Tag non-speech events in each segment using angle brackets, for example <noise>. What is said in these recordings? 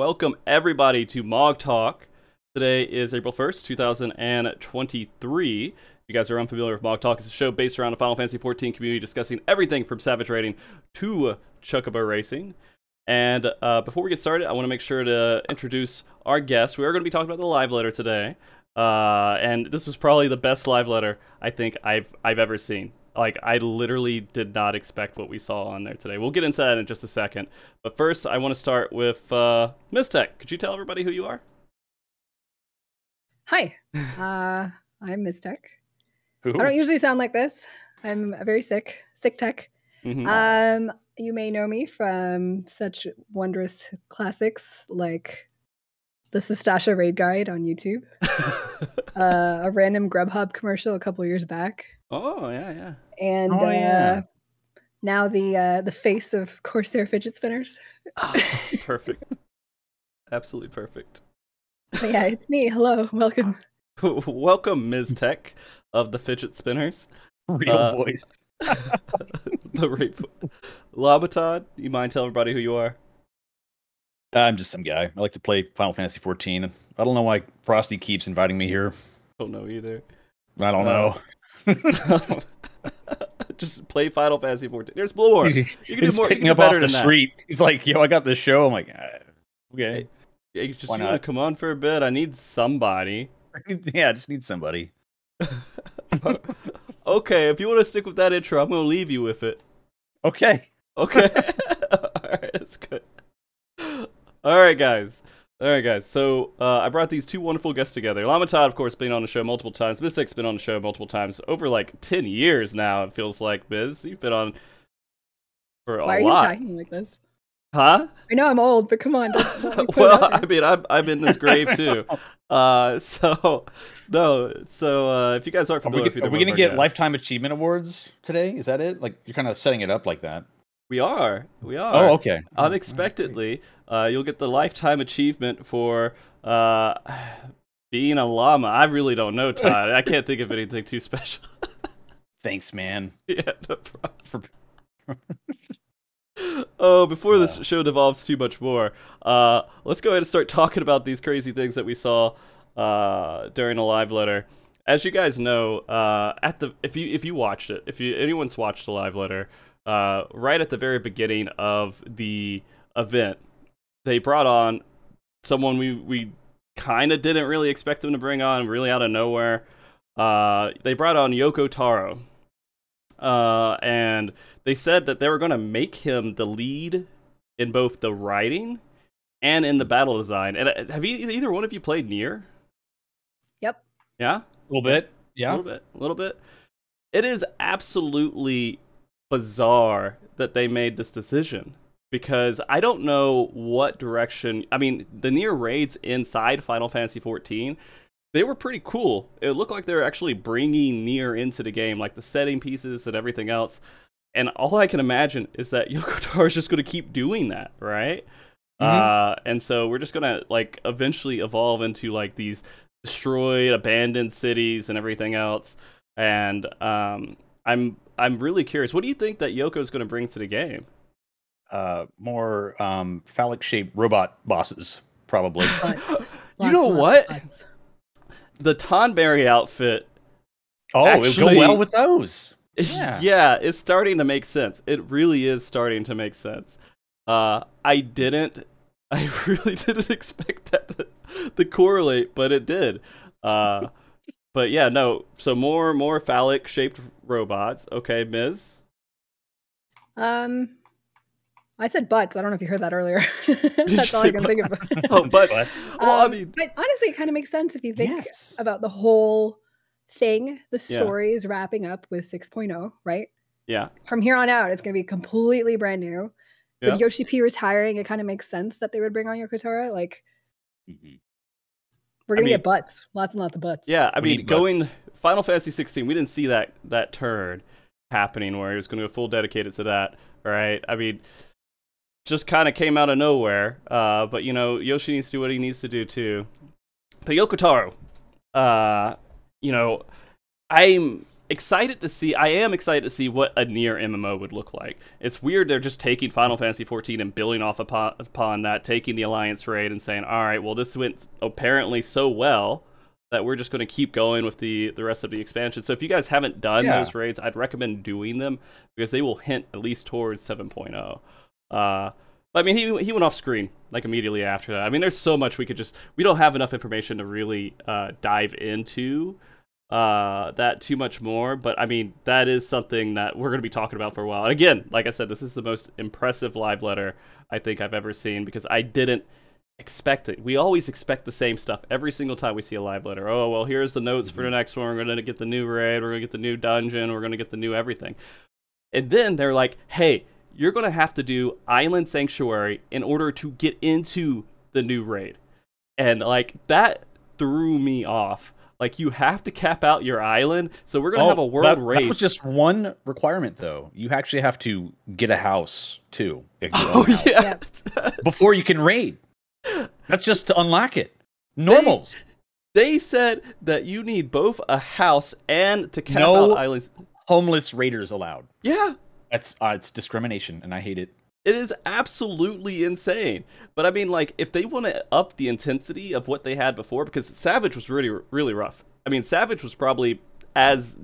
welcome everybody to Mog Talk. Today is April 1st, 2023. If you guys are unfamiliar with Mog Talk, it's a show based around the Final Fantasy XIV community discussing everything from Savage Raiding to Chocobo Racing. And uh, before we get started, I want to make sure to introduce our guest. We are going to be talking about the live letter today. Uh, and this is probably the best live letter I think I've I've ever seen. Like I literally did not expect what we saw on there today. We'll get into that in just a second. But first, I want to start with uh, Tech. Could you tell everybody who you are? Hi, <laughs> uh, I'm Tech. Who? I don't usually sound like this. I'm very sick, sick tech. Mm-hmm. Um, you may know me from such wondrous classics like the Sastasha Raid Guide on YouTube, <laughs> uh, a random Grubhub commercial a couple years back. Oh yeah, yeah. And oh, yeah. Uh, now the uh, the face of Corsair fidget spinners. oh, <laughs> perfect. Absolutely perfect. But yeah, it's me. Hello, welcome. <laughs> welcome, Mizzteq of the fidget spinners. Real uh, voice. <laughs> the right Llamatodd, you mind telling everybody who you are? I'm just some guy. I like to play Final Fantasy 14. I don't know why Frosty keeps inviting me here. Don't know either. I don't uh, know. <laughs> just play Final Fantasy 14. There's Blue You can He's do more. Picking up off the street. That. He's like, "Yo, I got this show." I'm like, uh, "Okay." Hey, just Why not? come on for a bit. I need somebody. <laughs> yeah, I just need somebody. <laughs> okay, if you want to stick with that intro, I'm going to leave you with it. Okay. Okay. All right, that's good. All right, guys. All right, guys. So uh, I brought these two wonderful guests together. Llamatodd, of course, been on the show multiple times. Mizzteq's been on the show multiple times. Over like ten years now, it feels like. Mizz, you've been on for a Why lot. Why are you talking like this? Huh? I know I'm old, but come on. Don't, <laughs> don't well, I mean, I'm I'm in this grave <laughs> too. uh, so <laughs> no, so uh, if you guys aren't familiar, are we, are we gonna get guests, lifetime achievement awards today? Is that it? Like you're kind of setting it up like that. We are. We are. Oh, okay. Unexpectedly, uh, you'll get the lifetime achievement for uh, <sighs> being a llama. I really don't know, Todd. I can't think of anything too special. <laughs> Thanks, man. Yeah, no problem. For... <laughs> oh, before this show devolves too much more, uh, let's go ahead and start talking about these crazy things that we saw uh, during a live letter. As you guys know, uh, at the if you if you watched it, if you anyone's watched a live letter, uh, right at the very beginning of the event, they brought on someone we we kind of didn't really expect them to bring on, really out of nowhere. Uh, they brought on Yoko Taro, uh, and they said that they were going to make him the lead in both the writing and in the battle design. And uh, have you either one of you played NieR? Yep. Yeah. A little bit. Yeah. A little bit. A little bit. It is absolutely bizarre that they made this decision because I don't know what direction. I mean, the NieR raids inside Final Fantasy XIV, they were pretty cool. It looked like they were actually bringing NieR into the game, like the setting pieces and everything else. And all I can imagine is that <laughs> Yoko Taro is just going to keep doing that, right? Mm-hmm. Uh, and so we're just going to like eventually evolve into like these destroyed, abandoned cities and everything else. And um, I'm I'm really curious. What do you think that Yoko is going to bring to the game? Uh, more um, phallic shaped robot bosses, probably. <laughs> you know what? The Tonberry outfit. Oh, actually, it would go well with those. <laughs> Yeah. yeah, it's starting to make sense. It really is starting to make sense. Uh, I didn't, <laughs> I really didn't expect that to, to correlate, but it did. Uh, but yeah, no. So more more phallic shaped robots. Okay, Mizz Um, I said butts. I don't know if you heard that earlier. <laughs> That's all I can think of. <laughs> oh, butts. butts. Well, um, I mean, but honestly, it kind of makes sense if you think yes. about the whole thing. The story yeah. is wrapping up with 6.0, right? Yeah. From here on out, it's going to be completely brand new. Yeah. With Yoshi P retiring, it kind of makes sense that they would bring on Yoko Taro. Like, mm-hmm. We're gonna I mean, get butts, lots and lots of butts. Yeah, I we mean, going Final Fantasy 16, we didn't see that that turn happening where he was going to go full dedicated to that, right? I mean, just kind of came out of nowhere. Uh, but you know, Yoshi needs to do what he needs to do too. But Yoko Taro, uh, you know, I'm excited to see. I am excited to see what a NieR MMO would look like. It's weird they're just taking Final Fantasy 14 and building off upon, upon that, taking the Alliance raid and saying, "All right, well this went apparently so well that we're just going to keep going with the the rest of the expansion." So if you guys haven't done yeah. those raids, I'd recommend doing them because they will hint at least towards 7.0. Uh, I mean, he he went off screen like immediately after that. I mean, there's so much we could just we don't have enough information to really uh, dive into uh, that too much more. But I mean, that is something that we're going to be talking about for a while. And again, like I said, this is the most impressive live letter I think I've ever seen because I didn't expect it. We always expect the same stuff every single time we see a live letter. Oh, well, here's the notes mm-hmm. for the mm-hmm. next one. We're going to get the new raid. We're going to get the new dungeon. We're going to get the new everything. And then they're like, hey, you're going to have to do Island Sanctuary in order to get into the new raid. And like that threw me off like you have to cap out your island, so we're gonna oh, have a world that, race. That was just one requirement, though. You actually have to get a house too. <laughs> Oh house, yeah, <laughs> before you can raid. That's just to unlock it. Normals. They, they said that you need both a house and to cap no out islands. Homeless raiders allowed. Yeah, that's uh, it's discrimination, and I hate it. It is absolutely insane. But I mean, like, if they want to up the intensity of what they had before, because Savage was really, really rough. I mean, Savage was probably as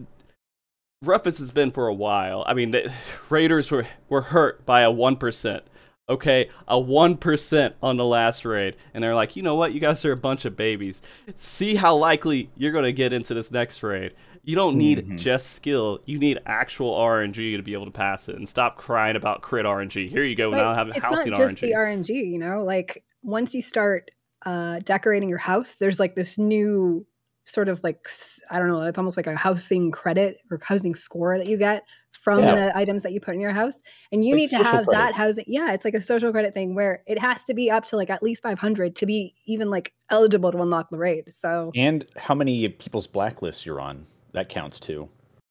rough as it's been for a while. I mean, the <sighs> Raiders were, were hurt by a 1%. Okay, a 1% on the last raid. And they're like, you know what? You guys are a bunch of babies. See how likely you're going to get into this next raid. You don't need mm-hmm. just skill. You need actual RNG to be able to pass it and stop crying about crit RNG. Here you go. But now have it's housing not just the RNG, you know, like once you start uh, decorating your house, there's like this new sort of like I don't know, it's almost like a housing credit or housing score that you get from yeah. the items that you put in your house. And you like need to have credits. that housing. Yeah, it's like a social credit thing where it has to be up to like at least 500 to be even like eligible to unlock the raid. So And how many people's blacklists you're on? That counts too.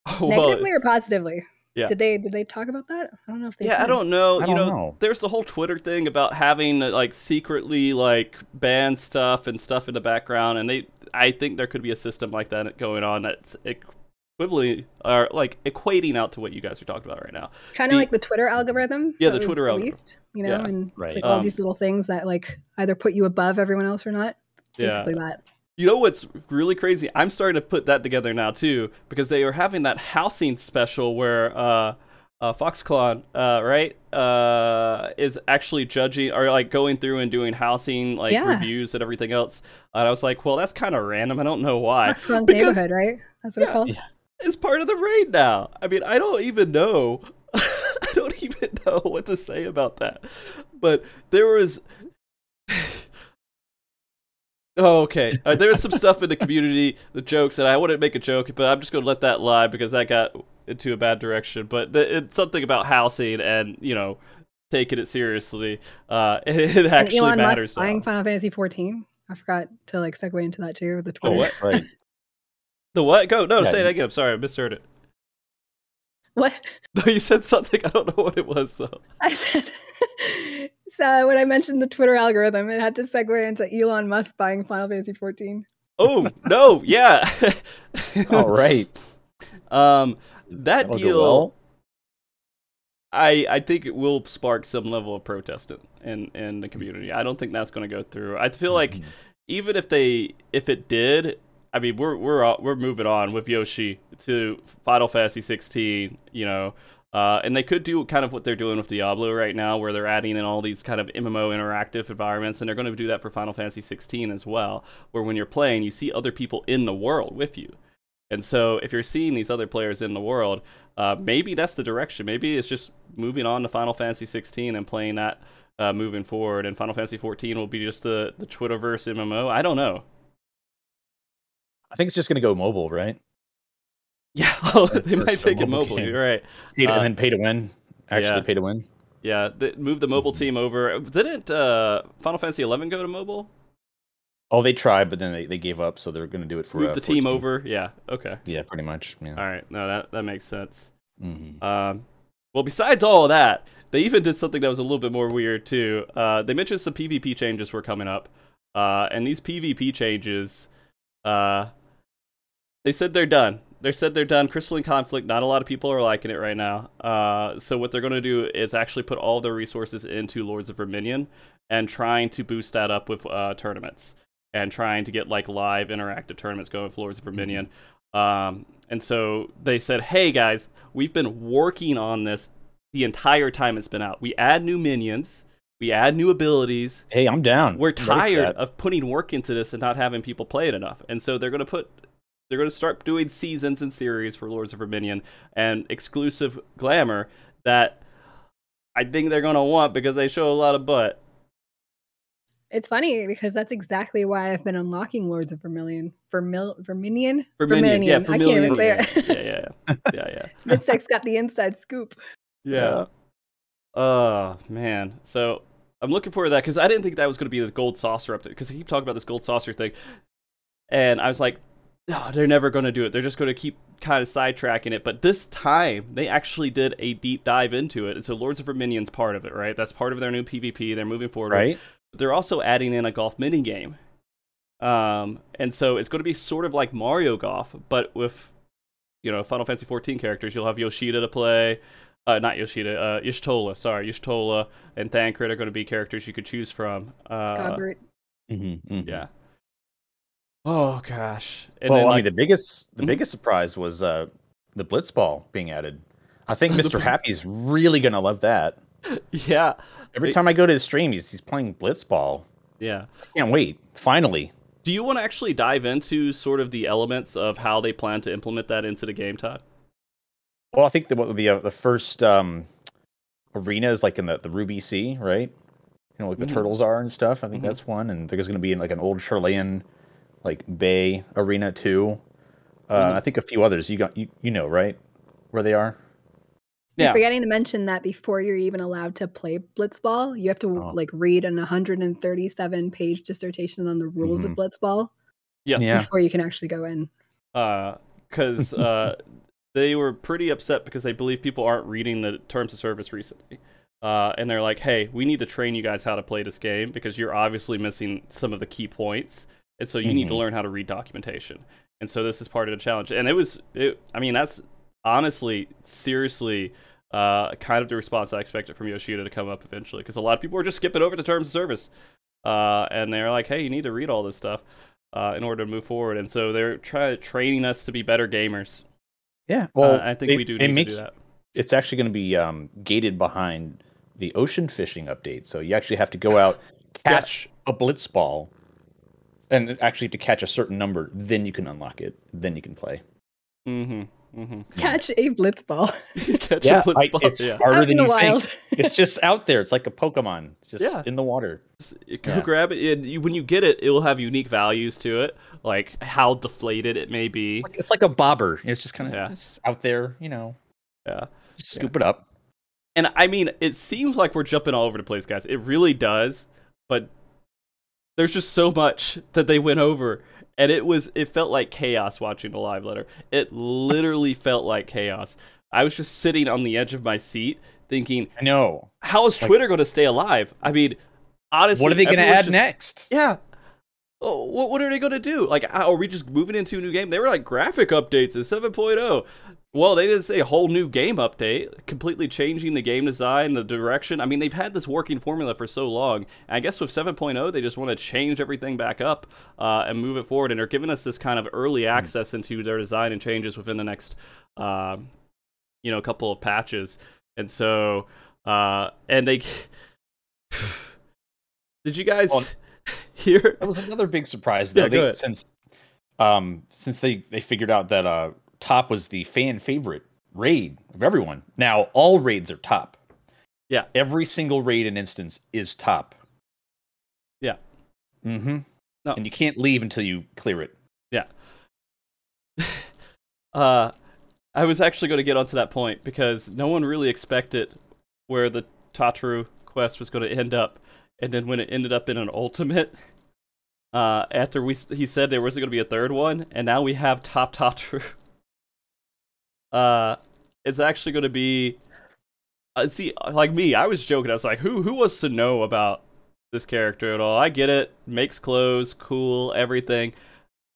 <laughs> well, Negatively or positively? Yeah. Did they did they talk about that? I don't know if they. Yeah, did. I don't know. I you don't know, know, there's the whole Twitter thing about having like secretly like ban stuff and stuff in the background, and they. I think there could be a system like that going on that's equivalently or like equating out to what you guys are talking about right now. Kind of like the Twitter algorithm. Yeah, the Twitter released, algorithm. You know, yeah, and right. it's like all um, these little things that like either put you above everyone else or not. Basically yeah. that. You know what's really crazy? I'm starting to put that together now too because they are having that housing special where uh, uh, Foxclaw, uh, right, uh, is actually judging or like going through and doing housing like yeah. reviews and everything else. And I was like, well, that's kind of random. I don't know why. Foxclaw's neighborhood, right? That's what yeah, it's called. Yeah. It's part of the raid now. I mean, I don't even know. <laughs> I don't even know what to say about that. But there was Oh, okay. Uh, there was some stuff in the community, the jokes, and I wouldn't make a joke, but I'm just going to let that lie because that got into a bad direction. But the, it's something about housing and you know taking it seriously. Uh, <laughs> it, it actually and Elon matters. Musk buying Final Fantasy 14. I forgot to like segue into that too. The Twitter. Oh, what? Right. the what? Go no. Yeah, say it again. I'm sorry, I misheard it. What? <laughs> No, you said something. I don't know what it was though. I said <laughs> so when I mentioned the Twitter algorithm, it had to segue into Elon Musk buying Final Fantasy 14. Oh no, yeah. <laughs> All right. Um, that That'll deal. Well. I I think it will spark some level of protest in in the community. I don't think that's going to go through. I feel like mm-hmm. even if they if it did, I mean we're we're we're moving on with Yoshi to Final Fantasy 16. You know, uh, and they could do kind of what they're doing with Diablo right now, where they're adding in all these kind of MMO interactive environments, and they're going to do that for Final Fantasy 16 as well, where when you're playing, you see other people in the world with you. And so, if you're seeing these other players in the world, uh, maybe that's the direction. Maybe it's just moving on to Final Fantasy 16 and playing that uh, moving forward, and Final Fantasy 14 will be just the the Twitterverse MMO. I don't know. I think it's just going to go mobile, right? <laughs> Yeah, <laughs> oh, they might take it mobile. Game. You're right. Pay to, uh, and then pay to win. Actually, yeah. pay to win. Yeah, they move the mobile team over. Didn't uh, Final Fantasy 11 go to mobile? Oh, they tried, but then they, they gave up, so they're going to do it for move uh, the team over. Yeah. Okay. Yeah, pretty much. Yeah. All right. No, that that makes sense. Mm-hmm. Um, well, besides all of that, they even did something that was a little bit more weird too. Uh, they mentioned some PvP changes were coming up, uh, and these PvP changes, uh, they said they're done. They said they're done. Crystalline Conflict. Not a lot of people are liking it right now. Uh, so what they're going to do is actually put all their resources into Lords of Verminion and trying to boost that up with uh, tournaments and trying to get like live interactive tournaments going with Lords of Verminion. Um, and so they said, "Hey guys, we've been working on this the entire time it's been out. We add new minions." We add new abilities. Hey, I'm down. We're tired of putting work into this and not having people play it enough. And so they're going to put they're going to start doing seasons and series for Lords of Verminion and exclusive glamour that I think they're going to want because they show a lot of butt. It's funny because that's exactly why I've been unlocking Lords of Vermilion. Vermil- Verminion? Verminion. Yeah, Vermilion. I can't even say it. yeah, yeah, yeah. <laughs> yeah, yeah. <laughs> Mizzteq's got the inside scoop. Yeah. Oh, man. So I'm looking forward to that because I didn't think that was going to be the gold saucer update because I keep talking about this gold saucer thing. And I was like, no, they're never going to do it. They're just going to keep kind of sidetracking it. But this time, they actually did a deep dive into it. And so Lords of Verminion's part of it, right? That's part of their new PvP. They're moving forward. Right. But they're also adding in a golf mini game. Um, and so it's going to be sort of like Mario Golf, but with, you know, Final Fantasy 14 characters. You'll have Yoshida to play. Uh, not Yoshida, uh, Y'shtola, sorry. Y'shtola and Thancred are going to be characters you could choose from. Uh, Godbert. Mm-hmm, mm-hmm. Yeah. Oh gosh. And well, then, I like, mean, the biggest the mm-hmm. biggest surprise was uh, the Blitzball being added. I think <laughs> Mr. Happy's really gonna love that. <laughs> Yeah. Every it, time I go to his stream, he's he's playing Blitzball. Yeah. I can't wait. Finally. Do you want to actually dive into sort of the elements of how they plan to implement that into the game, Todd? Well, I think the the uh, the first um, arena is like in the the Ruby Sea, right? You know, like the mm-hmm. turtles are and stuff. I think mm-hmm. that's one, and there's going to be in like an old Chilean like Bay Arena too. Uh, mm-hmm. I think a few others. You got you, you know right where they are. You're forgetting to mention that before you're even allowed to play Blitzball, you have to oh. like read an 137 page dissertation on the rules mm-hmm. of Blitzball. Yes. Yeah. Before you can actually go in. Uh, because uh, they were pretty upset because they believe people aren't reading the terms of service recently. Uh, and they're like, hey, we need to train you guys how to play this game because you're obviously missing some of the key points. And so you mm-hmm. need to mm-hmm. learn how to read documentation. And so this is part of the challenge. And it was, it, I mean, that's honestly, seriously, uh, kind of the response I expected from Yoshida to come up eventually. Because a lot of people were just skipping over the terms of service. Uh, and they're like, hey, you need to read all this stuff uh, in order to move forward. And so they're trying training us to be better gamers. Yeah, well, I think it, we do need to do that. It's actually going to be um, gated behind the ocean fishing update. So you actually have to go out, catch yeah. a blitz ball, and actually to catch a certain number, then you can unlock it. Then you can play. Mm-hmm. Mm-hmm. <laughs> Catch a blitzball. <laughs> Catch yeah, a blitzball. I, it's yeah. harder out than you wild. think. <laughs> It's just out there. It's like a Pokemon, it's just yeah. in the water. You go yeah. grab it. And when you get it, it will have unique values to it, like how deflated it may be. It's like a bobber. It's just kind of yeah. out there, you know. Yeah. scoop it up. And I mean, it seems like we're jumping all over the place, guys. It really does. But there's just so much that they went over and it was it felt like chaos watching the live letter. It literally felt like chaos. I was just sitting on the edge of my seat thinking i know. how is twitter like, going to stay alive? I mean honestly what are they going to add just, next? Yeah. Oh, what, what are they going to do? Like are we just moving into a new game? They were like graphic updates in 7.0 well, they didn't say a whole new game update, completely changing the game design, the direction. I mean, they've had this working formula for so long. And I guess with 7.0, they just want to change everything back up uh, and move it forward. And they're giving us this kind of early hmm. access into their design and changes within the next, uh, you know, couple of patches. And so, uh, and they. <sighs> Did you guys <laughs> hear? That was another big surprise, though. Yeah, they, since um, since they, they figured out that uh, top was the fan favorite raid of everyone. Now all raids are top. Yeah. Every single raid and instance is top. Yeah. Mm-hmm. No. And you can't leave until you clear it. Yeah. <laughs> uh I was actually going to get onto that point because no one really expected where the Tataru quest was going to end up. And then when it ended up in an ultimate, <laughs> uh, after we he said there wasn't going to be a third one, and now we have Top Tataru. <laughs> Uh, it's actually going to be. Uh, see, like me, I was joking. I was like, "Who who wants to know about this character at all?" I get it, makes clothes, cool, everything.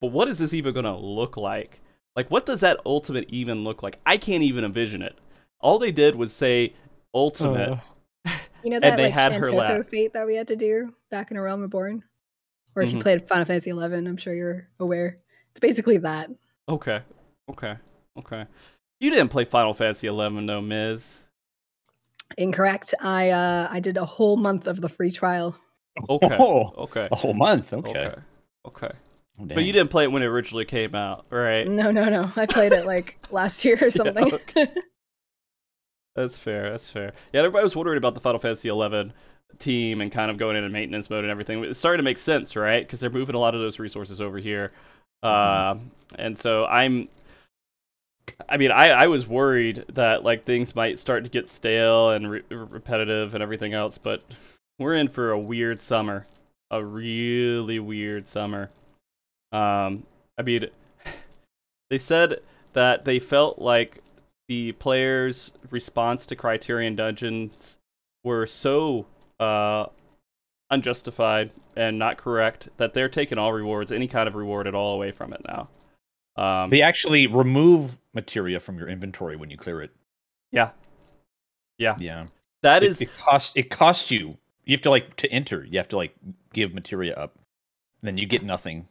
But what is this even going to look like? Like, what does that ultimate even look like? I can't even envision it. All they did was say ultimate. Uh, <laughs> you know that like Shantoto fate that we had to do back in A Realm Reborn? Or if mm-hmm. you played Final Fantasy XI, I'm sure you're aware. It's basically that. Okay. Okay. Okay. You didn't play Final Fantasy XI, though, Mizz. Incorrect. I uh I did a whole month of the free trial. Okay. Oh, okay. A whole month. Okay. Okay. okay. Oh, but you didn't play it when it originally came out, right? No, no, no. I played it like <laughs> last year or something. Yeah, okay. that's fair. That's fair. Yeah, everybody was wondering about the Final Fantasy XI team and kind of going into maintenance mode and everything. It's starting to make sense, right? Because they're moving a lot of those resources over here. Mm-hmm. Uh, and so I'm I mean, I, I was worried that like things might start to get stale and re- repetitive and everything else, but we're in for a weird summer, a really weird summer. Um, I mean, <sighs> they said that they felt like the players' response to Criterion Dungeons were so uh, unjustified and not correct that they're taking all rewards, any kind of reward at all, away from it now. Um, they actually remove materia from your inventory when you clear it. Yeah. Yeah. Yeah. That it, is it costs it costs you. You have to like to enter, you have to like give materia up. Then you get nothing.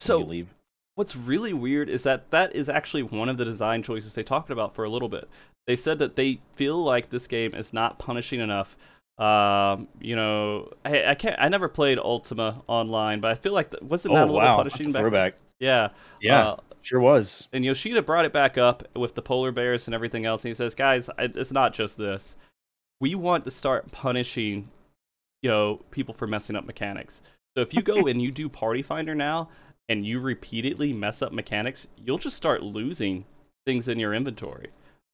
So you leave. What's really weird is that that is actually one of the design choices they talked about for a little bit. They said that they feel like this game is not punishing enough um, you know, I, I can't. I never played Ultima online, but I feel like the, wasn't that oh, a little wow. punishing back? Throwback. Yeah, yeah, uh, sure was. And Yoshida brought it back up with the polar bears and everything else, and he says, "Guys, it's not just this. We want to start punishing, you know, people for messing up mechanics. So if you go <laughs> and you do Party Finder now, and you repeatedly mess up mechanics, you'll just start losing things in your inventory."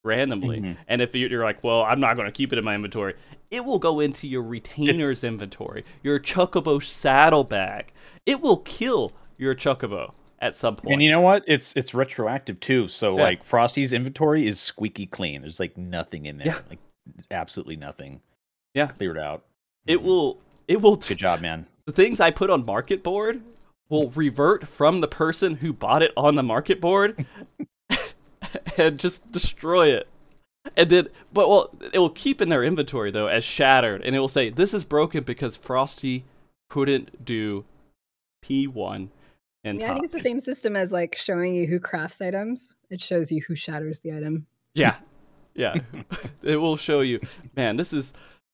randomly. Mm-hmm. And if you're like, well, I'm not going to keep it in my inventory, it will go into your retainer's it's... inventory, your Chocobo saddlebag. It will kill your Chocobo at some point. And you know what? It's it's retroactive too. So yeah. like Frosty's inventory is squeaky clean. There's like nothing in there. Yeah. Like absolutely nothing. Yeah. Cleared out. It mm-hmm. will it will t- Good job, man. The things I put on market board will revert from the person who bought it on the market board <laughs> and just destroy it. And then, but well, it will keep in their inventory though as shattered, and it will say this is broken because Frosty couldn't do P1 and yeah, I think it's the same system as like showing you who crafts items. It shows you who shatters the item. Yeah, <laughs> yeah, <laughs> it will show you. Man, this is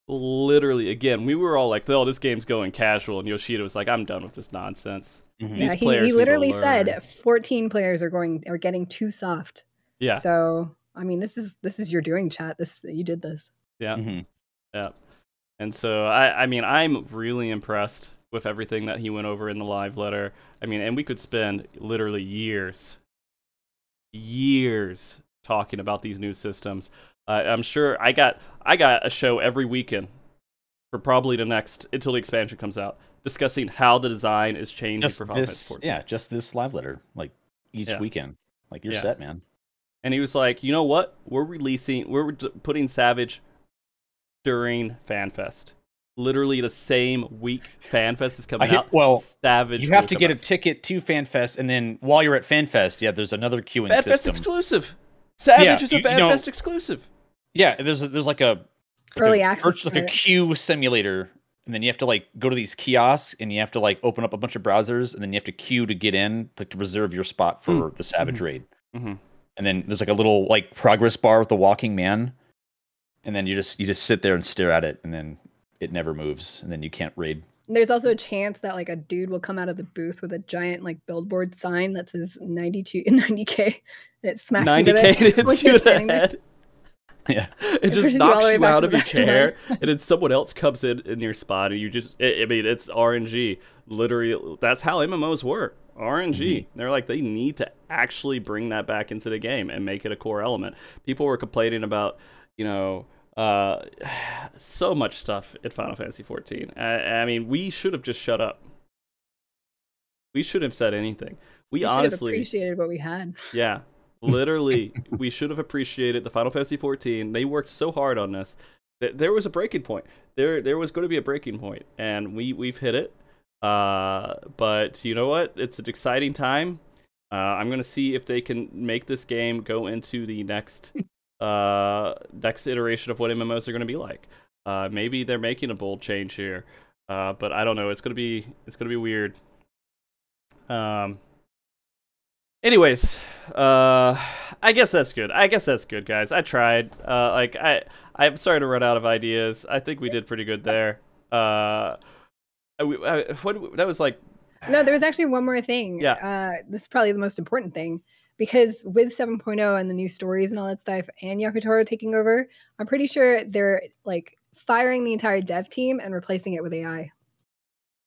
literally again. We were all like, "Oh, this game's going casual," and Yoshida was like, "I'm done with this nonsense." Mm-hmm. Yeah, he, he literally said 14 players are going are getting too soft. Yeah. So I mean, this is this is your doing, chat. This you did this. Yeah. Mm-hmm. Yeah. And so I I mean I'm really impressed with everything that he went over in the live letter. I mean, and we could spend literally years, years talking about these new systems. Uh, I'm sure I got I got a show every weekend for probably the next until the expansion comes out, discussing how the design is changing just for Final this, Yeah, just this live letter, like each yeah. weekend. Like you're yeah. set, man and he was like, "You know what? We're releasing, we're putting Savage during FanFest. Literally the same week FanFest is coming out. Well, Savage. You have to get out. a ticket to FanFest, and then while you're at FanFest, yeah, there's another queuing FanFest system. exclusive. Savage yeah, is a FanFest you know, exclusive. Yeah, there's there's like a like early a, access, like a queue simulator, and then you have to like go to these kiosks, and you have to like open up a bunch of browsers, and then you have to queue to get in, like to reserve your spot for mm. the Savage mm-hmm. raid. Mm-hmm and then there's like a little like progress bar with the walking man, and then you just you just sit there and stare at it, and then it never moves, and then you can't raid. There's also a chance that like a dude will come out of the booth with a giant like billboard sign that says 92 <laughs> 90k, and it smacks 90K you with it when you're standing there. <laughs> Yeah, it just knocks you, you out of your chair, and then someone else comes in in your spot, and you just. It, I mean, it's RNG. Literally, that's how MMOs work. RNG. Mm-hmm. They're like they need to actually bring that back into the game and make it a core element. People were complaining about, you know, uh, <sighs> so much stuff at Final Fantasy 14. I, I, mean, we should have just shut up. We shouldn't have said anything. We, we honestly appreciated what we had. <laughs> Yeah, literally, we should have appreciated the Final Fantasy 14. They worked so hard on this. There was a breaking point. There, there was going to be a breaking point, and we we've hit it uh, but you know what? It's an exciting time. Uh, I'm gonna see if they can make this game go into the next <laughs> uh, next iteration of what MMOs are gonna be like. Uh, maybe they're making a bold change here, uh, but I don't know. It's gonna be it's gonna be weird. Um. Anyways, uh, I guess that's good. I guess that's good, guys. I tried. Uh, like I, I'm sorry to run out of ideas. I think we did pretty good there. Uh, we, I, what that was like. No, there was actually one more thing. Yeah. Uh, this is probably the most important thing because with 7.0 and the new stories and all that stuff, and Yoko Taro taking over, I'm pretty sure they're like firing the entire dev team and replacing it with AI.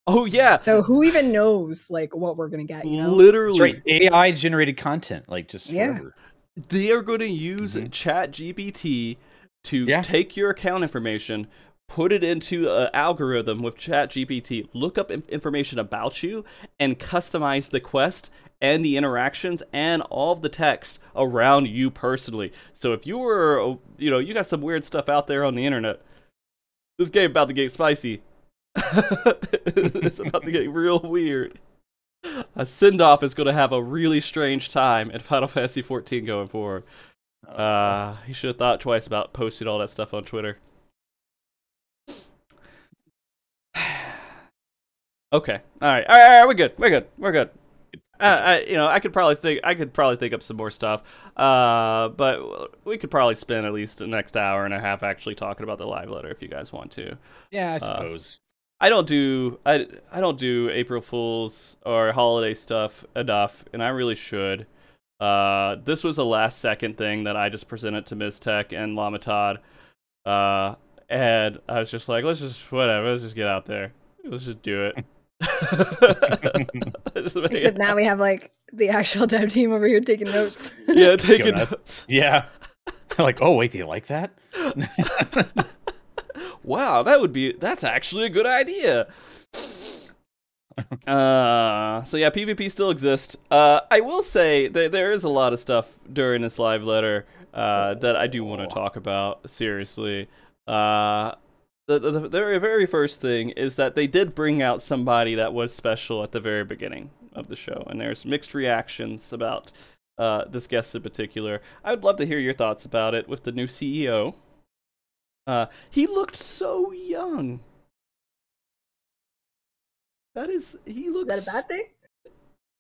Oh yeah. So who even knows like what we're gonna get? You know? Literally, right. AI generated content, like just Yeah. forever. they are going to use Mhm. Chat GPT to Yeah. take your account information, put it into an algorithm with Chat GPT, look up information about you, and customize the quest and the interactions and all of the text around you personally. So if you were, you know, you got some weird stuff out there on the internet, this game about to get spicy. <laughs> it's about to get real weird. A send off is going to have a really strange time in Final Fantasy 14 going forward. Uh, he should have thought twice about posting all that stuff on Twitter. <sighs> okay, all right, all right, all right, we're good, we're good, we're good. Uh, I, you know, I could probably think, I could probably think up some more stuff. Uh, but we could probably spend at least the next hour and a half actually talking about the live letter if you guys want to. yeah, I uh, suppose. I don't do I, I don't do April Fools or holiday stuff enough, and I really should. Uh, this was a last second thing that I just presented to Mizzteq and Llamatodd. Uh, and I was just like, let's just whatever, let's just get out there, let's just do it. <laughs> Just Except <laughs> now we have like the actual dev team over here taking notes. <laughs> yeah, taking notes. yeah. <laughs> like, oh wait, they like that? wow, that would be that's actually a good idea. uh, so yeah, PvP still exists. Uh, I will say that there is a lot of stuff during this live letter uh, that I do want to talk about seriously. Uh, the, the, the very very first thing is that they did bring out somebody that was special at the very beginning of the show, and there's mixed reactions about uh, this guest in particular. I would love to hear your thoughts about it with the new CEO. Uh, he looked so young. That is, he looks. Is that a bad thing?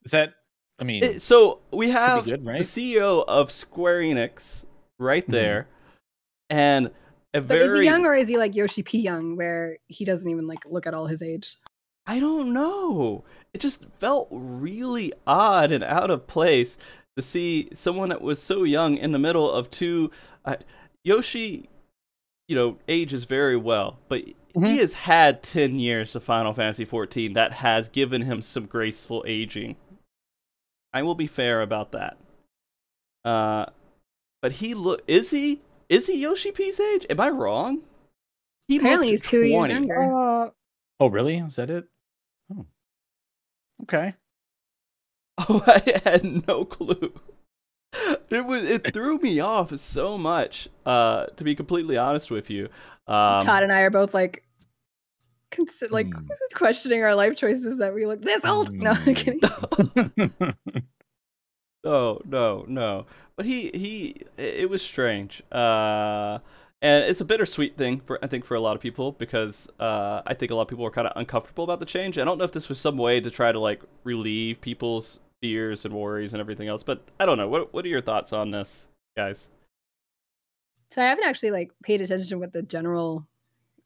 Is that? I mean, It- so we have good, right? the CEO of Square Enix right Mhm. there, and a But very. is he young or is he like Yoshi P young, where he doesn't even like look at all his age? I don't know. It just felt really odd and out of place to see someone that was so young in the middle of two. Uh, Yoshi, you know, ages very well, but he Mhm. has had 10 years of Final Fantasy 14 that has given him some graceful aging. I will be fair about that. Uh, but he look is he is he Yoshi P's age? Am I wrong? He Apparently, he's looked two years younger. Uh, oh really? Is that it? Oh, okay. <laughs> Oh, I had no clue. It was it <laughs> threw me off so much. Uh, to be completely honest with you, um, Todd and I are both like, consi- like Hmm. <laughs> questioning our life choices that we look this old. No, I'm Hmm. kidding. No, no, no. But he he, it was strange. Uh, and it's a bittersweet thing for I think for a lot of people because uh, I think a lot of people were kind of uncomfortable about the change. I don't know if this was some way to try to like relieve people's fears and worries and everything else, but I don't know. What what are your thoughts on this, guys? So I haven't actually like paid attention to what the general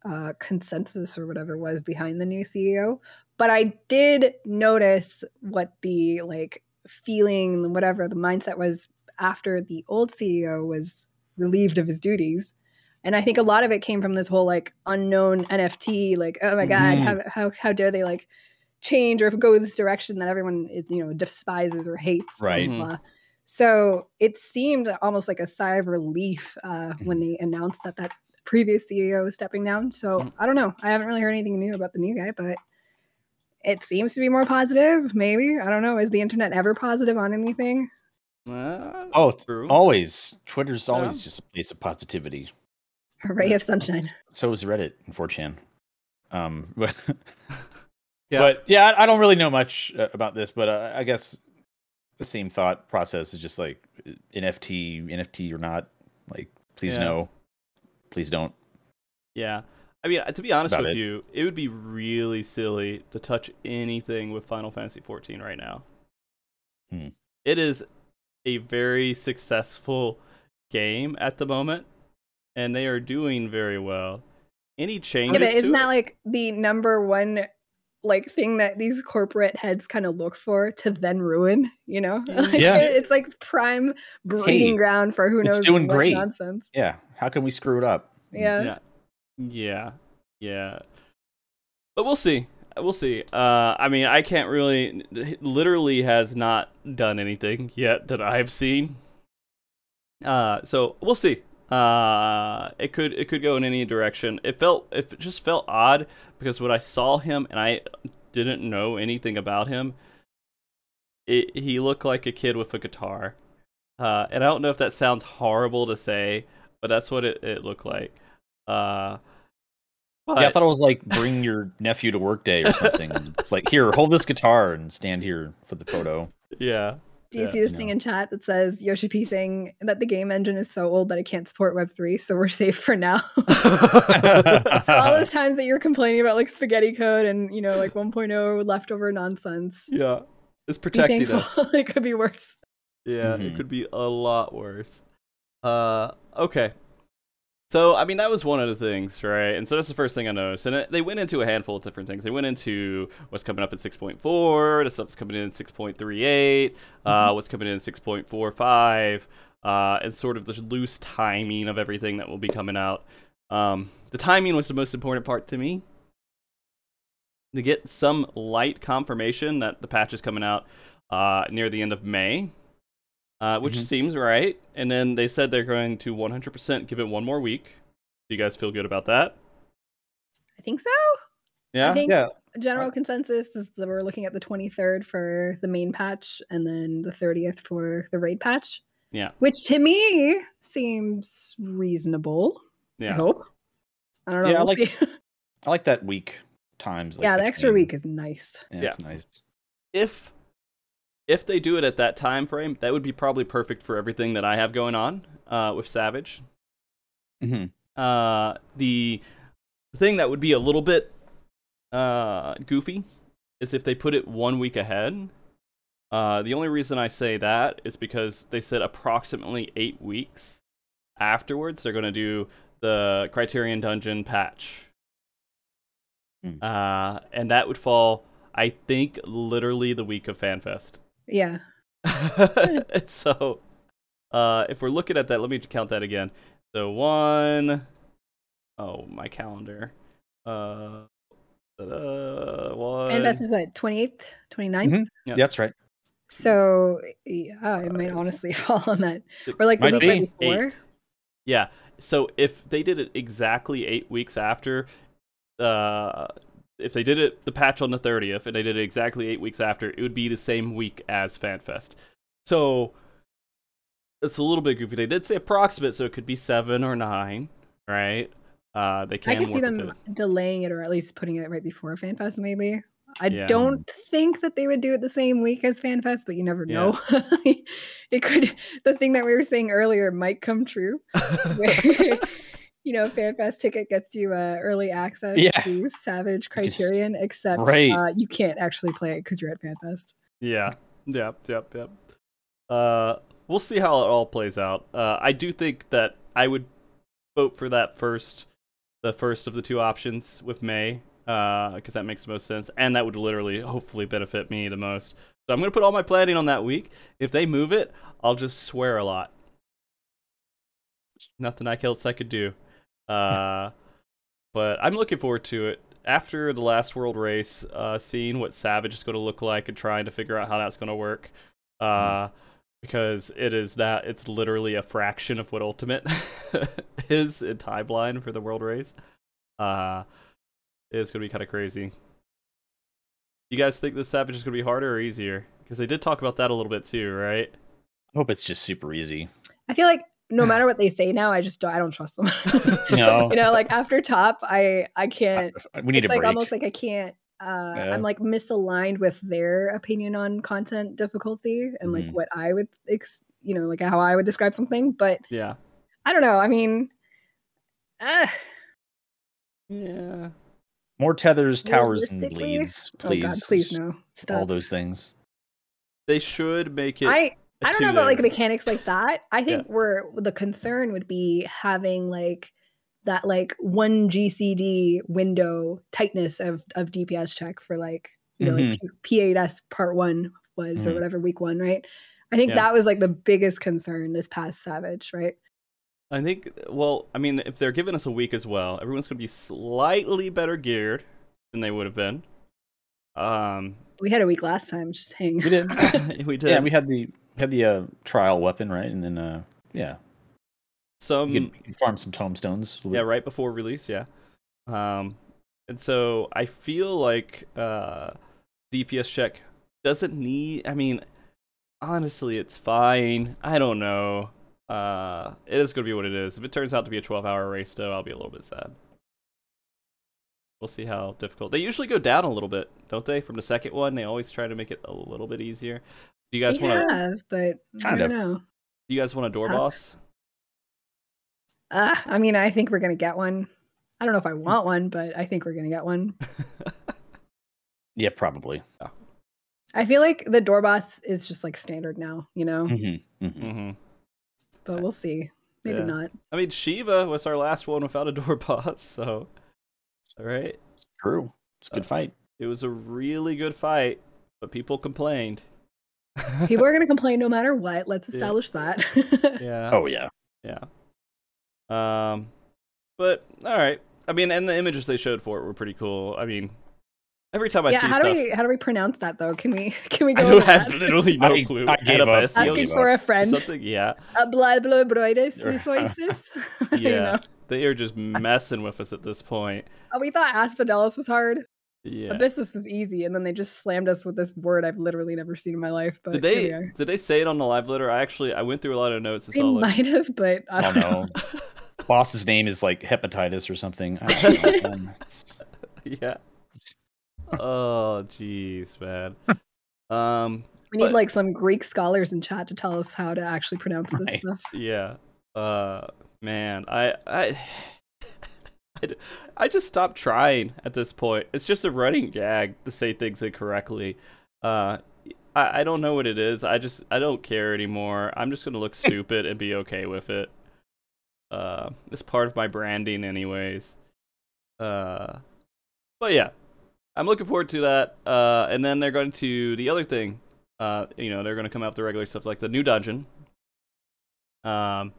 uh, consensus or whatever was behind the new CEO, but I did notice what the like feeling, whatever the mindset was after the old CEO was relieved of his duties. And I think a lot of it came from this whole like unknown NFT, like oh my god, Mhm. how how how dare they like change or go this direction that everyone is, you know despises or hates, blah, blah, Right. blah. So it seemed almost like a sigh of relief uh, when they announced that that previous CEO was stepping down. So Mhm. I don't know. I haven't really heard anything new about the new guy, but it seems to be more positive. Maybe I don't know. Is the internet ever positive on anything? Uh, Oh, true. always. Twitter's Yeah. always just a place of positivity. A ray of sunshine. So is Reddit and 4chan. Um, <laughs> but <laughs> Yeah. but yeah, I, I don't really know much uh, about this, but uh, I guess the same thought process is just like NFT, NFT or not. Like, please Yeah. no, please don't. Yeah. I mean, to be honest with it. you, it would be really silly to touch anything with Final Fantasy XIV right now. Hmm. It is a very successful game at the moment, and they are doing very well. Any Yeah, changes? but isn't it? that like the number one like thing that these corporate heads kind of look for to then ruin? You know, <laughs> like, Yeah. it- it's like prime breeding Hey, ground for who knows. it's knows doing what great. nonsense. Yeah, how can we screw it up? Yeah. Yeah. Yeah. Yeah. But we'll see. We'll see. Uh, I mean, I can't really. Literally has not done anything yet that I've seen. Uh, so we'll see. Uh, it could it could go in any direction. It felt it just felt odd because when I saw him and I didn't know anything about him, it, he looked like a kid with a guitar. Uh, and I don't know if that sounds horrible to say, but that's what it, it looked like. Uh, but yeah, I thought it was like bring your nephew to work day or something. it's like here, hold this guitar and stand here for the photo. yeah, Do you Yeah. see this You thing know. in chat that says Yoshi P saying that the game engine is so old that it can't support Web three, so we're safe for now. <laughs> <laughs> so all those times that you're complaining about like spaghetti code and you know like 1.0 leftover nonsense, yeah, it's be protecting us. <laughs> it could be worse. Yeah, it Mhm. could be a lot worse. Uh, okay. So, I mean, that was one of the things, right? And so that's the first thing I noticed. And it, they went into a handful of different things. They went into what's coming up in 6.4, the stuff's coming in in 6.38, uh, what's coming in in 6.45, uh, and sort of the loose timing of everything that will be coming out. Um, the timing was the most important part to me. To get some light confirmation that the patch is coming out uh, near the end of May, uh, which Mhm. seems right. And then they said they're going to 100% give it one more week. Do you guys feel good about that? I think so. Yeah. I think Yeah. general consensus is that we're looking at the 23rd for the main patch and then the 30th for the raid patch. Yeah. Which to me seems reasonable. I Yeah. hope. I don't know. Yeah, I we'll like- see. <laughs> I like that week times. Like yeah, the extra week is nice. Yeah, Yeah. it's nice. If if they do it at that time frame, that would be probably perfect for everything that I have going on uh, with Savage. hmm Uh, the thing that would be a little bit uh, goofy is if they put it one week ahead. Uh, the only reason I say that is because they said approximately eight weeks afterwards they're going to do the Criterion Dungeon patch. Uh, and that would fall, I think, literally the week of FanFest. Yeah. <laughs> So, uh, if we're looking at that, let me count that again. So one, oh my calendar. Uh, uh one. And that's is what, 28th, 29th? Mhm. Yeah. That's right. So yeah, it might honestly <laughs> fall on that. Or like the Might week right be. before. Eight. Yeah. So if they did it exactly eight weeks after, uh, if they did it the patch on the thirtieth, and they did it exactly eight weeks after, it would be the same week as FanFest. So it's a little bit goofy. They did say approximate, so it could be seven or nine, right? Uh, they I can could see them it. delaying it or at least putting it right before FanFest, maybe. I Yeah. don't think that they would do it the same week as FanFest, but you never Yeah. know. <laughs> it could, the thing that we were saying earlier might come true. <laughs> Where, you know, FanFest ticket gets you uh, early access Yeah. to Savage Criterion, except Right. uh, you can't actually play it because you're at FanFest. Yeah. Yep. Yep. Yep. Uh, we'll see how it all plays out. Uh, I do think that I would vote for that first, the first of the two options with May, because that makes the most sense, and that would literally, hopefully, benefit me the most. So I'm gonna put all my planning on that week. If they move it, I'll just swear a lot. Nothing I else I could do. Uh, but I'm looking forward to it. After the last world race, uh, seeing what Savage is going to look like and trying to figure out how that's going to work, uh, because it is that it's literally a fraction of what Ultimate <laughs> is in timeline for the world race. Uh, it's going to be kind of crazy. You guys think this Savage is going to be harder or easier? Because they did talk about that a little bit too, right? I hope it's just super easy. I feel like no matter what they say now, I just don't, I don't trust them. <laughs> No. you know, like after top, I I can't. We need it's like break. almost like I can't uh, Yeah. I'm like misaligned with their opinion on content difficulty and like Mhm. what I would, ex- you know, like how I would describe something. But Yeah. I don't know. I mean, uh, Yeah. More tethers, towers, and leads, bleeds, oh please. god, please no, Stop. All those things. They should make it. I a I don't know about like mechanics like that. I think where the concern would be having like that like one GCD window tightness of of DPS check for like you know like P- P8S part one was or Mhm. whatever week one, right? I think Yeah. that was like the biggest concern this past Savage, right? I think. Well, I mean, if they're giving us a week as well, everyone's going to be slightly better geared than they would have been. Um, We had a week last time, just hang. We did. <laughs> <laughs> we did. yeah, we had the we had the uh, trial weapon, right? And then uh, yeah, some. you farm some tombstones. yeah, right before release. Yeah. Um, and so I feel like uh, DPS check doesn't need. I mean, honestly, it's fine. I don't know. Uh, it is going to be what it is. If it turns out to be a 12-hour race, though, I'll be a little bit sad. We'll see how difficult. They usually go down a little bit, don't they? From the second one, they always try to make it a little bit easier. Do you guys want to? have, but I don't of. know. Do you guys want a door Tough. boss? Uh, I mean, I think we're gonna get one. I don't know if I want one, but I think we're gonna get one. <laughs> yeah, probably. I feel like the door boss is just like standard now, you know. Mm-hmm. hmm But we'll see. Maybe Yeah. not. I mean, Shiva was our last one without a door <laughs> boss, so all right. True. It's a good Uh, fight. It was a really good fight, but people complained. People are gonna complain no matter what. Let's Yeah. establish that. <laughs> yeah. Oh yeah. Yeah. Um, but all right. I mean, and the images they showed for it were pretty cool. I mean, every time I yeah. see How stuff, do we how do we pronounce that though? Can we <laughs> can we I go don't have that? literally no I- clue. I gave up. Anabaseios Asking for a friend. something. Yeah. Blah blah broides. This Yeah. They are just messing with us at this point. Oh, we thought Asphodelos was hard. Yeah. Abyssos was easy, and then they just slammed us with this word I've literally never seen in my life. But Did they did they say it on the live letter? I actually I went through a lot of notes and They saw like might have, but I I don't don't know. know. <laughs> Boss's name is like hepatitis or something. I don't know, <laughs> man. It's- yeah. Oh jeez, man. <laughs> Um We need But- like some Greek scholars in chat to tell us how to actually pronounce this stuff. yeah. Uh man, I I <laughs> I d- I just stopped trying at this point. It's just a running gag to say things incorrectly. Uh I, I don't know what it is. I just I don't care anymore. I'm just gonna look <laughs> stupid and be okay with it. Uh it's part of my branding anyways. Uh but yeah. I'm looking forward to that. Uh and then they're going to the other thing. Uh you know, they're gonna come out with the regular stuff like the new dungeon. Um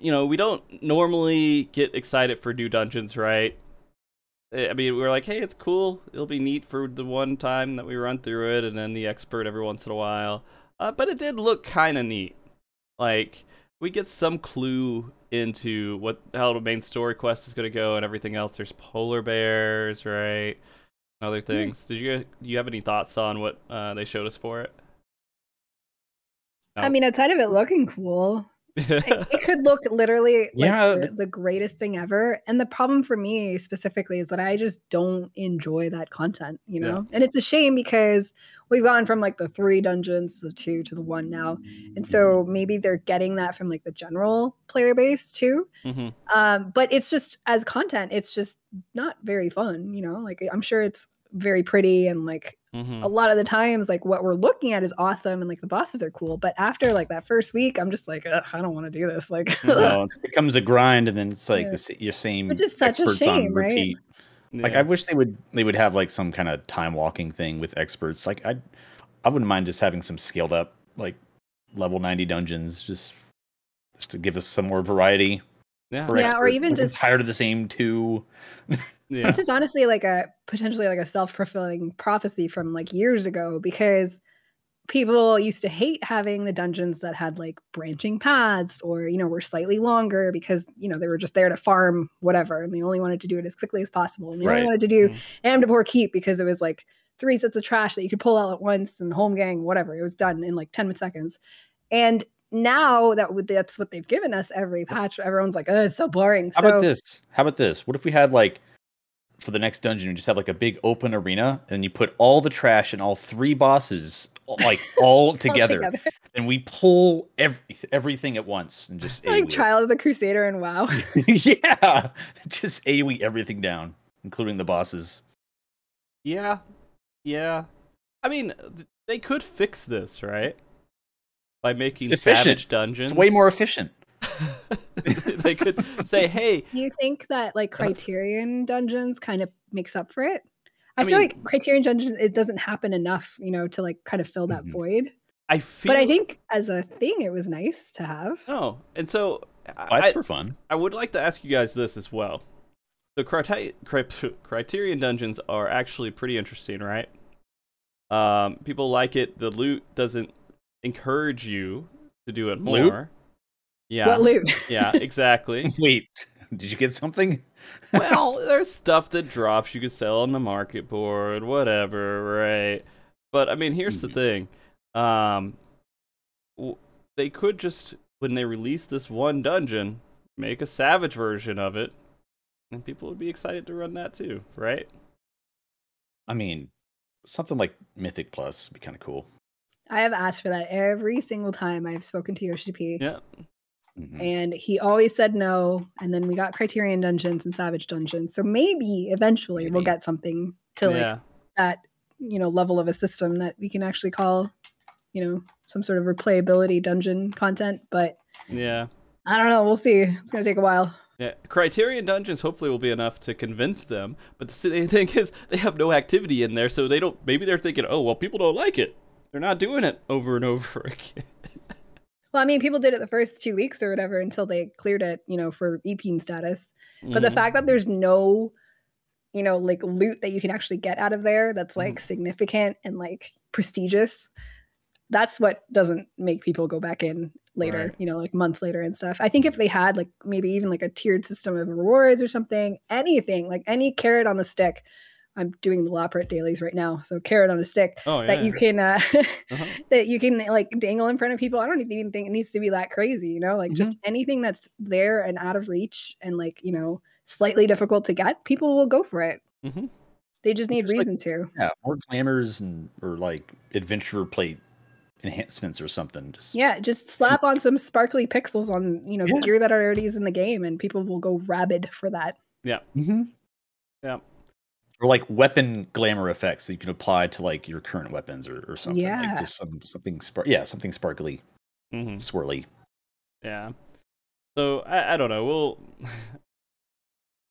you know, we don't normally get excited for new dungeons, right? Eh, I mean, we're like, hey, it's cool. It'll be neat for the one time that we run through it, and then the expert every once in a while. Uh, but it did look kind of neat. Like we get some clue into what how the main story quest is going to go and everything else. There's polar bears, right? Other things. Did you do you have any thoughts on what uh, they showed us for it? I mean, outside of it looking cool, it, it <laughs> could look literally like Yeah, the, the greatest thing ever. And the problem for me specifically is that I just don't enjoy that content, you Yeah. know? And it's a shame because we've gone from like the three dungeons to the two to the one now. And so maybe they're getting that from like the general player base too. hmm Um, but it's just as content, it's just not very fun, you know? Like I'm sure it's very pretty and like hmm a lot of the times like what we're looking at is awesome and like the bosses are cool but after like that first week i'm just like Ugh, i don't want to do this like no, <laughs> it becomes a grind, and then it's like Yeah. the, your same Which is such a experts shame, on right? repeat. Like I wish they would they would have like some kind of time walking thing with experts. Like I I wouldn't mind just having some scaled up like level 90 dungeons just just to give us some more variety. yeah, For Yeah, or even I'm just- tired of the same two. <laughs> yeah. this is honestly like a potentially like a self-fulfilling prophecy from like years ago because people used to hate having the dungeons that had like branching paths or you know were slightly longer because you know they were just there to farm whatever and they only wanted to do it as quickly as possible and they Right. only wanted to do Mhm. Amdapor Keep because it was like three sets of trash that you could pull out at once and home gang whatever it was done in like 10 seconds and now that would- that's what they've given us every patch everyone's like oh it's so boring How so about this? How about this? What if we had like for the next dungeon, you just have like a big open arena, and you put all the trash and all three bosses like <laughs> all together, all together. and we pull every, everything at once and just <laughs> like AoE Trial of the Crusader and WoW. <laughs> yeah, just AoE everything down, including the bosses. Yeah, yeah. I mean, they could fix this, right? By making savage dungeons. It's way more efficient. <laughs> they could say, "Hey." Do you think that like Criterion dungeons kind of makes up for it? I, I feel mean, like Criterion dungeons it doesn't happen enough, you know, to like kind of fill that mm-hmm. void. I feel, but I think as a thing, it was nice to have. Oh, and so that's I, for fun. I would like to ask you guys this as well. So criteria, Criterion dungeons are actually pretty interesting, right? Um, people like it. The loot doesn't encourage you to do it more. Loot? Yeah. What loot? yeah, <laughs> exactly. <laughs> Wait, did you get something? <laughs> well, there's stuff that drops you could sell on the market board, whatever, right? But I mean, here's mm-hmm. the thing. Um, they could just when they release this one dungeon, make a savage version of it, and people would be excited to run that too, right? I mean, something like Mythic Plus would be kind of cool. I have asked for that every single time I've spoken to Yoshi P. Yeah. Mm-hmm. And he always said no. And then we got Criterion Dungeons and Savage Dungeons. So maybe eventually maybe. we'll get something to like that, you know, level of a system that we can actually call, you know, some sort of replayability dungeon content. But yeah, I don't know. We'll see. It's gonna take a while. Yeah, Criterion Dungeons hopefully will be enough to convince them. But the <laughs> thing is, they have no activity in there, so they don't. Maybe they're thinking, oh well, people don't like it. They're not doing it over and over <laughs> again. Well, I mean, people did it the first two weeks or whatever until they cleared it, you know, for EPing status. Mm-hmm. But the mm-hmm. fact that there's no, you know, like loot that you can actually get out of there that's like mm-hmm. significant and like prestigious, that's what doesn't make people go back in later, right. you know, like months later and stuff. I think if they had like maybe even like a tiered system of rewards or something, anything, like any carrot on the stick I'm doing the Loporrit dailies right now, so carrot on a stick oh, yeah, that you can uh, <laughs> uh-huh. that you can like dangle in front of people. I don't even think it needs to be that crazy, you know, like mm-hmm. just anything that's there and out of reach and like you know slightly difficult to get, people will go for it. Mm-hmm. They just need just reason like, to. Yeah, more glamours and or like adventure plate enhancements or something. Just yeah, just slap on some sparkly pixels on you know yeah. gear that already is in the game, and people will go rabid for that. Yeah. Mm-hmm. Yeah or like weapon glamour effects that you can apply to like your current weapons or, or something. Yeah. Like just some something spark yeah, something sparkly. Mm-hmm. Swirly. Yeah. So I, I don't know. We'll <laughs>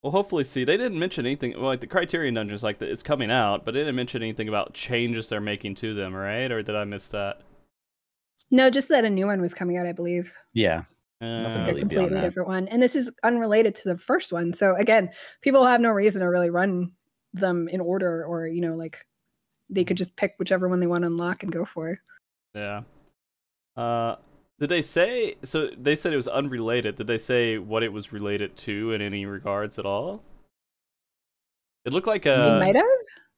we'll hopefully see. They didn't mention anything well, like the Criterion dungeons like the, it's coming out, but they didn't mention anything about changes they're making to them, right? Or did I miss that? No, just that a new one was coming out, I believe. Yeah. Uh, really a completely different one. And this is unrelated to the first one. So again, people have no reason to really run them in order or you know like they could just pick whichever one they want to unlock and go for. Yeah. Uh did they say so they said it was unrelated. Did they say what it was related to in any regards at all? It looked like a they might have?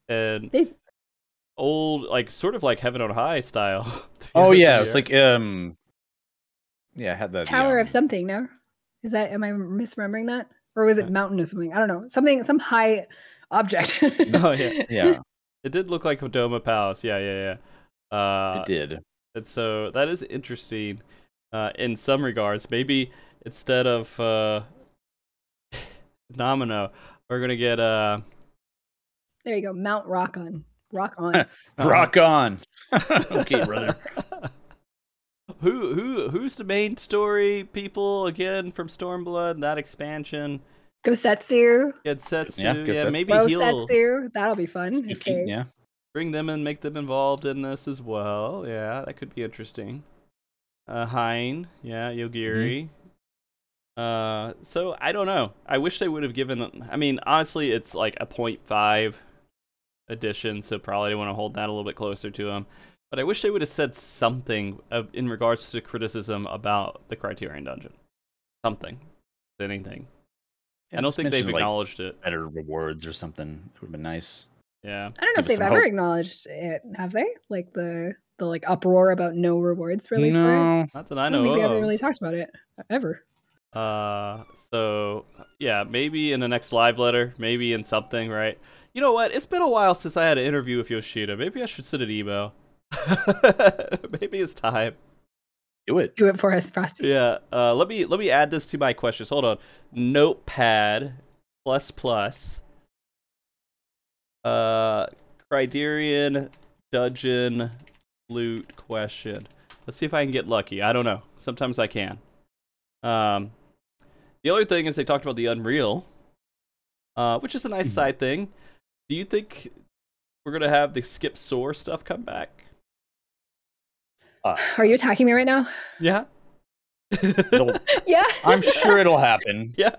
an they... old like sort of like heaven on high style. <laughs> Oh yeah it's like um yeah I had that tower of something no? Is that am i misremembering that? Or was it mountain or something? I don't know. Something some high object. <laughs> oh yeah, yeah. <laughs> It did look like Kodama Palace. Yeah, yeah, yeah. Uh, it did. And so that is interesting uh, in some regards. Maybe instead of uh, <sighs> Nomino, we're gonna get uh. There you go, Mount Rokkon. Rock on. <laughs> Rock on. okay, brother. who who who's the main story people again from Stormblood? That expansion. Gosetsu. Gosetsu. Yeah, yeah maybe he'll. That'll be fun. Okay. Yeah. Bring them and make them involved in this as well. Yeah, that could be interesting. Uh, Hien. Yeah, Yugiri. Mm-hmm. Uh, so I don't know. I wish they would have given. I mean, honestly, it's like a 0.5 edition, so probably want to hold that a little bit closer to them. But I wish they would have said something in regards to criticism about the Criterion Dungeon. Something. Anything. Yeah, I don't think they've acknowledged like, it. Better rewards or something. It would have been nice. Yeah. I don't know Give if they've ever hope. acknowledged it, have they? Like the the like uproar about no rewards really no, Not that I know. I don't think of. they ever really talked about it ever. Uh, so yeah, maybe in the next live letter, maybe in something, right? You know what? It's been a while since I had an interview with Yoshida. Maybe I should send an email. <laughs> maybe it's time. Do it. Do it for us, Frosty. Yeah. Uh, let me let me add this to my questions. Hold on. Notepad plus plus. Uh, Criterion dungeon loot question. Let's see if I can get lucky. I don't know. Sometimes I can. Um, the other thing is they talked about the Unreal, uh, which is a nice side thing. Do you think we're gonna have the skip soar stuff come back? Uh, <sighs> Are you attacking me right now? Yeah. <laughs> yeah. I'm sure it'll happen. <laughs> Yeah.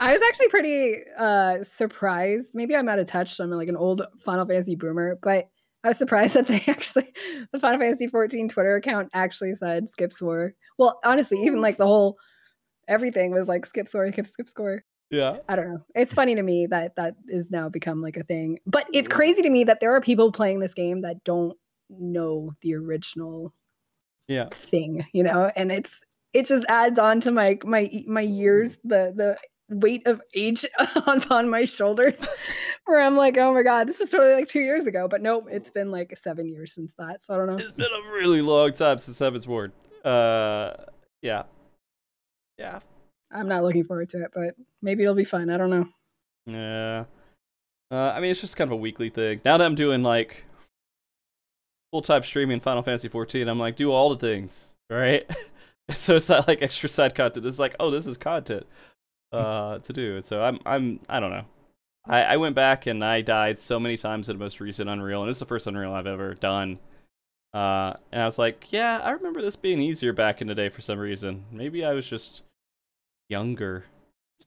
I was actually pretty uh surprised. Maybe I'm out of touch. I'm like an old Final Fantasy boomer, but I was surprised <laughs> that they actually the Final Fantasy 14 Twitter account actually said skip score. Well, honestly, even like the whole everything was like skip score, skip skip score. Yeah. I don't know. It's funny to me that that is now become like a thing. But it's crazy to me that there are people playing this game that don't know the original yeah thing, you know? And it's it just adds on to my my my years the the weight of age <laughs> on my shoulders <laughs> where I'm like, oh my god, this is totally like two years ago. But nope, it's been like seven years since that. So I don't know. It's been a really long time since Heavensward. Uh yeah. Yeah. I'm not looking forward to it, but maybe it'll be fun. I don't know. Yeah. Uh, I mean, it's just kind of a weekly thing. Now that I'm doing like full time streaming Final Fantasy 14, I'm like, do all the things, right? <laughs> so it's not like extra side content. It's like, oh, this is content uh, to do. So I'm, I'm, I don't know. I, I went back and I died so many times in the most recent Unreal, and it's the first Unreal I've ever done. Uh, and I was like, yeah, I remember this being easier back in the day for some reason. Maybe I was just younger.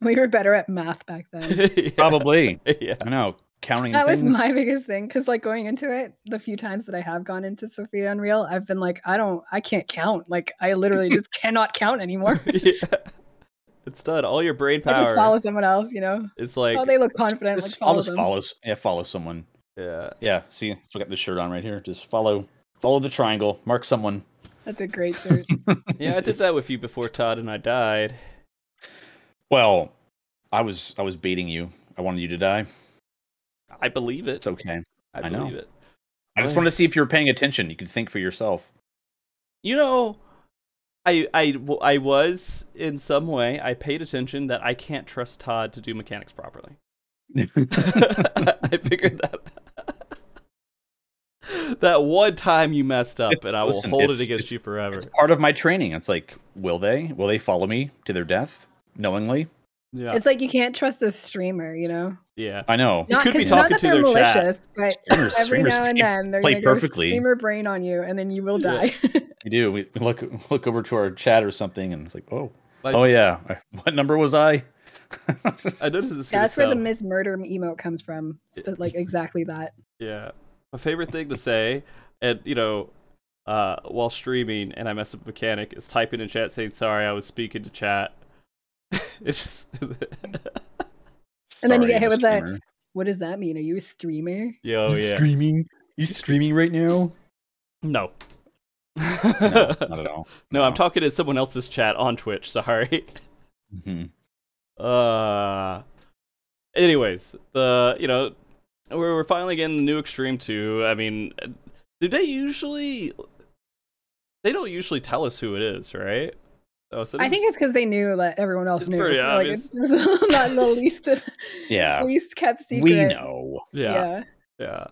We were better at math back then. <laughs> yeah. Probably. <laughs> Yeah. I know. Counting that things. was my <laughs> biggest thing because, like, going into it, the few times that I have gone into Sophia Unreal, I've been like, I don't, I can't count. Like, I literally <laughs> just cannot count anymore. <laughs> yeah. It's done. All your brain power. I just follow someone else, you know. It's like oh, they look confident. Just, like, follow I'll just them. follow. Yeah, follow someone. Yeah. Yeah. See, I got this shirt on right here. Just follow, follow the triangle. Mark someone. That's a great shirt. yeah, I did that with you before Todd and I died. Well, I was I was baiting you. I wanted you to die. I believe it. It's okay. I, I know. it. I just want to see if you were paying attention. You could think for yourself. You know, I I I was in some way. I paid attention that I can't trust Todd to do mechanics properly. <laughs> I figured that. <laughs> that one time you messed up, It's- and I will listen, hold it against you forever. It's part of my training. It's like, will they? Will they follow me to their death knowingly? Yeah, It's like you can't trust a streamer, you know. yeah. I know. You Not, could be 'cause- not talking that to they're their chat. malicious, but Streamers- every streamers now and then they're gonna go perfectly. streamer brain on you, and then you will Yeah. die. <laughs> You do. We we look look over to our chat or something, and it's like, oh, My- oh yeah. What number was I? I noticed this. That's where the sound- Miss Murder emote comes from. Like exactly that. Yeah. My favorite thing to say, and you know, uh, while streaming and I mess up mechanic, is typing in chat saying sorry I was speaking to chat. <laughs> it's just <laughs> And then you get hit I'm with that- What does that mean? Are you a streamer? Yo You yeah. streaming? You streaming right now? No. No, not at <laughs> all. No, I'm talking to someone else's chat on Twitch, sorry. hmm Uh anyways, the you know we're we're finally getting the new Extreme 2. I mean, do they usually they don't usually tell us who it is, right? Oh, so I think is- it's because they knew that everyone else It's knew. pretty Like obvious. it's just <laughs> not the <laughs> least Yeah, least kept secret. we know. yeah. Yeah.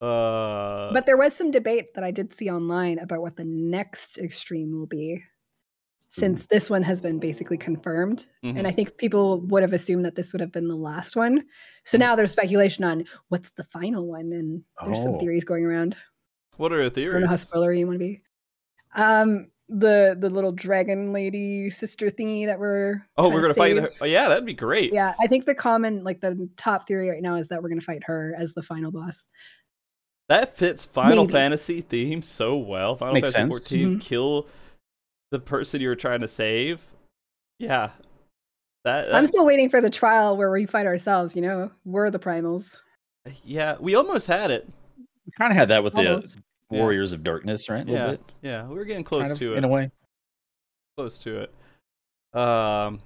Uh But there was some debate that I did see online about what the next extreme will be, since this one has been basically confirmed. mhm. And I think people would have assumed that this would have been the last one. So Mhm. now there's speculation on what's the final one, and there's some Oh. theories going around. what are your I don't know how theories? spoilery you want to be. Um, the the little dragon lady sister thingy that we're Oh, we're gonna fight her. Oh, yeah, that'd be great. Yeah, I think the common like the top theory right now is that we're gonna fight her as the final boss. That fits Final Maybe. Fantasy theme so well. Final Makes Fantasy sense. 14, Mhm. kill the person you were trying to save. Yeah. That, I'm still waiting for the trial where we fight ourselves. You know, we're the primals. yeah, we almost had it. We kind of had that with Almost. the Yeah. Warriors of Darkness, right? A Yeah. bit, Yeah, we were getting close kind of, to in a way. Close to it. Um,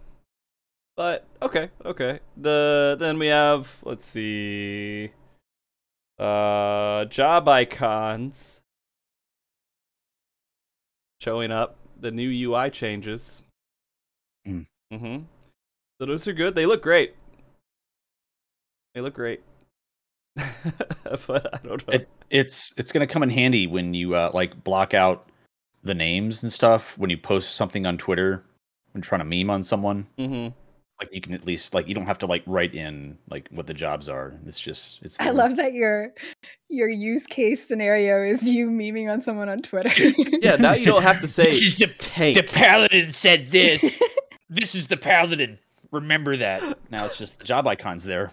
but okay, okay. The then we have let's see, uh, job icons showing up. The new UI changes. Mm. Mm-hmm. So those are good. They look great. They look great. <laughs> but I don't know. It, it's it's gonna come in handy when you uh, like block out the names and stuff when you post something on Twitter when trying to meme on someone. Mm-hmm. Like you can at least like you don't have to like write in like what the jobs are. It's just it's. I love that your your use case scenario is you memeing on someone on Twitter. <laughs> Yeah, now you don't have to <laughs> say This is the, tank. the paladin said this. this is the paladin. Remember that. now it's just the job icons there.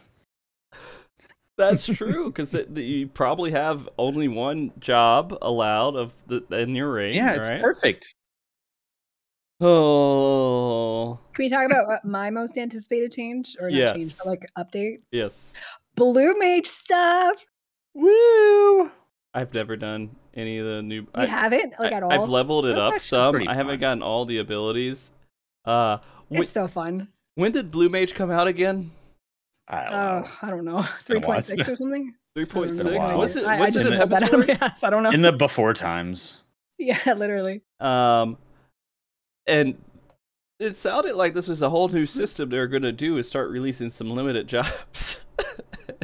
That's true because you probably have only one job allowed of the in your ring. Yeah, it's right? perfect. Oh Can we talk about my most anticipated change or not Yes. change, but like update? yes, Blue Mage stuff. Woo! I've never done any of the new. You I, haven't like I- at all. I've leveled it That's up some. I haven't fun. gotten all the abilities. Uh, when, it's so fun. when did Blue Mage come out again? I don't Oh, know. I don't know, <laughs> been three a while. point It's six been- or something. Three point six. point been a six. while. Was it? I, I Was just it in pulled that out of my ass. I don't know. In the before times. <laughs> yeah, literally. Um, and it sounded like this was a whole new system they're going to do is start releasing some limited jobs. <laughs>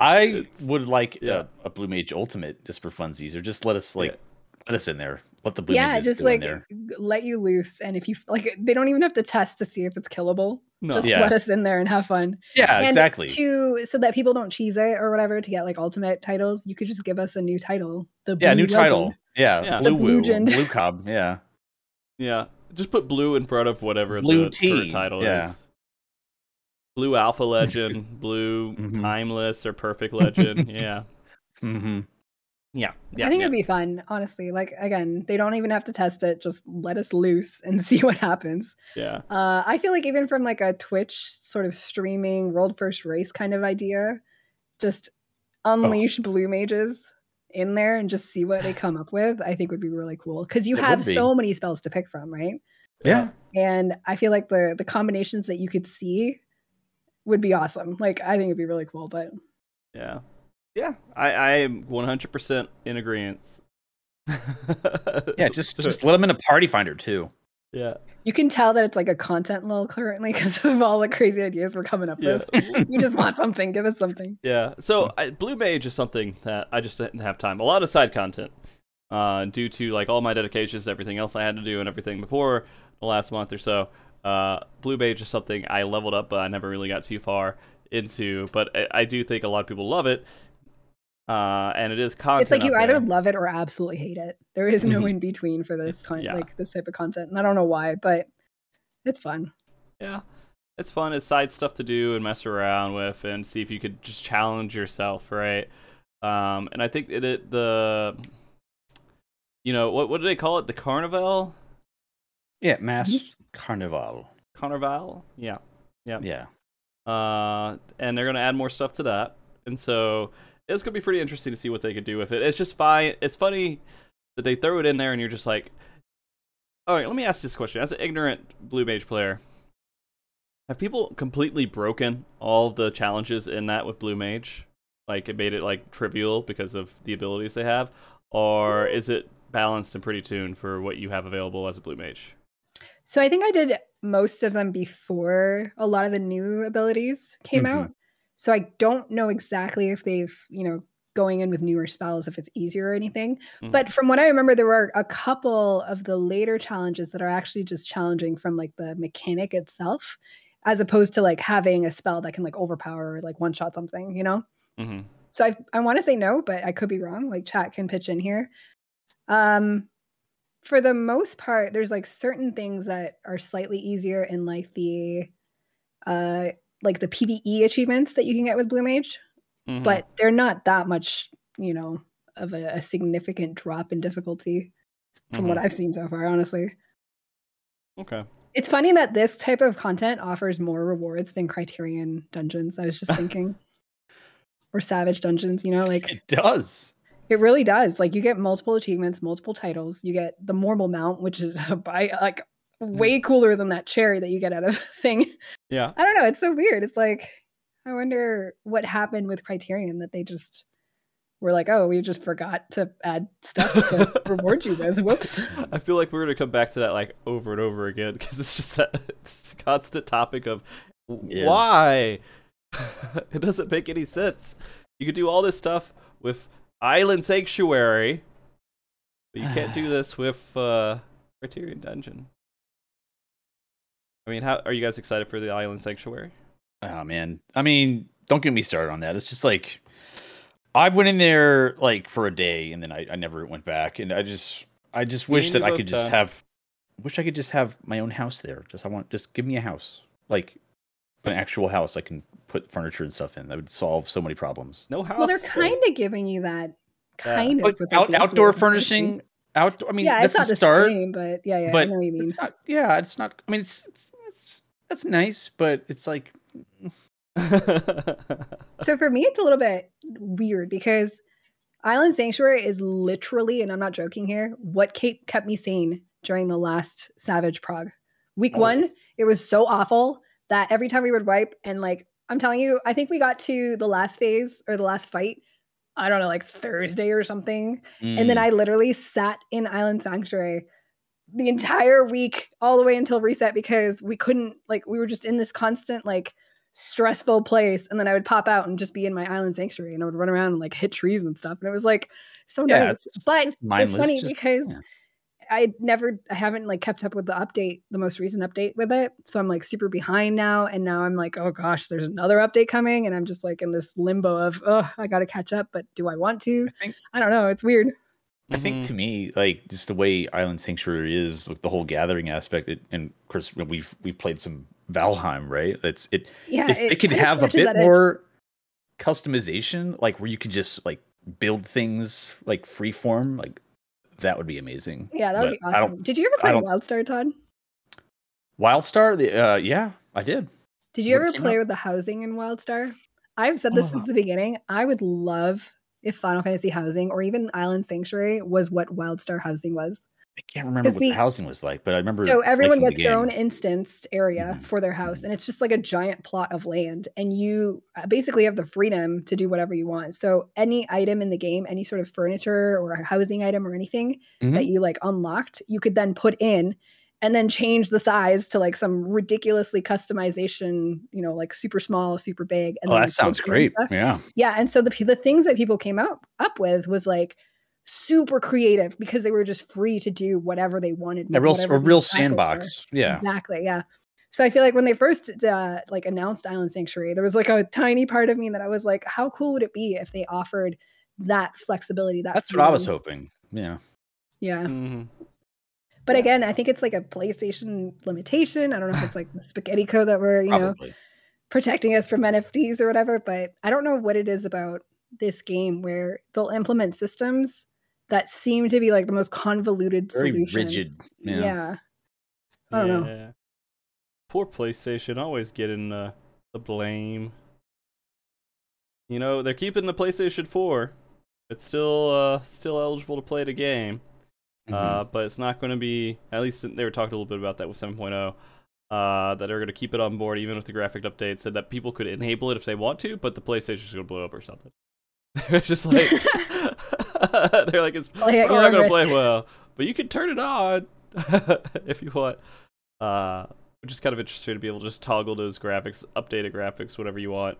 I would like yeah. a, a Blue Mage Ultimate just for funsies, or just let us like Yeah. Let us in there. Let the Blue yeah, just go in like there. let you loose, and if you like, they don't even have to test to see if it's killable. no, Just Yeah. let us in there and have fun. Yeah, and exactly. To so that people don't cheese it or whatever to get like ultimate titles, you could just give us a new title. The yeah, Blue new title. Yeah, Yeah. Blue The Woo, Bluegend. Blue Cob. Yeah, <laughs> yeah. Just put blue in front of whatever Blue the tea, current title yeah. is. Blue Alpha Legend, <laughs> Blue Mhm. Timeless or Perfect Legend. <laughs> Yeah, mm-hmm. Yeah, yeah. I think yeah. it'd be fun, honestly. Like again, they don't even have to test it; just let us loose and <laughs> see what happens. yeah. Uh, I feel like even from like a Twitch sort of streaming world first race kind of idea, just unleash blue mages in there and just see what they come up with. I think would be really cool because you It have so many spells to pick from, right? Yeah, And I feel like the the combinations that you could see would be awesome. Like I think it'd be really cool. But Yeah. Yeah. I, I am 100% in agreement. yeah. Just just let them in a Party Finder too. Yeah. you can tell that it's like a content lull currently <laughs> because of all the crazy ideas we're coming up Yeah. with. we just want something. Give us something. Yeah. So I, Blue Mage is something that I just didn't have time. A lot of side content, uh, due to like all my dedications, everything else I had to do, and everything before the last month or so. Uh, Blue Mage is something I leveled up, but I never really got too far into. But I, I do think a lot of people love it. Uh, and it is content. it's like you either there. love it or absolutely hate it. There is no Mhm. in between for this kind Yeah. like this type of content. And I don't know why, but it's fun. Yeah. It's fun. It's side stuff to do and mess around with and see if you could just challenge yourself, right? Um, and I think it, it the you know, what what do they call it? The carnival? Yeah, Masked Carnivale. Carnival? Yeah. Yeah. Yeah, Uh and they're gonna add more stuff to that. And so it's gonna be pretty interesting to see what they could do with it. It's just fine it's funny that they throw it in there and you're just like Alright, let me ask this question. As an ignorant blue mage player, have people completely broken all the challenges in that with blue mage? Like it made it like trivial because of the abilities they have? Or is it balanced and pretty tuned for what you have available as a blue mage? So I think I did most of them before a lot of the new abilities came Mhm. out. So I don't know exactly if they've, you know, going in with newer spells if it's easier or anything. Mhm. But from what I remember, there were a couple of the later challenges that are actually just challenging from like the mechanic itself, as opposed to like having a spell that can like overpower or like one shot something, you know? Mm-hmm. So I I want to say no, but I could be wrong. Like chat can pitch in here. Um for the most part, there's like certain things that are slightly easier in like the uh like the PvE achievements that you can get with Blue Mage, Mm-hmm. but they're not that much, you know, of a, a significant drop in difficulty from what Mhm. I've seen so far, honestly. Okay. It's funny that this type of content offers more rewards than Criterion dungeons. I was just <laughs> thinking. or Savage dungeons, you know, like it does. It really does. Like you get multiple achievements, multiple titles. You get the Morbol mount, which is <laughs> by like way cooler than that cherry that you get out of <laughs> thing. Yeah. I don't know. It's so weird. It's like I wonder what happened with Criterion that they just were like, oh, we just forgot to add stuff to <laughs> reward you with. Whoops. I feel like we're gonna come back to that like over and over again because it's just that <laughs> it's constant topic of Yes. why it doesn't make any sense. You could do all this stuff with Island Sanctuary, but you can't do <sighs> this with uh, Criterion Dungeon. I mean, how are you guys excited for the Island Sanctuary? Oh man. I mean, don't get me started on that. It's just like I went in there like for a day and then I, I never went back. And I just I just Me wish that I both, could just Tom. have wish I could just have my own house there. Just I want just give me a house. Like an actual house I can put furniture and stuff in. That would solve so many problems. No house. well, they're kind of giving you that kind of with like, out, outdoor updated furnishing out I mean yeah, that's it's not a the start. same, but yeah, yeah, I know what you mean. it's not yeah, it's not I mean it's it's, it's that's nice, but it's like <laughs> So for me, it's a little bit weird because Island Sanctuary is literally, and I'm not joking here, what Kate kept me sane during the last Savage prog. Week Oh. one, it was so awful that every time we would wipe, and like I'm telling you, I think we got to the last phase or the last fight, I don't know, like Thursday or something. And then mm, I literally sat in Island Sanctuary the entire week, all the way until reset, because we couldn't, like, we were just in this constant, like, stressful place. And then I would pop out and just be in my Island Sanctuary and I would run around and, like, hit trees and stuff. And it was, like, so Yeah, nice. But it's funny just- because. yeah. I never, I haven't like kept up with the update, the most recent update with it. So I'm like super behind now. And now I'm like, oh gosh, there's another update coming. And I'm just like in this limbo of, oh, I got to catch up. But do I want to? I think I don't know. It's weird. I think Mhm. to me, like just the way Island Sanctuary is with the whole gathering aspect, it, and of course we've we've played some Valheim, right? It's it. Yeah. if it could kinda have a bit that edge. more customization, like where you could just like build things like freeform, like that would be amazing. Yeah, that would be But I don't- awesome. Did you ever play don't- WildStar, Todd? WildStar, the uh, yeah, I did. Did you When it ever play out? with the housing in WildStar? I've said this Oh. since the beginning. I would love if Final Fantasy Housing or even Island Sanctuary was what WildStar Housing was. I can't remember what we- the housing was like, but I remember. So everyone gets the their own instanced area Mhm. for their house, and it's just like a giant plot of land, and you uh, basically have the freedom to do whatever you want. So any item in the game, any sort of furniture or a housing item or anything Mhm. that you like unlocked, you could then put in and then change the size to like some ridiculously customization, you know, like super small, super big. And Oh, then, that sounds built in and great. stuff. Yeah. Yeah, and so the the things that people came up up with was like super creative because they were just free to do whatever they wanted. A real, a real assets were. sandbox. Yeah. Exactly. Yeah. So I feel like when they first uh, like announced Island Sanctuary, there was like a tiny part of me that I was like, how cool would it be if they offered that flexibility? That That's what I was hoping. Yeah. Yeah. Mhm. But Yeah. again, I think it's like a PlayStation limitation. I don't know if it's like the spaghetti code that we're, you know, protecting us from NFTs or whatever, but I don't know what it is about this game where they'll implement systems that seem to be like the most convoluted Very solution. rigid. Yeah. Yeah. I don't know. Poor PlayStation, always getting the the blame. You know, they're keeping the PlayStation 4. It's still uh still eligible to play the game. Uh, but it's not going to be. At least they were talking a little bit about that with 7.0. Uh, that they're going to keep it on board even with the graphic update, and that people could enable it if they want to, but the PlayStation's going to blow up or something. <laughs> they're just like, <laughs> <laughs> they're like, it's probably not going to play well, but you can turn it on if you want. Uh, which is kind of interesting to be able to just toggle those graphics, updated graphics, whatever you want.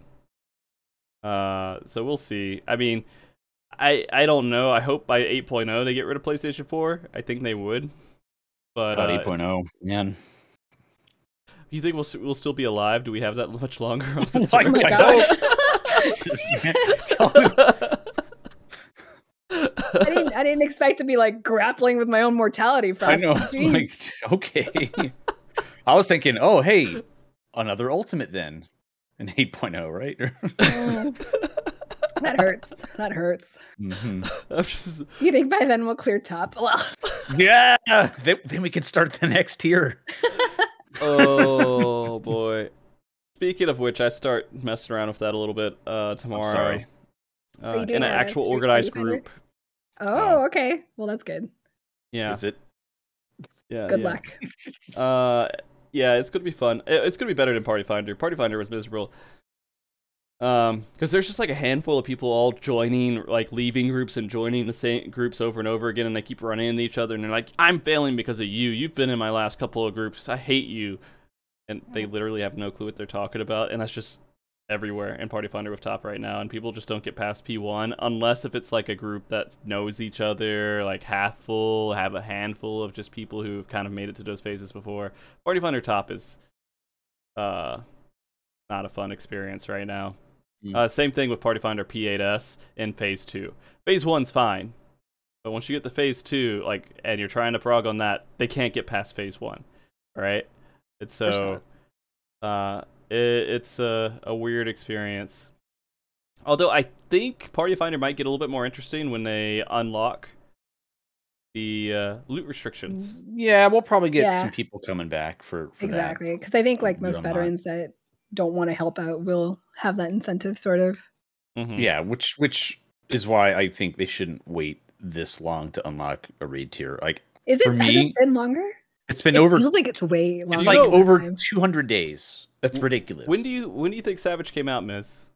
Uh, so we'll see. I mean, I I don't know. I hope by 8.0 they get rid of PlayStation 4. I think they would. But About uh, 8.0. Man. you think we'll we'll still be alive? Do we have that <laughs> much longer on Oh the my Oh my God. god. Jesus, man. I didn't I didn't expect to be like grappling with my own mortality <laughs> I Frosty. know. Like, okay. I was thinking, oh, hey, another ultimate then. An 8.0, right? <laughs> That hurts. <laughs> That hurts. <laughs> Mhm. Just- Do you think by then we'll clear top? <laughs> Well, Yeah. Then, then we can start the next tier. oh boy. Speaking of which, I start messing around with that a little bit uh, tomorrow. sorry. Are you Uh, in an actual organized group. oh, okay. Well, that's good. Yeah. Is it? Yeah. Good yeah. luck. Uh, yeah, it's gonna be fun. It's gonna be better than Party Finder. Party Finder was miserable. Um, because there's just like a handful of people all joining, like leaving groups and joining the same groups over and over again, and they keep running into each other, and they're like, "I'm failing because of you. You've been in my last couple of groups. I hate you," and they literally have no clue what they're talking about, and that's just everywhere in Party Finder with top right now, and people just don't get past P1 unless if it's like a group that knows each other, like half full, have a handful of just people who've kind of made it to those phases before. Party Finder top is uh not a fun experience right now. Mm. Uh, same thing with Party Finder P8S in Phase Two. Phase One's fine, but once you get to Phase Two, like, and you're trying to prog on that, they can't get past Phase One, right? It's so, uh, it, it's a a weird experience. Although I think Party Finder might get a little bit more interesting when they unlock the uh, loot restrictions. Yeah, we'll probably get Yeah. some people coming back for, for that. Exactly. Because I think like most online. veterans that don't want to help out will have that incentive sort of. Mhm. Yeah, which which is why I think they shouldn't wait this long to unlock a raid tier. Like Is it, For has me, it been longer? it's been it over. feels like it's way longer. It's like over time. 200 days. That's W- ridiculous. When do you when do you think Savage came out, Miss?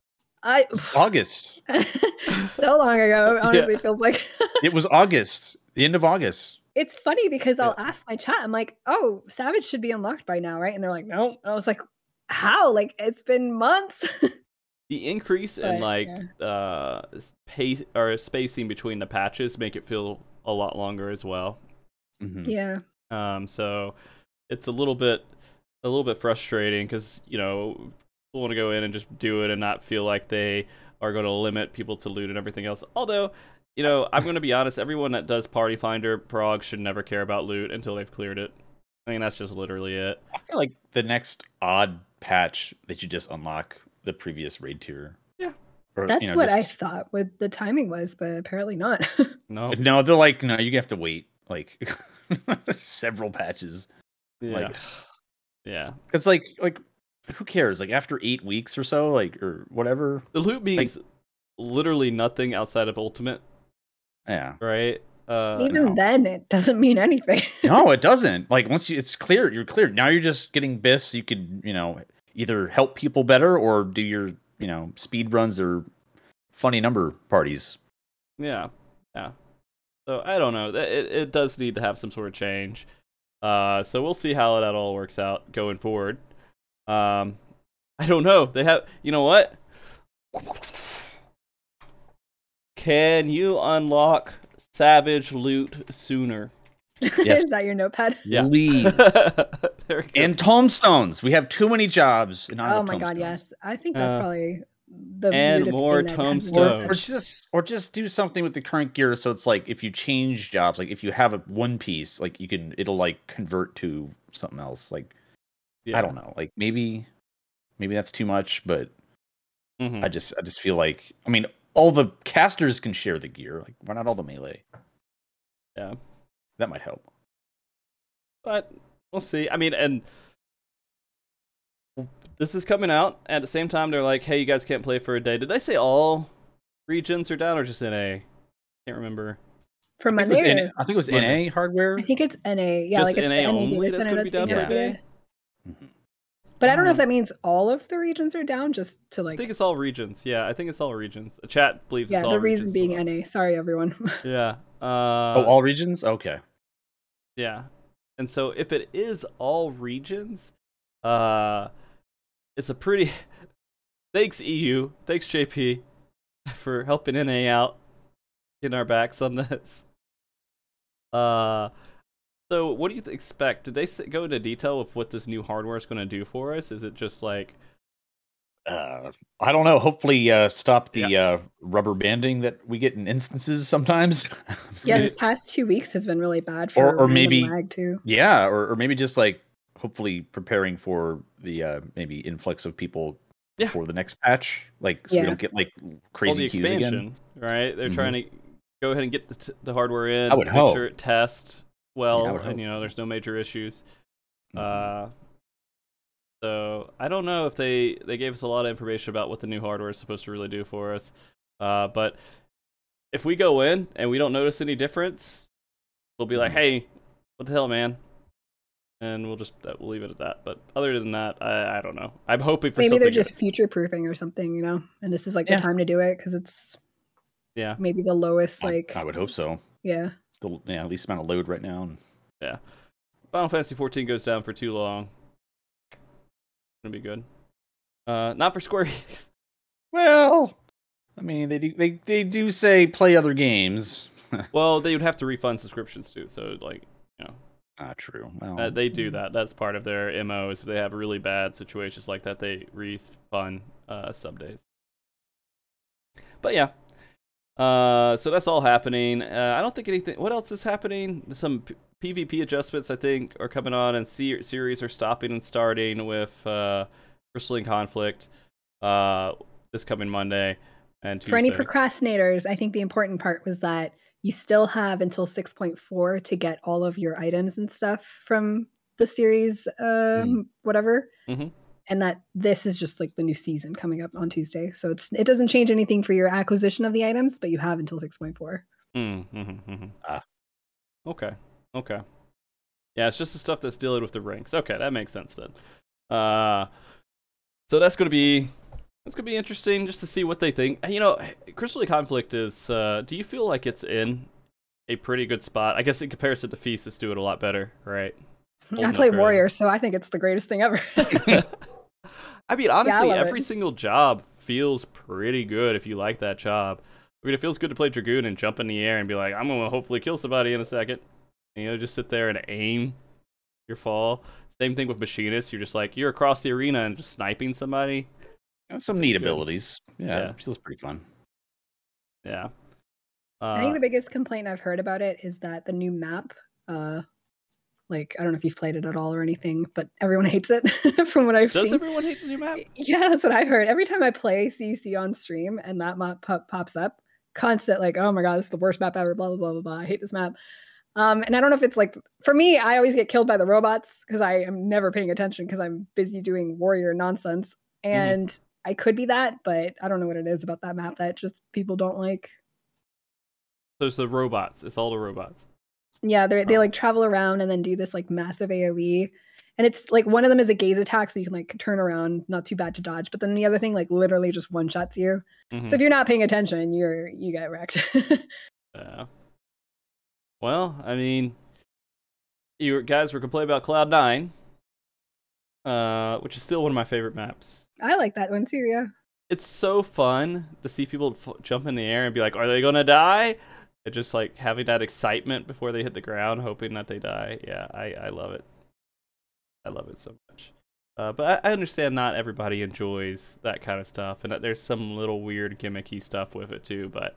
I August. <laughs> so long ago, <laughs> honestly, it feels like <laughs> It was August. The end of August. it's funny because I'll ask my chat, I'm like, oh, Savage should be unlocked by now, right? And they're like, no. I was like, how? Like it's been months. <laughs> The increase in But, like uh pace or spacing between the patches make it feel a lot longer as well. Mhm. yeah. Um, so it's a little bit a little bit frustrating because you know people want to go in and just do it and not feel like they are going to limit people to loot and everything else. Although, you know, I'm going to be honest, everyone that does Party Finder prog should never care about loot until they've cleared it. I mean, that's just literally it. I feel like the next odd patch that you just unlock the previous raid tier. Yeah. Or, That's you know, what I thought what the timing was, but apparently not. <laughs> No, No, they're like, no, you have to wait like <laughs> several patches. yeah, Like, <sighs> yeah. it's like, like, who cares? Like after eight weeks or so, like or whatever. The loot means literally nothing outside of Ultimate, Yeah. right? Uh, Even no. then, it doesn't mean anything. <laughs> no, it doesn't. Like once you, it's clear, you're clear. Now you're just getting bis. You could, you know, either help people better or do your, you know, speed runs or funny number parties. Yeah, yeah. So I don't know. It it does need to have some sort of change. Uh, so we'll see how that all works out going forward. Um, I don't know. They have. You know what? Can you unlock Savage loot sooner? <laughs> Yes. Is that your notepad? Yeah. Please. <laughs> there we go. and tombstones. We have too many jobs. And not Oh enough my god, yes. I think that's Uh, probably the and weirdest more thing that hasn't Or, tombstones. or just or just do something with the current gear so it's like if you change jobs like if you have a one piece like you can it'll like convert to something else like Yeah. i don't know like maybe maybe that's too much but Mhm. i just i just feel like i mean all the casters can share the gear like why not all the melee Yeah. that might help but we'll see. I mean, and this is coming out at the same time. They're like, "Hey, you guys can't play for a day." Did they say all regions are down or just NA? I can't remember. For I think, Monday, I think it was na hardware I think it's NA. Yeah, Just like it's NA the NA only data that's center gonna be down for a day? updated. Mm-hmm. But I don't know if Um, that means all of the regions are down, just to like, I think it's all regions. Yeah, I think it's all regions. The chat believes Yeah, it's all the reason regions being well. NA. Sorry, everyone. <laughs> Yeah. Uh, oh all regions okay Yeah. And so if it is all regions, uh it's a pretty <laughs> thanks EU, thanks JP <laughs> for helping NA out getting our backs on this. Uh so what do you th- expect? Did they go into detail of what this new hardware is going to do for us? Is it just like uh, I don't know. Hopefully, uh, stop the uh, rubber banding that we get in instances sometimes. yeah, <laughs> this past two weeks has been really bad for Or- or maybe- lag too. Yeah, or, or maybe just like hopefully preparing for the uh, maybe influx of people Yeah. for the next patch, like so Yeah. we don't get like all crazy the queues expansion, again. right? They're Mhm. trying to go ahead and get the, t- the hardware in, I would make hope. sure it tests well, I would and you know there's no major issues. Mhm. Uh, so I don't know if they they gave us a lot of information about what the new hardware is supposed to really do for us. Uh, but if we go in and we don't notice any difference, we'll be like, Mhm. "Hey, what the hell, man? and we'll just uh, we'll leave it at that. But other than that, I, I don't know. I'm hoping for Maybe something they're just future proofing or something, you know. And this is like Yeah. the time to do it because it's Yeah. maybe the lowest I- like I, would hope so. yeah. The yeah, least amount of load right now. And Yeah, Final Fantasy 14 goes down for too long. Gonna be good. Uh, not for Square. <laughs> Enix. well, I mean, they do they they do say play other games. <laughs> well, they would have to refund subscriptions too. So like, you know. ah, true. Well, uh, they do that. That's part of their mo. Is if they have really bad situations like that, they refund uh, sub days. But yeah. Uh, so that's all happening. Uh, I don't think anything. What else is happening? Some P- PvP adjustments, I think, are coming on, and se- series are stopping and starting with uh, Crystalline Conflict uh, this coming Monday and Tuesday. For any procrastinators, I think the important part was that you still have until 6.4 to get all of your items and stuff from the series, um, whatever. Mhm. And that this is just like the new season coming up on Tuesday. So it's it doesn't change anything for your acquisition of the items, but you have until 6.4. Mm, mhm, mhm. Ah. Okay. Okay. Yeah, it's just the stuff that's dealing with the ranks. Okay, that makes sense then. Uh, so that's gonna be that's gonna be interesting just to see what they think. You know, Crystalline Conflict is. Uh, do you feel like it's in a pretty good spot? I guess in comparison to Feast, it's doing a lot better, right? Holding I play. Warrior, so I think it's the greatest thing ever. <laughs> <laughs> <laughs> I mean, honestly, love every it. single job feels pretty good if you like that job. I mean, it feels good to play Dragoon and jump in the air and be like, I'm gonna hopefully kill somebody in a second. And, you know, just sit there and aim your fall. Same thing with Machinist. You're just like you're across the arena and just sniping somebody. Some Feels neat good. abilities. Yeah, Yeah. feels pretty fun. Yeah. I think Uh, the biggest complaint I've heard about it is that the new map, uh, like I don't know if you've played it at all or anything, but everyone <laughs> hates it <laughs> from what I've does seen. everyone hate the new map? Yeah, that's what I've heard. Every time I play CC on stream and that map pop- pops up, constant like, oh my god, this is the worst map ever. Blah blah blah blah blah. I hate this map. Um, and I don't know if it's like for me, I always get killed by the robots because I am never paying attention because I'm busy doing warrior nonsense. And I could be that, but I don't know what it is about that map that just people don't like. So it's the robots. It's all the robots. Yeah, they they Oh. like travel around and then do this like massive AOE. And it's like one of them is a gaze attack, so you can like turn around, not too bad to dodge. But then the other thing like literally just one shots you. Mhm. So if you're not paying attention, you're you get wrecked. <laughs> Yeah. Well, I mean, you guys were complaining about Cloud Nine, uh, which is still one of my favorite maps. I like that one too. Yeah. It's so fun to see people f- jump in the air and be like, "Are they gonna die?" And just like having that excitement before they hit the ground, hoping that they die. Yeah, I I love it. I love it so much. Uh, but I, I understand not everybody enjoys that kind of stuff, and that there's some little weird gimmicky stuff with it too. But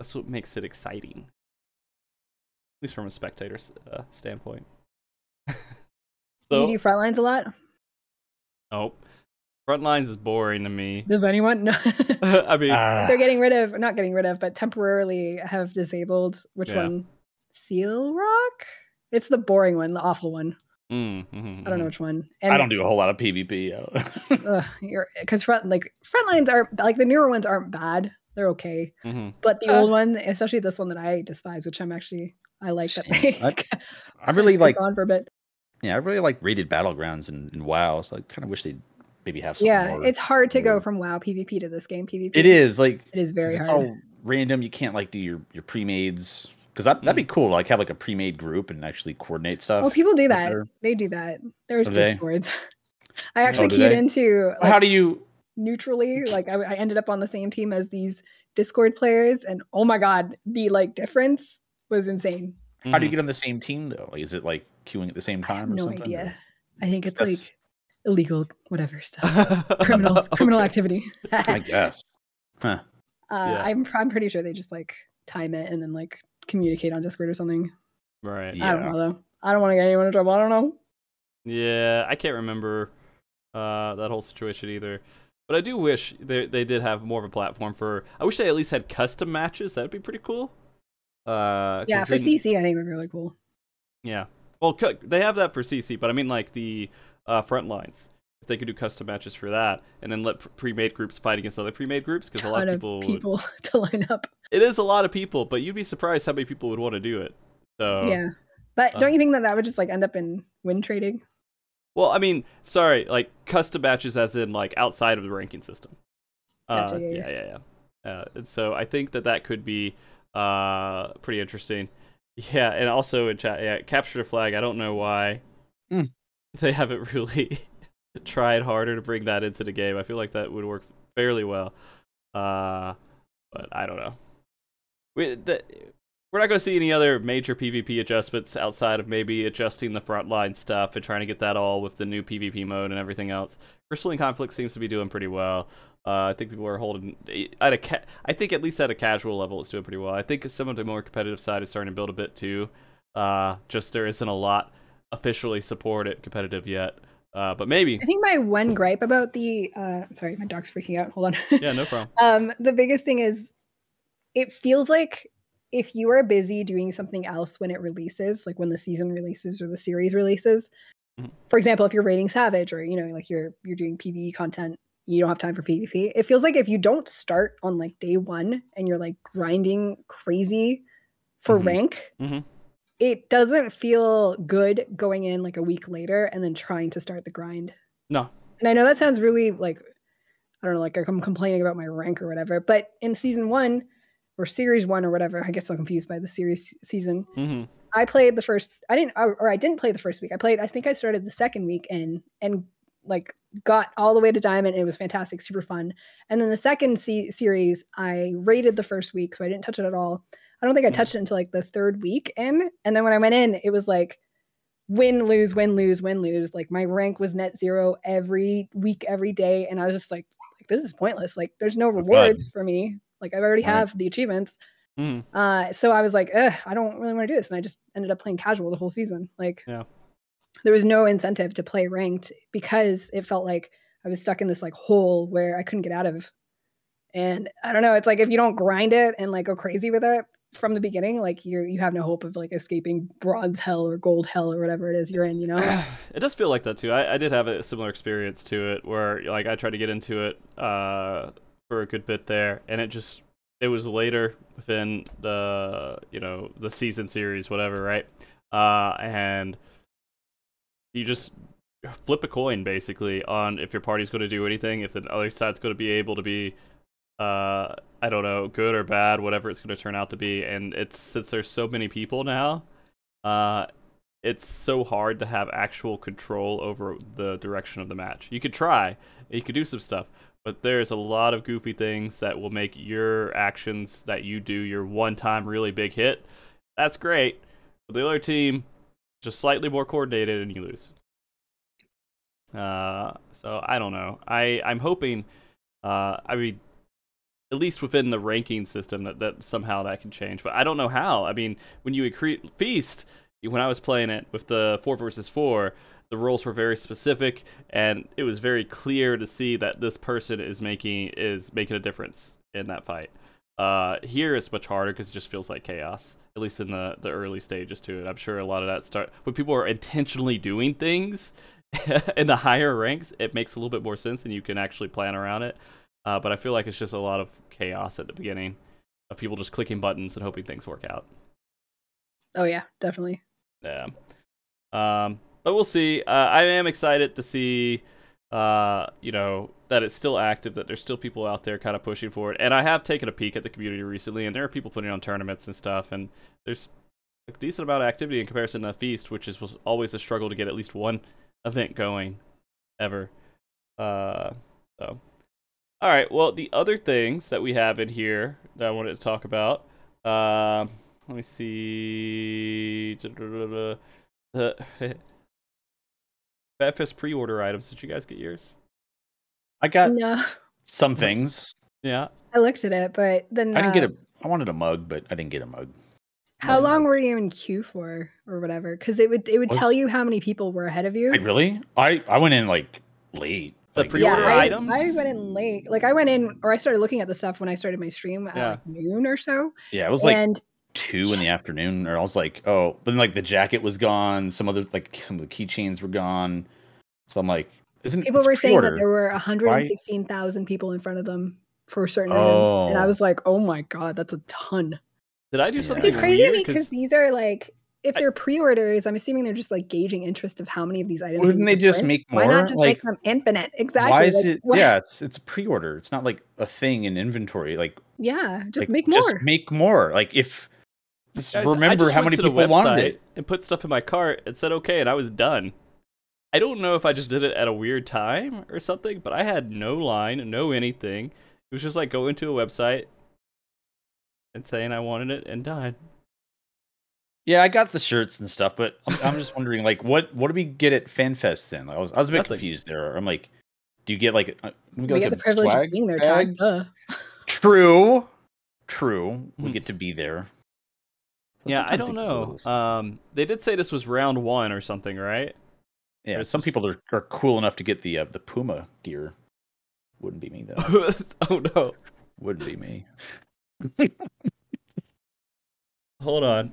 that's what makes it exciting, at least from a spectator's uh, standpoint. <laughs> do you do front lines a lot? nope. Frontlines is boring to me. Does anyone? No. <laughs> <laughs> I mean, Ah, They're getting rid of, not getting rid of, but temporarily have disabled which Yeah. one? Seal Rock. It's the boring one, the awful one. mm, mhm, I don't know which one. I don't do a whole lot of PvP. I don't- <laughs> because front like front lines are like the newer ones aren't bad. They're okay. Mhm. But the Uh. old one, especially this one that I despise, which I'm actually I like that they I- I really like. on for a bit. Yeah, I really like rated battlegrounds in, in WoW. So I kind of wish they'd maybe have some Yeah, more. it's hard to go from WoW PvP to this game PvP. It is like It is very 'cause hard. It's all random. You can't like do your your pre-mades because that Mm. that'd be cool. Like have like a pre-made group and actually coordinate stuff. Oh, people do that. better. They do that. There's <laughs> Do they? discords. I actually Oh, keyed they? into How do you? neutrally. Like I, I ended up on the same team as these Discord players, and oh my god, the like difference was insane. How do you Mhm. get on the same team though? Is it like queuing at the same I have time or no something? idea. or- I think it's That's- like illegal, whatever stuff, <laughs> criminal criminal activity. <laughs> I guess. Huh. Uh, Yeah. I'm I'm pretty sure they just like time it and then like communicate on Discord or something. Right. Yeah. I don't know though. I don't want to get anyone in trouble. I don't know. Yeah, I can't remember uh, that whole situation either. But I do wish they they did have more of a platform for. I wish they at least had custom matches. That'd be pretty cool. Uh, 'cause Yeah, for then- CC, I think would be really cool. Yeah. Well, cu- they have that for CC, but I mean like the uh, front lines. If they could do custom matches for that, and then let pre-made groups fight against other pre-made groups, because a lot of of people, would- <laughs> to line up. it is a lot of people, but you'd be surprised how many people would want to do it. So yeah, But Uh. don't you think that that would just like end up in win trading? Well, I mean, sorry, like custom matches, as in like outside of the ranking system. Uh, yeah, yeah, yeah, yeah. Uh, and so I think that that could be uh pretty interesting. <laughs> Yeah, and also in chat, yeah, capture the flag. I don't know why Hmm. <laughs> they haven't really <laughs> tried harder to bring that into the game. I feel like that would work fairly well. Uh, but I don't know. We the, we're not going to see any other major PvP adjustments outside of maybe adjusting the frontline stuff and trying to get that all with the new PvP mode and everything else. Crystalline Conflict seems to be doing pretty well. Uh, I think people are holding at a ca- I think at least at a casual level, it's doing pretty well. I think some of the more competitive side is starting to build a bit too. Uh, just there isn't a lot officially support it competitive yet. Uh, but maybe. I think my one gripe about the uh sorry, my dog's freaking out. Hold on. <laughs> Yeah, no problem. <laughs> um the biggest thing is it feels like if you are busy doing something else when it releases, like when the season releases or the series releases, Mhm. for example, if you're raiding Savage or you know, like you're you're doing PvE content, you don't have time for PvP. It feels like if you don't start on like day one and you're like grinding crazy for Mhm. rank, Mhm. It doesn't feel good going in like a week later and then trying to start the grind. No. And I know that sounds really like I don't know, like I'm complaining about my rank or whatever. But in season one or series one or whatever, I get so confused by the series season. hmm I played the first. I didn't, or, or I didn't play the first week. I played. I think I started the second week and and like got all the way to diamond. And it was fantastic, super fun. And then the second se- series, I rated the first week, so I didn't touch it at all. I don't think I Mhm. touched it until like the third week in. And then when I went in, it was like win lose win lose win lose. Like my rank was net zero every week, every day, and I was just like, like this is pointless. Like there's no rewards for me. Like I already Right. have the achievements. hmm Uh, so I was like, I don't really want to do this, and I just ended up playing casual the whole season. Like, Yeah. there was no incentive to play ranked because it felt like I was stuck in this like hole where I couldn't get out of. And I don't know, it's like if you don't grind it and like go crazy with it from the beginning, like you you have no hope of like escaping bronze hell or gold hell or whatever it is you're in, you know? <clears throat> it does feel like that too. I, I did have a similar experience to it where like I tried to get into it uh, for a good bit there, and it just it was later within the you know the season series whatever right, uh, and you just flip a coin basically on if your party's going to do anything, if the other side's going to be able to be uh I don't know, good or bad, whatever it's going to turn out to be. And it's since there's so many people now, uh it's so hard to have actual control over the direction of the match. You could try, you could do some stuff, but there's a lot of goofy things that will make your actions that you do your one time really big hit. That's great. But the other team just slightly more coordinated and you lose. Uh, so I don't know. I I'm hoping. Uh, I mean, at least within the ranking system, that that somehow that can change. But I don't know how. I mean, when you accre- feast, when I was playing it with the four versus four, the rules were very specific, and it was very clear to see that this person is making is making a difference in that fight. Uh, here it's much harder because it just feels like chaos. At least in the the early stages to it. I'm sure a lot of that start when people are intentionally doing things <laughs> in the higher ranks. It makes a little bit more sense, and you can actually plan around it. Uh, but I feel like it's just a lot of chaos at the beginning of people just clicking buttons and hoping things work out. oh yeah, definitely. Yeah. Um, but we'll see. Uh, I am excited to see, uh, you know, that it's still active, that there's still people out there kind of pushing for it. And I have taken a peek at the community recently, and there are people putting on tournaments and stuff, and there's a decent amount of activity in comparison to Feast, which is was always a struggle to get at least one event going, ever. Uh, so. All right. Well, the other things that we have in here that I wanted to talk about. Um, let me see. <laughs> The FanFest pre-order items. Did you guys get yours? I got no, some things. Yeah. I looked at it, but then I didn't get uh, a. I wanted a mug, but I didn't get a mug. How mug. long were you in queue for, or whatever? Because it would it would Was- tell you how many people were ahead of you. Wait, really? I I went in like late. The pre-order yeah, I, items? I went in late. Like I went in, or I started looking at the stuff when I started my stream at Yeah. like noon or so. Yeah, it was like and two in the afternoon, or I was like, oh, but then like the jacket was gone. Some other like some of the keychains were gone. So I'm like, isn't people were saying that there were 116,000 people in front of them for certain items, and I Oh. was like, oh my god, that's a ton. Did I do something Which is crazy to weird? me because 'Cause- these are like if they're pre-orders, I'm assuming they're just like gauging interest of how many of these items. Wouldn't they just make more? Why not just Like, make them infinite? Exactly. why is like, it? what- Yeah, it's it's a pre-order. It's not like a thing in inventory. Like, Yeah. Just like, make more. Just make more. Like if just Guys, remember just how many to the people wanted it. and put stuff in my cart and said okay, and I was done. I don't know if I just did it at a weird time or something, but I had no line, no anything. It was just like going to a website and saying I wanted it and done. Yeah, I got the shirts and stuff, but I'm, I'm just wondering, like, what what do we get at FanFest then? I was I was a bit Nothing. confused there. I'm like, do you get like, uh, do we get, get like the a privilege of being there, bag? Todd. Duh. True, true. We Hmm. get to be there. So yeah, I don't they go a know. Um, they did say this was round one or something, right? yeah, some just- people are, are cool enough to get the uh, the Puma gear. Wouldn't be me though. <laughs> oh no! Wouldn't be me. <laughs> Hold on.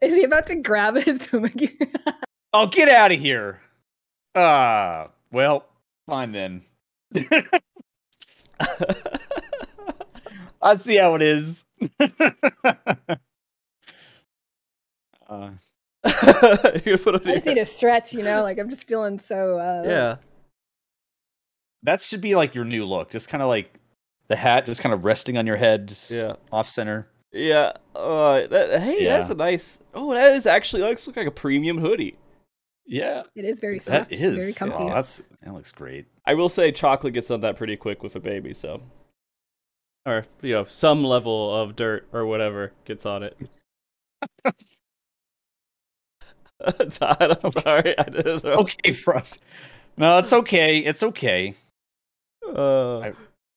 Is he about to grab his Puma gear? <laughs> Oh, get out of here. Ah, well, fine then. <laughs> I see how it is. <laughs> uh, You're put I just need a stretch, you know. Like I'm just feeling so. Uh, Yeah. that should be like your new look. Just kind of like the hat, just kind of resting on your head, just Yeah. off center. Yeah. Uh, that, hey, that's a nice. Oh, that is actually looks like a premium hoodie. Yeah, It is very that soft. is. Very comfy. Oh, that's that looks great. I will say, chocolate gets on that pretty quick with a baby, so. Or you know, some level of dirt or whatever gets on it. <laughs> Todd, I'm sorry, I didn't know. Okay, Frost. No, it's okay. It's okay. Uh, I-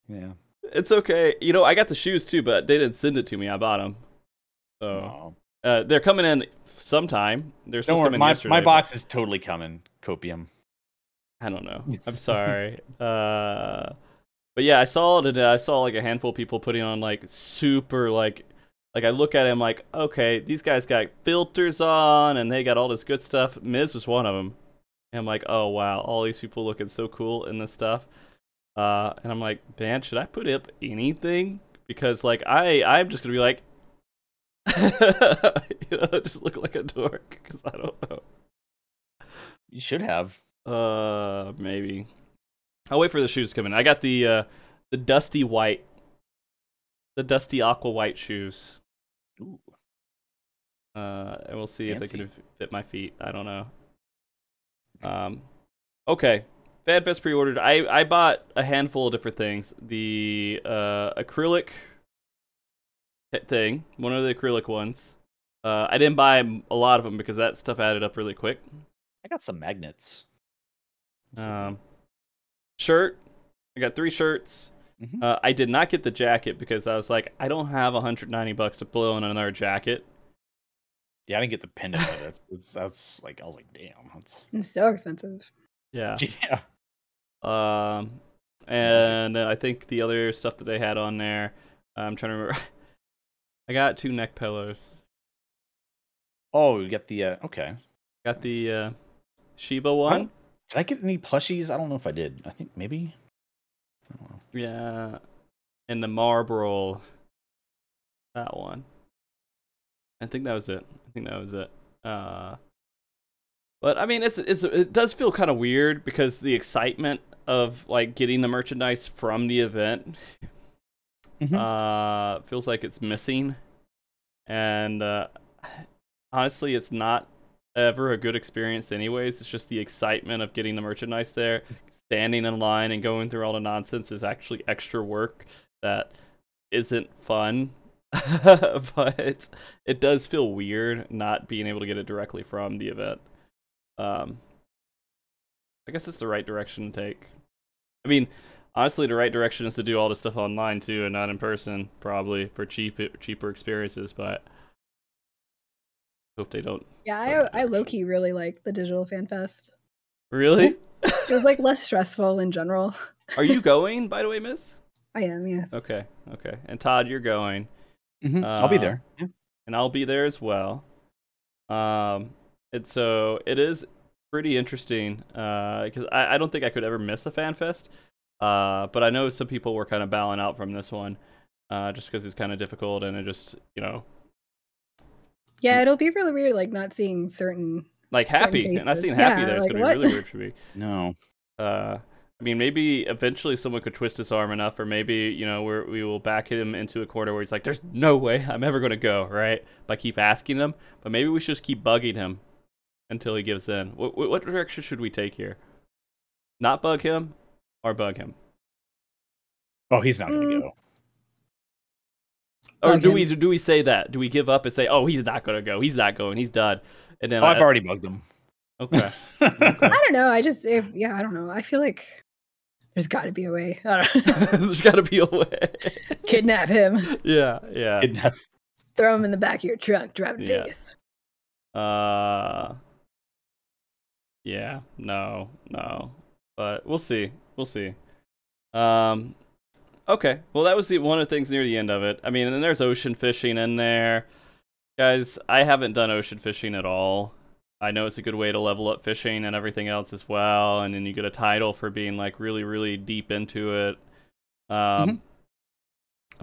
Yeah. It's okay. You know, I got the shoes too, but they didn't send it to me. I bought them. So Oh. uh, they're coming in sometime. They're Don't supposed to worry, come in my, yesterday. my but- box is totally coming. Copium. I don't know. <laughs> I'm sorry. uh, but yeah, I saw it. And I saw like a handful of people putting on like super like, like I look at it, I'm like, okay, these guys got filters on and they got all this good stuff. Mizz was one of them. And I'm like, oh wow, all these people looking so cool in this stuff. Uh, and I'm like, man, should I put up anything? Because like I, I'm just gonna be like, <laughs> you know, <laughs> just look like a dork because I don't know. You should have. Uh, maybe. I'll wait for the shoes to come in. I got the uh, the dusty white, the dusty aqua white shoes. Ooh. Uh, and we'll see if they can fit my feet. I don't know. Um, okay. FanFest pre-ordered. I I bought a handful of different things. The uh acrylic thing, one of the acrylic ones. Uh, I didn't buy a lot of them because that stuff added up really quick. I got some magnets. Um, shirt. I got three shirts. Mhm. Uh, I did not get the jacket because I was like, I don't have 190 bucks to blow on another jacket. yeah, I didn't get the pendant. That's, that's that's like I was like, damn. That's It's so expensive. Yeah. <laughs> yeah. Um, and then I think the other stuff that they had on there, I'm trying to remember. <laughs> I got two neck pillows. Oh, you got the uh, okay. Got the uh, Shiba one. Did I get any plushies? I don't know if I did. I think maybe. I don't know. Yeah. And the Morbol. That one. I think that was it. I think that was it. Uh but I mean it's it's it does feel kind of weird because the excitement of like getting the merchandise from the event Mhm. uh feels like it's missing. And uh honestly it's not ever a good experience anyways. It's just the excitement of getting the merchandise there standing in line and going through all the nonsense is actually extra work that isn't fun. <laughs> but it does feel weird not being able to get it directly from the event. Um, I guess it's the right direction to take. I mean, honestly, the right direction is to do all this stuff online too, and not in person, probably for cheap cheaper experiences. But hope they don't. Yeah, I I low key really like the digital fan fest. Really? It <laughs> was like less stressful in general. Are you <laughs> going, by the way, Mizz? I am, yes. Okay, okay. And Todd, you're going. Mhm. I'll be Uh, there. Yeah. and I'll be there as well. Um, and so it is pretty interesting because I, I don't think I could ever miss a fan fest. Uh, but I know some people were kind of bowing out from this one. uh, just because it's kind of difficult and it just you know Yeah, it'll be really weird, like not seeing certain. like Certain happy and not cases. seeing happy Yeah, there is like, gonna what? be really weird for me. <laughs> No. Uh, I mean, maybe eventually someone could twist his arm enough, or maybe you know we're, we will back him into a corner where he's like, "There's no way I'm ever gonna go," right? By keep asking them, but maybe we should just keep bugging him until he gives in. What, what, what direction should we take here? Not bug him, or bug him, Oh, he's not gonna Mm. go. or Bug do him. we do we say that? Do we give up and say, "Oh, he's not gonna go. He's not going. He's done," and then Oh, I've already bugged him. <laughs> okay. I don't know. I just, if, yeah, I don't know. I feel like there's got to be a way. I don't <laughs> know. There's got to be a way. Kidnap him, yeah, yeah. Kidnap- throw him in the back of your trunk, drive to Yeah. Vegas. Uh, yeah, no, no, but we'll see, we'll see. Um, okay, well that was the one of the things near the end of it. I mean, and then there's ocean fishing in there, guys. I haven't done ocean fishing at all. I know it's a good way to level up fishing and everything else as well, and then you get a title for being like really, really deep into it. Um,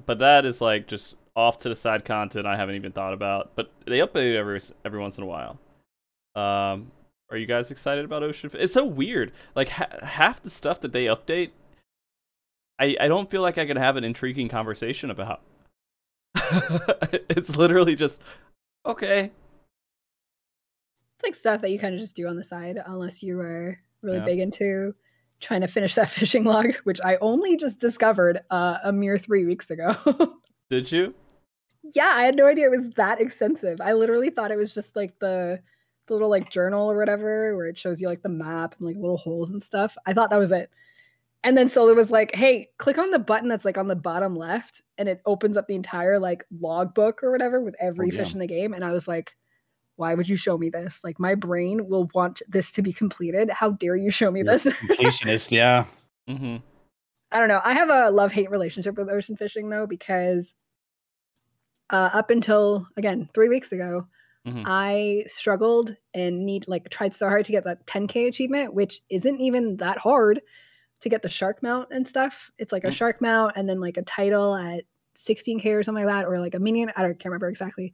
but that is like just off to the side content I haven't even thought about. But they update every every once in a while. Um, are you guys excited about Ocean? It's so weird. Like ha- half the stuff that they update, I I don't feel like I can have an intriguing conversation about. <laughs> it's literally just okay. It's like stuff that you kind of just do on the side, unless you are really Yeah. big into trying to finish <laughs> that fishing log, which I only just discovered uh, a mere three weeks ago. <laughs> Did you? yeah, I had no idea it was that extensive. I literally thought it was just like the the little like journal or whatever where it shows you like the map and like little holes and stuff. I thought that was it. And then Solar was like, "Hey, click on the button that's like on the bottom left and it opens up the entire like logbook or whatever with every yeah. fish in the game." And I was like, "Why would you show me this? Like my brain will want this to be completed. How dare you show me You're this?" <laughs> Completionist, yeah. Mm-hmm. I don't know. I have a love hate relationship with ocean fishing though, because uh, up until again three weeks ago, Mhm. I struggled and need like tried so hard to get that 10k achievement, which isn't even that hard to get the shark mount and stuff. It's like a Mm. shark mount and then like a title at 16k or something like that, or like a minion. I don't can't remember exactly.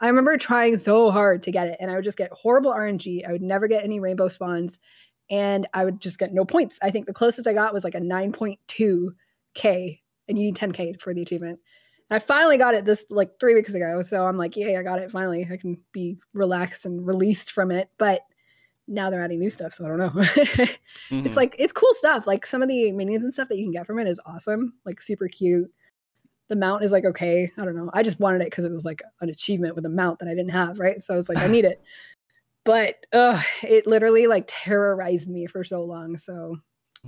I remember trying so hard to get it, and I would just get horrible RNG. I would never get any rainbow spawns, and I would just get no points. I think the closest I got was like a 9.2k, and you need 10k for the achievement. I finally got it this like three weeks ago, so I'm like, yay, I got it finally. I can be relaxed and released from it. But now they're adding new stuff, so I don't know. Mhm. <laughs> it's like it's cool stuff. Like some of the minions and stuff that you can get from it is awesome, like super cute. The mount is like okay. I don't know. I just wanted it because it was like an achievement with a mount that I didn't have, right? So I was like, I need <laughs> it. But uh, it literally like terrorized me for so long. So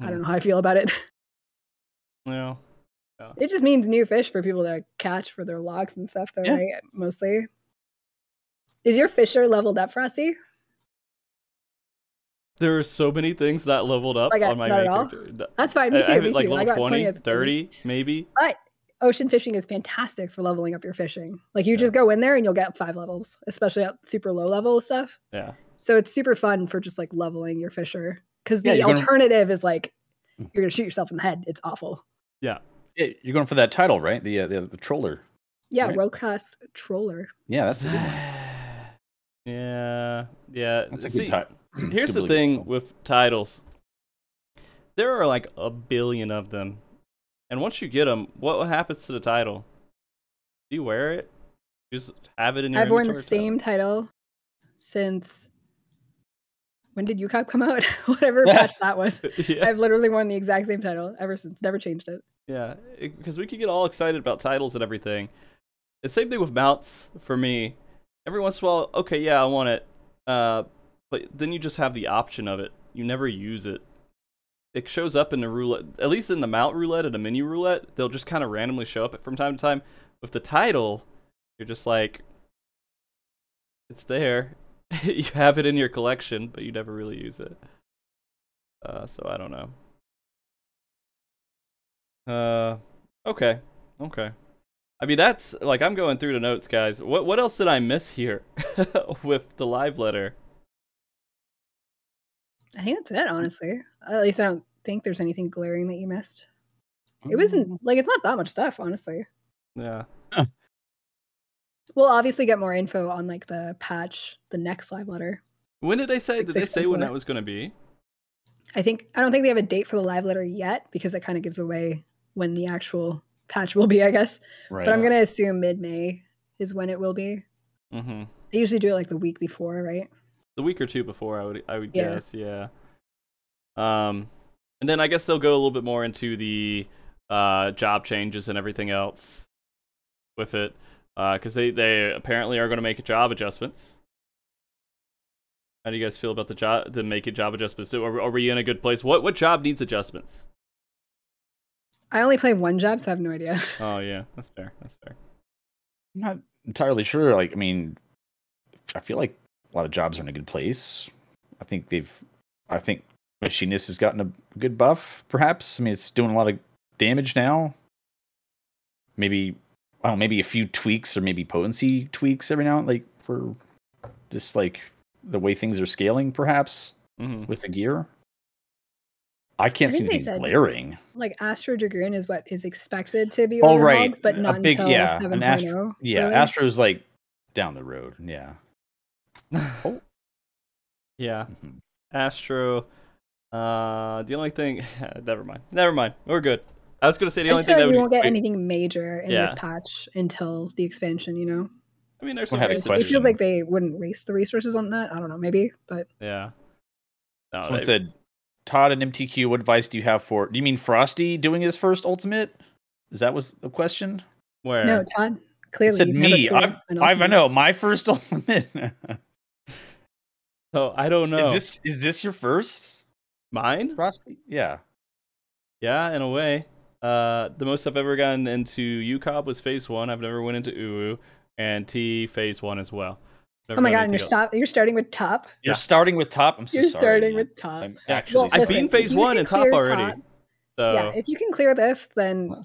I don't know how I feel about it. <laughs> Yeah. It just means new fish for people to catch for their logs and stuff, though, Yeah. right? Mostly. Is your fisher leveled up, Frosty? There are so many things that leveled up Like, on my main character. That's fine. Me I- I too. have Me like too. I level got 20, plenty 30, maybe. But ocean fishing is fantastic for leveling up your fishing. Like you just go in there and you'll get five levels, especially at super low level stuff. Yeah. So it's super fun for just like leveling your fisher. Because the gonna- alternative is like you're gonna shoot yourself in the head. It's awful. Yeah, You're going for that title, right? The uh, the, the troller. Yeah, Right. world troller. Yeah, that's a good one. <sighs> yeah. Yeah. That's a See, good title. <clears throat> Here's the thing with titles. There are like a billion of them. And once you get them, what happens to the title? Do you wear it? You just have it in your I've worn the inventory same title since when did UCOB come out? <laughs> Whatever <laughs> patch that was. <laughs> yeah. I've literally worn the exact same title ever since. Never changed it. Yeah, because we could get all excited about titles and everything. The same thing with mounts for me. Every once in a while, okay, yeah, I want it. Uh, but then you just have the option of it. You never use it. It shows up in the roulette, at least in the mount roulette and the menu roulette. They'll just kind of randomly show up from time to time. With the title, you're just like, it's there. <laughs> you have it in your collection, but you never really use it. Uh, so I don't know. Uh, okay, okay. I mean, that's like I'm going through the notes, guys. What what else did I miss here <laughs> with the live letter? I think that's it, honestly. At least I don't think there's anything glaring that you missed. It wasn't like it's not that much stuff, honestly. Yeah. We'll obviously get more info on like the patch, the next live letter. When did they say? Like Did they say when that was going to be? I think I don't think they have a date for the live letter yet because it kind of gives away when the actual patch will be, I guess. Right. But I'm gonna assume mid May is when it will be. Mm-hmm. They usually do it like the week before, right? The week or two before, I would I would Yeah. guess. Yeah. Um, and then I guess they'll go a little bit more into the uh job changes and everything else with it, because they they apparently are going to make job adjustments. How do you guys feel about the job the make it job adjustments? So Are, are we in a good place? What what job needs adjustments? I only play one job, so I have no idea. <laughs> Oh yeah, that's fair. That's fair. I'm not entirely sure. Like, I mean, I feel like a lot of jobs are in a good place. I think they've, I think Machinist has gotten a good buff, perhaps. I mean, it's doing a lot of damage now. Maybe, I don't know, maybe a few tweaks or maybe potency tweaks every now and like for just like the way things are scaling, perhaps hmm with the gear. I can't I see anything said- glaring. like Astro Dragoon is what is expected to be Oh, right. but A not big- until yeah, an 7.0. Astro- Yeah, really. Astro's like down the road. Yeah. <laughs> Oh. yeah. Mhm. Astro. Uh, the only thing, <laughs> never mind, never mind. We're good. I was gonna say the I only feel thing like that we won't get wait, anything major in Yeah. this patch until the expansion. You know, I mean, there's some Someone had a ways it feels like they wouldn't waste the resources on that. I don't know, maybe, but Yeah. No, Someone they- said, Todd and MTQ, what advice do you have for? Do you mean Frosty doing his first ultimate? Is that was the question? where? no, Todd. It Clearly, said me. I've, I've, I know my first <laughs> ultimate. Oh, I don't know. Is this is this your first mine? Frosty? Yeah. Yeah, in a way. Uh, the most I've ever gotten into UCOB was phase one. I've never went into UWU and TEA phase one as well. Never Oh my god, and you're stop. You're starting with top. You're Yeah. starting with top. I'm so You're sorry. starting man. with top. I'm Yeah. actually. I've listen, been phase one and top already. top- So Yeah, if you can clear this, then sorry.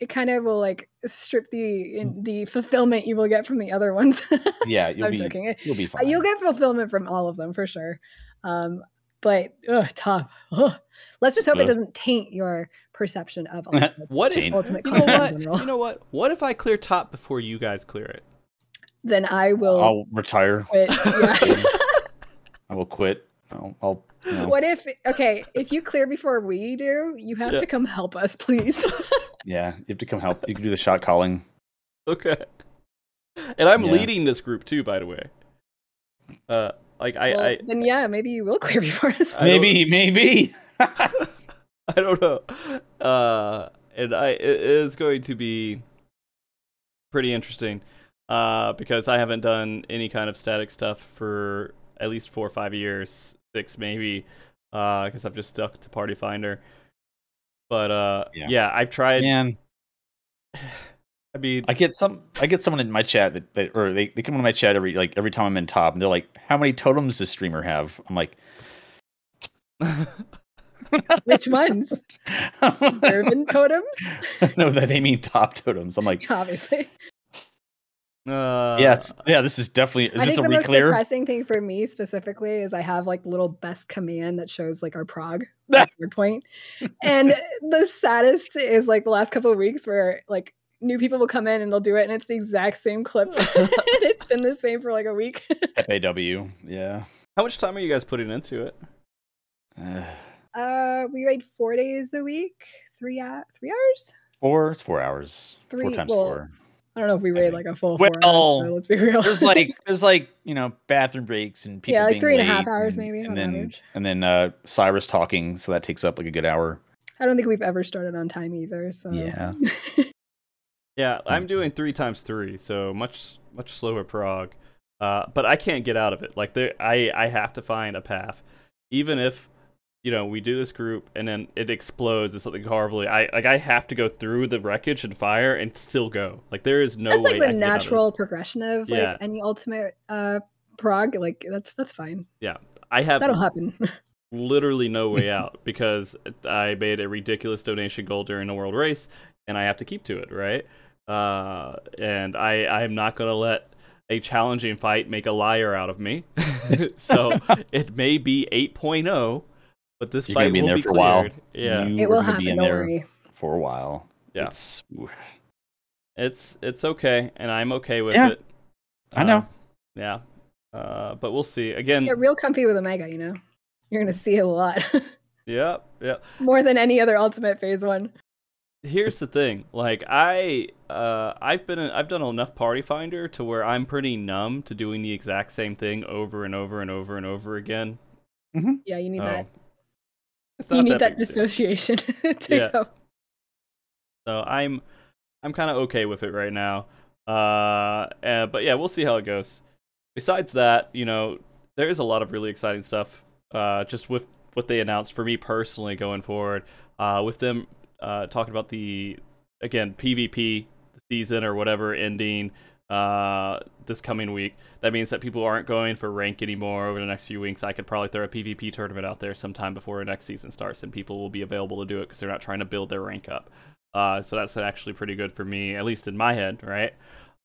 it kind of will like strip the in, the fulfillment you will get from the other ones. <laughs> yeah, you'll I'm be joking. You'll be Uh, fine. You'll get fulfillment from all of them for sure. Um, but ugh, top. Ugh. Let's just hope it doesn't taint your perception of <laughs> ultimates. what if ultimate you know what? You know what? What if I clear top before you guys clear it? Then I will I'll retire. quit. Yeah. <laughs> I will quit. I'll. I'll you know, what if okay, if you clear before we do, you have Yeah. to come help us, please. <laughs> Yeah, you have to come help. You can do the shot calling. Okay. And I'm Yeah. leading this group too, by the way. Uh, like I, Well, I, then yeah, maybe you will clear before us. I don't- Maybe, maybe. <laughs> I don't know. Uh, and I it is going to be pretty interesting. Uh, because I haven't done any kind of static stuff for at least four or five years, six maybe. Uh, because I've just stuck to Party Finder. But uh, Yeah. yeah, I've tried. Man, <sighs> I mean, I get some. I get someone in my chat that, that or they, they come into my chat every like every time I'm in top, and they're like, "How many totems does streamer have?" I'm like, <laughs> Which ones? <laughs> Servant totems? <laughs> no, that they mean top totems. I'm like, Obviously. Uh, yeah, it's, yeah. This is definitely. Is I this think a the most depressing thing for me specifically is I have like little best command that shows like our prog <laughs> like, point. And the saddest is like the last couple of weeks where like new people will come in and they'll do it and it's the exact same clip. <laughs> and it's been the same for like a week. <laughs> FAW. Yeah. How much time are you guys putting into it? Uh, <sighs> Uh we raid four days a week, three uh, three hours. four. It's four hours. four Three- times well, four. I don't know if we I raid like a full four Well, hours. So let's be real. There's like <laughs> there's like you know bathroom breaks and people Yeah, like being three and a half late hours and, maybe, and on then average. and then uh Cyrus talking, so that takes up like a good hour. I don't think we've ever started on time either. So Yeah. <laughs> Yeah, I'm doing three times three, so much much slower prog. Uh, but I can't get out of it. Like there, I I have to find a path, even if you know we do this group and then it explodes and something horribly. I like I have to go through the wreckage and fire and still go. Like there is no that's way like the can get out natural progression of like Yeah. any ultimate uh prog. Like that's that's fine. Yeah. I have That'll happen. <laughs> literally no way <laughs> out because I made a ridiculous donation goal during a world race and I have to keep to it, right? Uh, and I I am not gonna let a challenging fight make a liar out of me. <laughs> so it may be 8.0, but this You're fight be in will there be for a while. cleared. Yeah. You it will happen. be in Don't there worry. for a while. Yeah. It's, It's it's okay, and I'm okay with Yeah. it. I know. Uh, yeah. Uh, but we'll see. Just Again, get real comfy with Omega, you know? You're going to see a lot. <laughs> yeah, yeah. More than any other Ultimate Phase 1. Here's the thing. Like I uh I've been I've done enough Party Finder to where I'm pretty numb to doing the exact same thing over and over and over and over again. Yeah, you need Oh. that. You need that deal. dissociation <laughs> to Yeah. go. So I'm I'm kind of okay with it right now. Uh, uh, but yeah, we'll see how it goes. Besides that, you know, there is a lot of really exciting stuff. Uh, just with what they announced for me personally going forward. Uh, with them uh, talking about the again PvP season or whatever ending uh this coming week. That means that people aren't going for rank anymore over the next few weeks. I could probably throw a pvp tournament out there sometime before the next season starts and people will be available to do it because they're not trying to build their rank up. Uh so that's actually pretty good for me at least in my head right?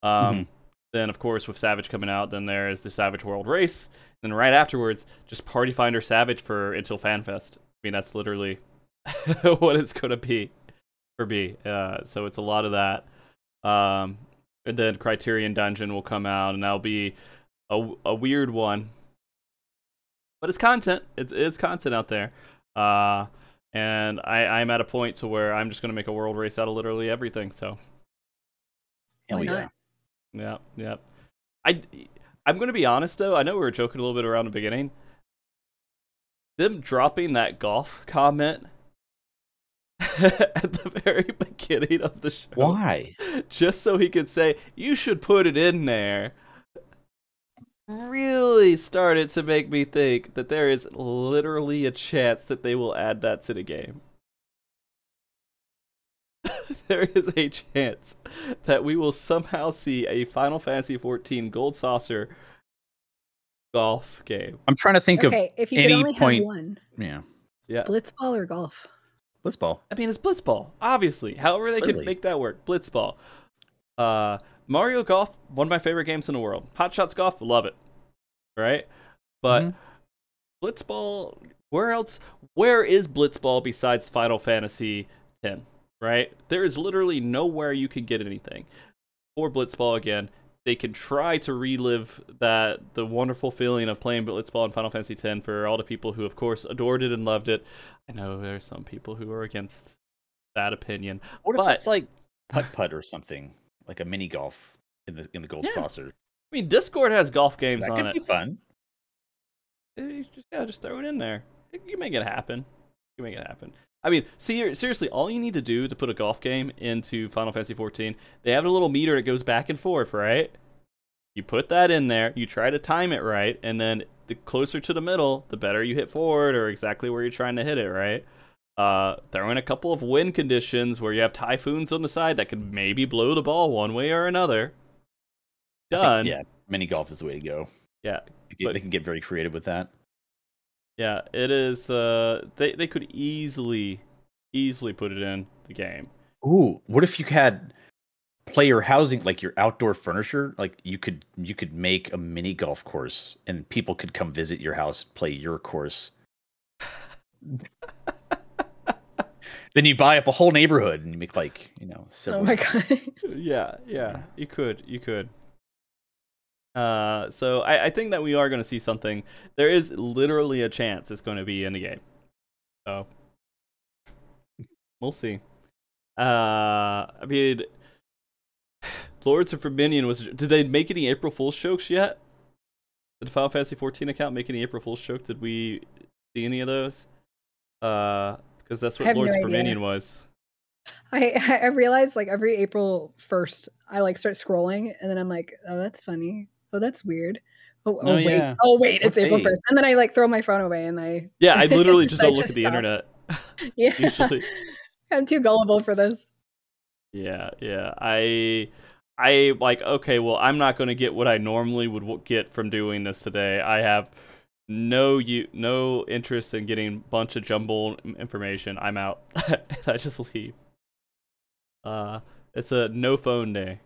Um Mhm. then of course with savage coming out then there is the savage world race. And then right afterwards just party finder savage for until fanfest i mean that's literally <laughs> what it's going to be for me. Uh so it's a lot of that. Um and then Criterion Dungeon will come out, and that'll be a, a weird one. But it's content. It's, it's content out there. Uh, and I, I'm at a point to where I'm just going to make a world race out of literally everything. So, Hell Why yeah. yeah, yeah. I, I'm going to be honest, though. I know we were joking a little bit around the beginning. Them dropping that golf comment <laughs> at the very beginning of the show Why? just so he could say, You should put it in there, really started to make me think that there is literally a chance that they will add that to the game. <laughs> there is a chance that we will somehow see a Final Fantasy XIV Gold Saucer golf game. I'm trying to think of. If you could any only point- have one, of yeah. Yeah. blitzball or golf? Blitzball. I mean, it's Blitzball, obviously. However, they Certainly. could make that work. Blitzball. Uh, Mario Golf, one of my favorite games in the world. Hot Shots Golf, love it. Right? But Mhm. Blitzball, where else? Where is Blitzball besides Final Fantasy X? Right? There is literally nowhere you can get anything for Blitzball again. They can try to relive that the wonderful feeling of playing Blitzball in Final Fantasy X for all the people who, of course, adored it and loved it. I know there's some people who are against that opinion. What But- if it's like <laughs> putt putt or something, like a mini golf in the in the gold Yeah. saucer? I mean, Discord has golf games That on could it. be fun. Eh, you just- yeah, just throw it in there. You make it happen. You make it happen. I mean, see, seriously, all you need to do to put a golf game into Final Fantasy 14, they have a little meter that goes back and forth, right? You put that in there, you try to time it right, and then the closer to the middle, the better you hit forward or exactly where you're trying to hit it, right? Uh, throw in a couple of wind conditions where you have typhoons on the side that could maybe blow the ball one way or another. I think, Done. yeah, mini golf is the way to go. Yeah, They but- they can get very creative with that. Yeah, it is. Uh, they they could easily, easily put it in the game. Ooh, what if you had player housing, like your outdoor furniture? Like you could you could make a mini golf course, and people could come visit your house, play your course. <laughs> then you buy up a whole neighborhood, and you make like you know several. Oh my <laughs> god. Yeah, yeah, you could, you could. Uh, so I, I think that we are going to see something. There is literally a chance it's going to be in the game. So we'll see. Uh, I mean, <sighs> Lords of Dominion was. Did they make any April Fool's jokes yet? Did Final Fantasy 14 account make any April Fool's joke? Did we see any of those? Uh, because that's what have no Lords of. Dominion was. I <laughs> I realized like every April first, I like start scrolling, and then I'm like, oh, that's funny. Oh, that's weird. Oh, oh Oh, wait. yeah. Oh wait, it's What April first, and then I like throw my phone away, and I Yeah, I literally <laughs> just don't decide look to at the stop. internet. <laughs> Yeah, Usually- <laughs> I'm too gullible for this. Yeah, yeah. I I like okay, well, I'm not going to get what I normally would w- get from doing this today. I have no you no interest in getting a bunch of jumble information. I'm out. I just leave. Uh it's a no phone day.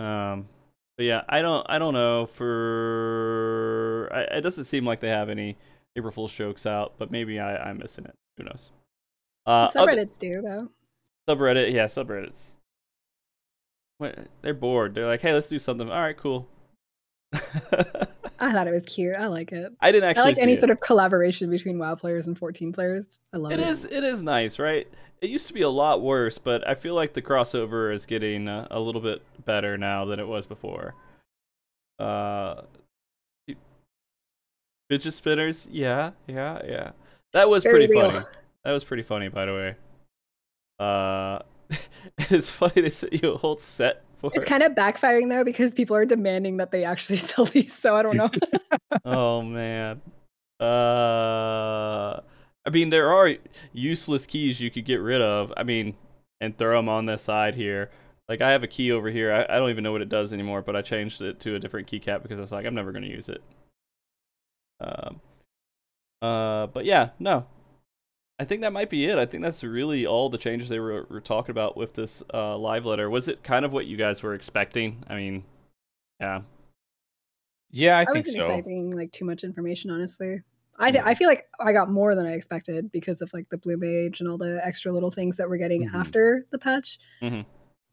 Um but yeah, I don't I don't know for I, it doesn't seem like they have any April Fool's jokes out, but maybe I I'm missing it. Who knows? Uh, The other- subreddits do though. subreddit, yeah, subreddits. When- They're bored. They're like, hey, let's do something. All right, cool. <laughs> I thought it was cute. I like it. I didn't actually. I like any it. sort of collaboration between WoW players and 14 players. I love it. It is. It is nice, right? It used to be a lot worse, but I feel like the crossover is getting uh, a little bit better now than it was before. Uh, fidget spinners, yeah, yeah, yeah. That was Very pretty real. funny. That was pretty funny, by the way. Uh, <laughs> it's funny they sent you a whole set for. It's it. kind of backfiring though because people are demanding that they actually <laughs> sell these. So I don't know. <laughs> oh man. Uh, I mean, there are useless keys you could get rid of. I mean, and throw them on this side here. Like I have a key over here. I, I don't even know what it does anymore, but I changed it to a different keycap because I was like, I'm never gonna use it. Um. Uh, but yeah, no. I think that might be it. I think that's really all the changes they were, were talking about with this uh, live letter. Was it kind of what you guys were expecting? I mean, yeah. Yeah, I, think so. I, think wasn't so. expecting like too much information, honestly. I, I feel like I got more than I expected because of like the blue mage and all the extra little things that we're getting Mhm. after the patch. Mhm.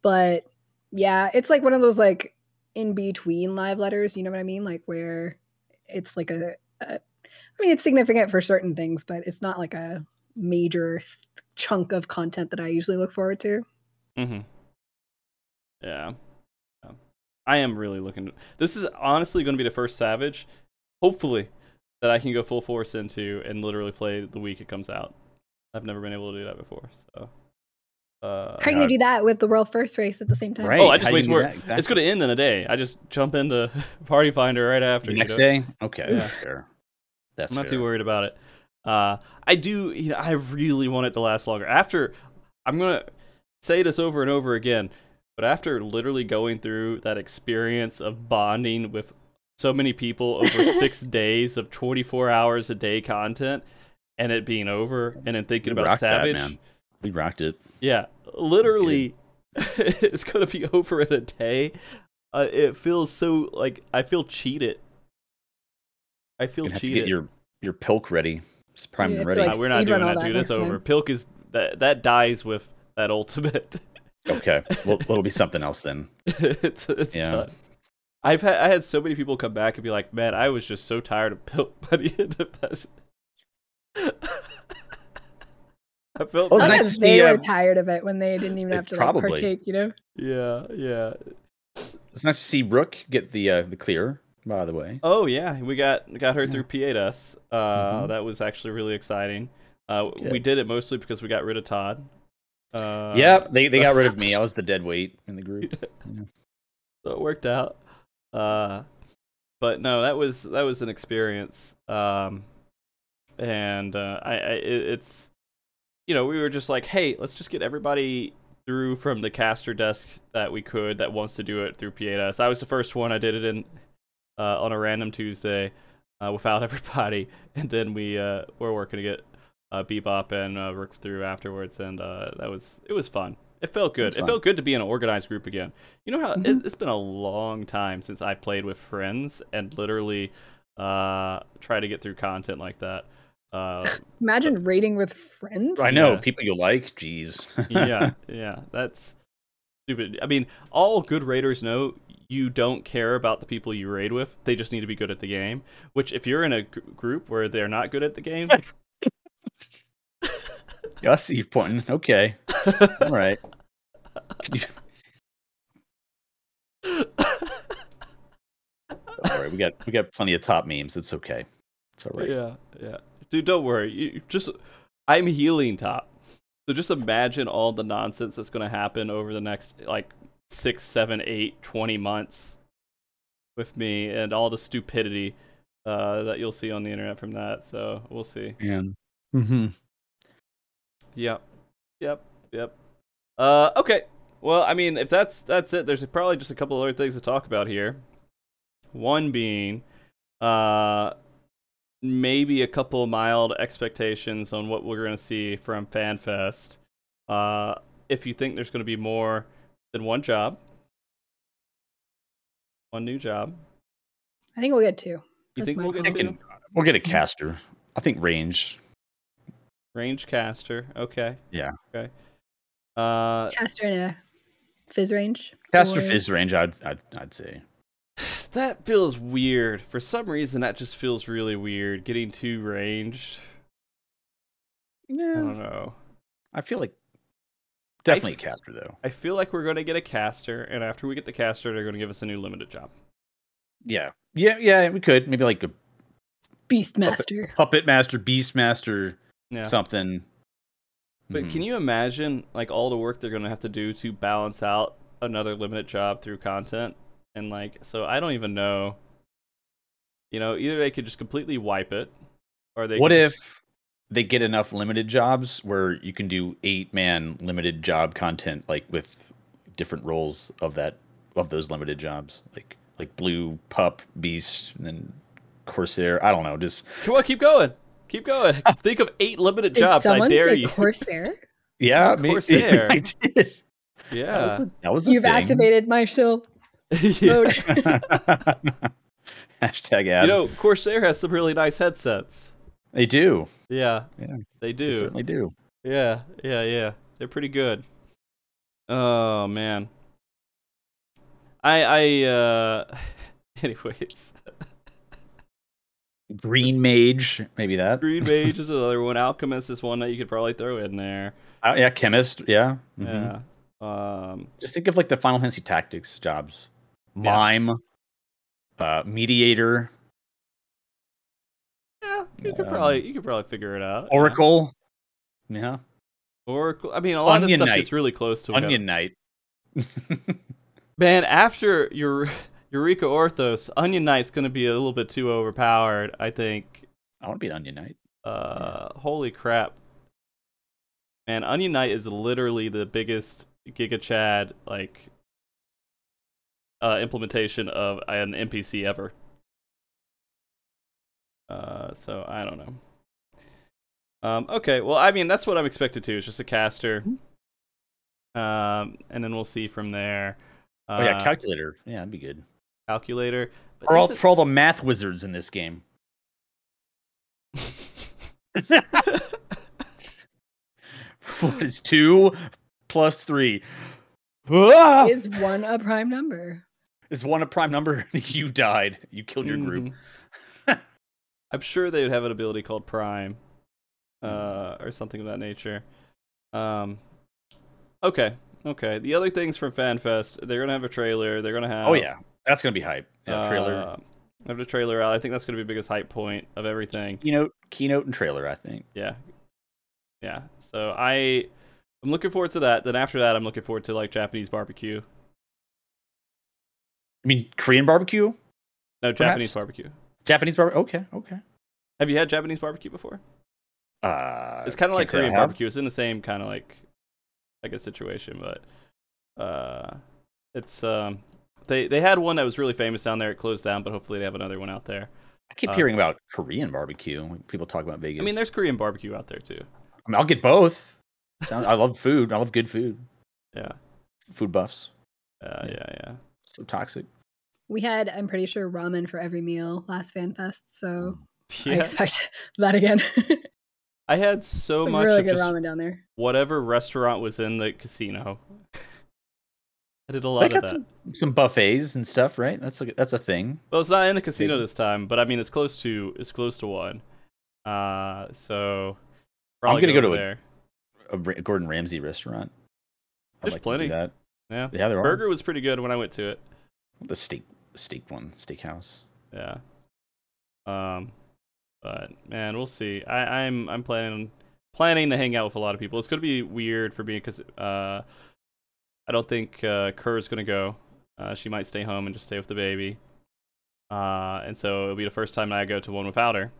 But yeah, it's like one of those like in between live letters. You know what I mean? Like where it's like a, a I mean, it's significant for certain things, but it's not like a major th- chunk of content that I usually look forward to. Mm-hmm. Yeah. yeah. I am really looking. This is honestly going to be the first Savage, hopefully, that I can go full force into and literally play the week it comes out. I've never been able to do that before, so. Uh, How can you do that with the world first race at the same time? Right. oh, I just wait for exactly. It's going to end in a day. I just jump into <laughs> Party Finder right after. The you next know? day? Okay, Yeah. that's fair. That's I'm not fair. too worried about it. Uh, I do. You know, I really want it to last longer. After, I'm gonna say this over and over again, but after literally going through that experience of bonding with so many people over <laughs> six days of 24 hours a day content, and it being over, and then thinking We about rocked that, Savage, man. We rocked it. yeah, literally, <laughs> it's gonna be <laughs> over in a day. Uh, it feels so like I feel cheated. I feel You have to cheated. get your your pilk ready. Just prime You and to, ready. like, Uh, we're not doing that, that dude. It's over. time. Pilk is that that dies with that ultimate. okay, well, it'll be something else then. it's it's Yeah. done. I've had I had so many people come back and be like, "Man, I was just so tired of Pilk <laughs> by the end. <laughs> I felt Well, it's I nice bet to they see, were uh, tired of it when they didn't even have to like, partake, you know? yeah, yeah. It's nice to see Rook get the uh, the clear. By the way, Oh yeah, we got got her through P8S. Uh, Mhm. that was actually really exciting. Uh, we did it mostly because we got rid of Todd. Uh, yep, they, they so- got rid of <laughs> me. I was the dead weight in the group. so it worked out. Uh, but no, that was that was an experience. Um, and uh, I, I it, it's you know we were just like, hey, let's just get everybody through from the caster desk that we could that wants to do it through P8S. I was the first one. I did it in uh, on a random Tuesday uh, without <laughs> everybody, and then we uh, were working to get uh, Bebop and uh, work through afterwards, and uh, that was it was fun. It felt good. It's It felt good to be in an organized group again. You know how it, Mhm. it's been a long time since I played with friends and literally uh, try to get through content like that. Uh, <laughs> Imagine raiding with friends. I know Yeah. people you like. Jeez. yeah, <laughs> yeah, that's stupid. I mean, all good raiders know you don't care about the people you raid with. They just need to be good at the game. Which, if you're in a group where they're not good at the game, Yeah, I see you pointing. <laughs> Okay, All right. You... All right. we got we got plenty of top memes. It's okay. It's all right. yeah, yeah, dude, don't worry. You you just, I'm healing top. So just imagine all the nonsense that's gonna happen over the next like six, seven, eight, twenty months with me, and all the stupidity uh, that you'll see on the internet from that. So we'll see. And mm-hmm. Yep. Yep. Yep. Uh okay. Well, I mean, if that's that's it, there's probably just a couple other things to talk about here. One being uh maybe a couple mild expectations on what we're going to see from FanFest. Uh if you think there's going to be more than one job, one new job. I think we'll get two. You That's think we'll get two? We'll get a caster. I think range. Range caster. Okay. Yeah. Okay. Uh, Caster in a phys range. Caster or- phys range, I'd, I'd I'd say. <sighs> that feels weird. For some reason, that just feels really weird. Getting too ranged. I don't know. I feel like definitely a caster though. I feel like we're going to get a caster, and after we get the caster, they're going to give us a new limited job. Yeah, yeah, yeah. We could maybe like a Beastmaster. puppet master, beast master, Yeah. something. But Mhm. can you imagine like all the work they're going to have to do to balance out another limited job through content? And like, so I don't even know. You know, either they could just completely wipe it, or they. what if just- they get enough limited jobs where you can do eight man limited job content like with different roles of that of those limited jobs like like blue pup beast and then corsair i don't know just Come on, keep going, keep going. <laughs> Think of eight limited Did jobs. I someone dare say you. <laughs> Corsair? yeah Of maybe- course there. I did. that was Yeah. a, that was a You've thing. activated my shill <laughs> hashtag ad You know, Corsair has some really nice headsets. they do Yeah. Yeah, They do. they do. certainly do Yeah, yeah, yeah. They're pretty good. Oh man. I I uh anyways. Green mage maybe that Green Mage is another one. Alchemist is one that you could probably throw in there. Uh, yeah chemist yeah mhm. Yeah. Um Just think of like the Final Fantasy Tactics jobs. Yeah. Mime, uh, mediator, yeah, you could Um, probably you could probably figure it out. oracle. Yeah, Oracle. I mean, a lot of Onion this stuff Knight. gets really close to onion knight. <laughs> Man, after your Eureka Orthos, Onion Knight's going to be a little bit too overpowered. I think. I want to be an onion knight. Uh, holy crap. Man, Onion Knight is literally the biggest Giga Chad like uh, implementation of an NPC ever. Uh, so I don't know. Um, okay, well, I mean that's what I'm expected to. It's just a caster. Um, and then we'll see from there. Uh, oh yeah, calculator. Yeah, that'd be good. Calculator. But For all, is for all the math wizards in this game. <laughs> what is two plus three? Ah! Is <laughs> one a prime number? Is one a prime number? <laughs> you died. You killed your group. Mhm. I'm sure they would have an ability called Prime, uh, or something of that nature. Um, okay, okay. The other things from FanFest, they're gonna have a trailer. They're gonna have Oh yeah, that's gonna be hype. Yeah, trailer, uh, have the trailer out. I think that's gonna be the biggest hype point of everything. keynote, keynote, and trailer. I think. Yeah, yeah. So I, I'm looking forward to that. Then after that, I'm looking forward to like Japanese barbecue. I mean, Korean barbecue, No, Perhaps. Japanese barbecue. Japanese barbecue. Okay, okay. Have you had Japanese barbecue before? Uh, It's kind of like Korean barbecue. It's in the same kind of like, I guess situation, but uh, it's um, they they had one that was really famous down there. It closed down, but hopefully they have another one out there. I keep uh, hearing about Korean barbecue. People talk about Vegas. I mean, there's Korean barbecue out there too. I mean, I'll get both. Sound- I love food. I love good food. Yeah, Food buffs. uh, Yeah. yeah, yeah. So toxic. We had, I'm pretty sure, ramen for every meal last FanFest, so I expect <laughs> that again. I had so Some much really of good just ramen down there. whatever restaurant was in the casino. I did a They lot of got that. some, some buffets and stuff, right? That's a, that's a thing. Well, it's not in the casino Maybe. this time, but I mean, it's close to it's close to one. Uh, so I'm gonna go to over a- A Gordon Ramsay restaurant. I'd There's like to plenty. do that. Yeah, Yeah, there are. burger was pretty good when I went to it. The steak, the steak one, steakhouse. Yeah. Um, but man, we'll see. I, I'm I'm planning planning to hang out with a lot of people. It's gonna be weird for me because uh, I don't think uh, is gonna go. Uh, she might stay home and just stay with the baby. Uh, and so it'll be the first time I go to one without her.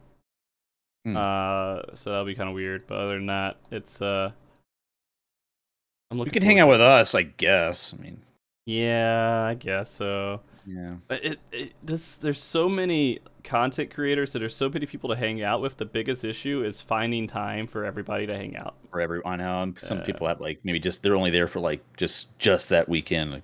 Hmm. Uh, so that'll be kind of weird. But other than that, it's uh, I'm looking. You can hang out with us, I guess. I mean. Yeah, I guess so. Yeah. But it, it this there's so many content creators that there's so many people to hang out with. The biggest issue is finding time for everybody to hang out. For every, I know some Uh, people have like maybe just they're only there for like just just that weekend,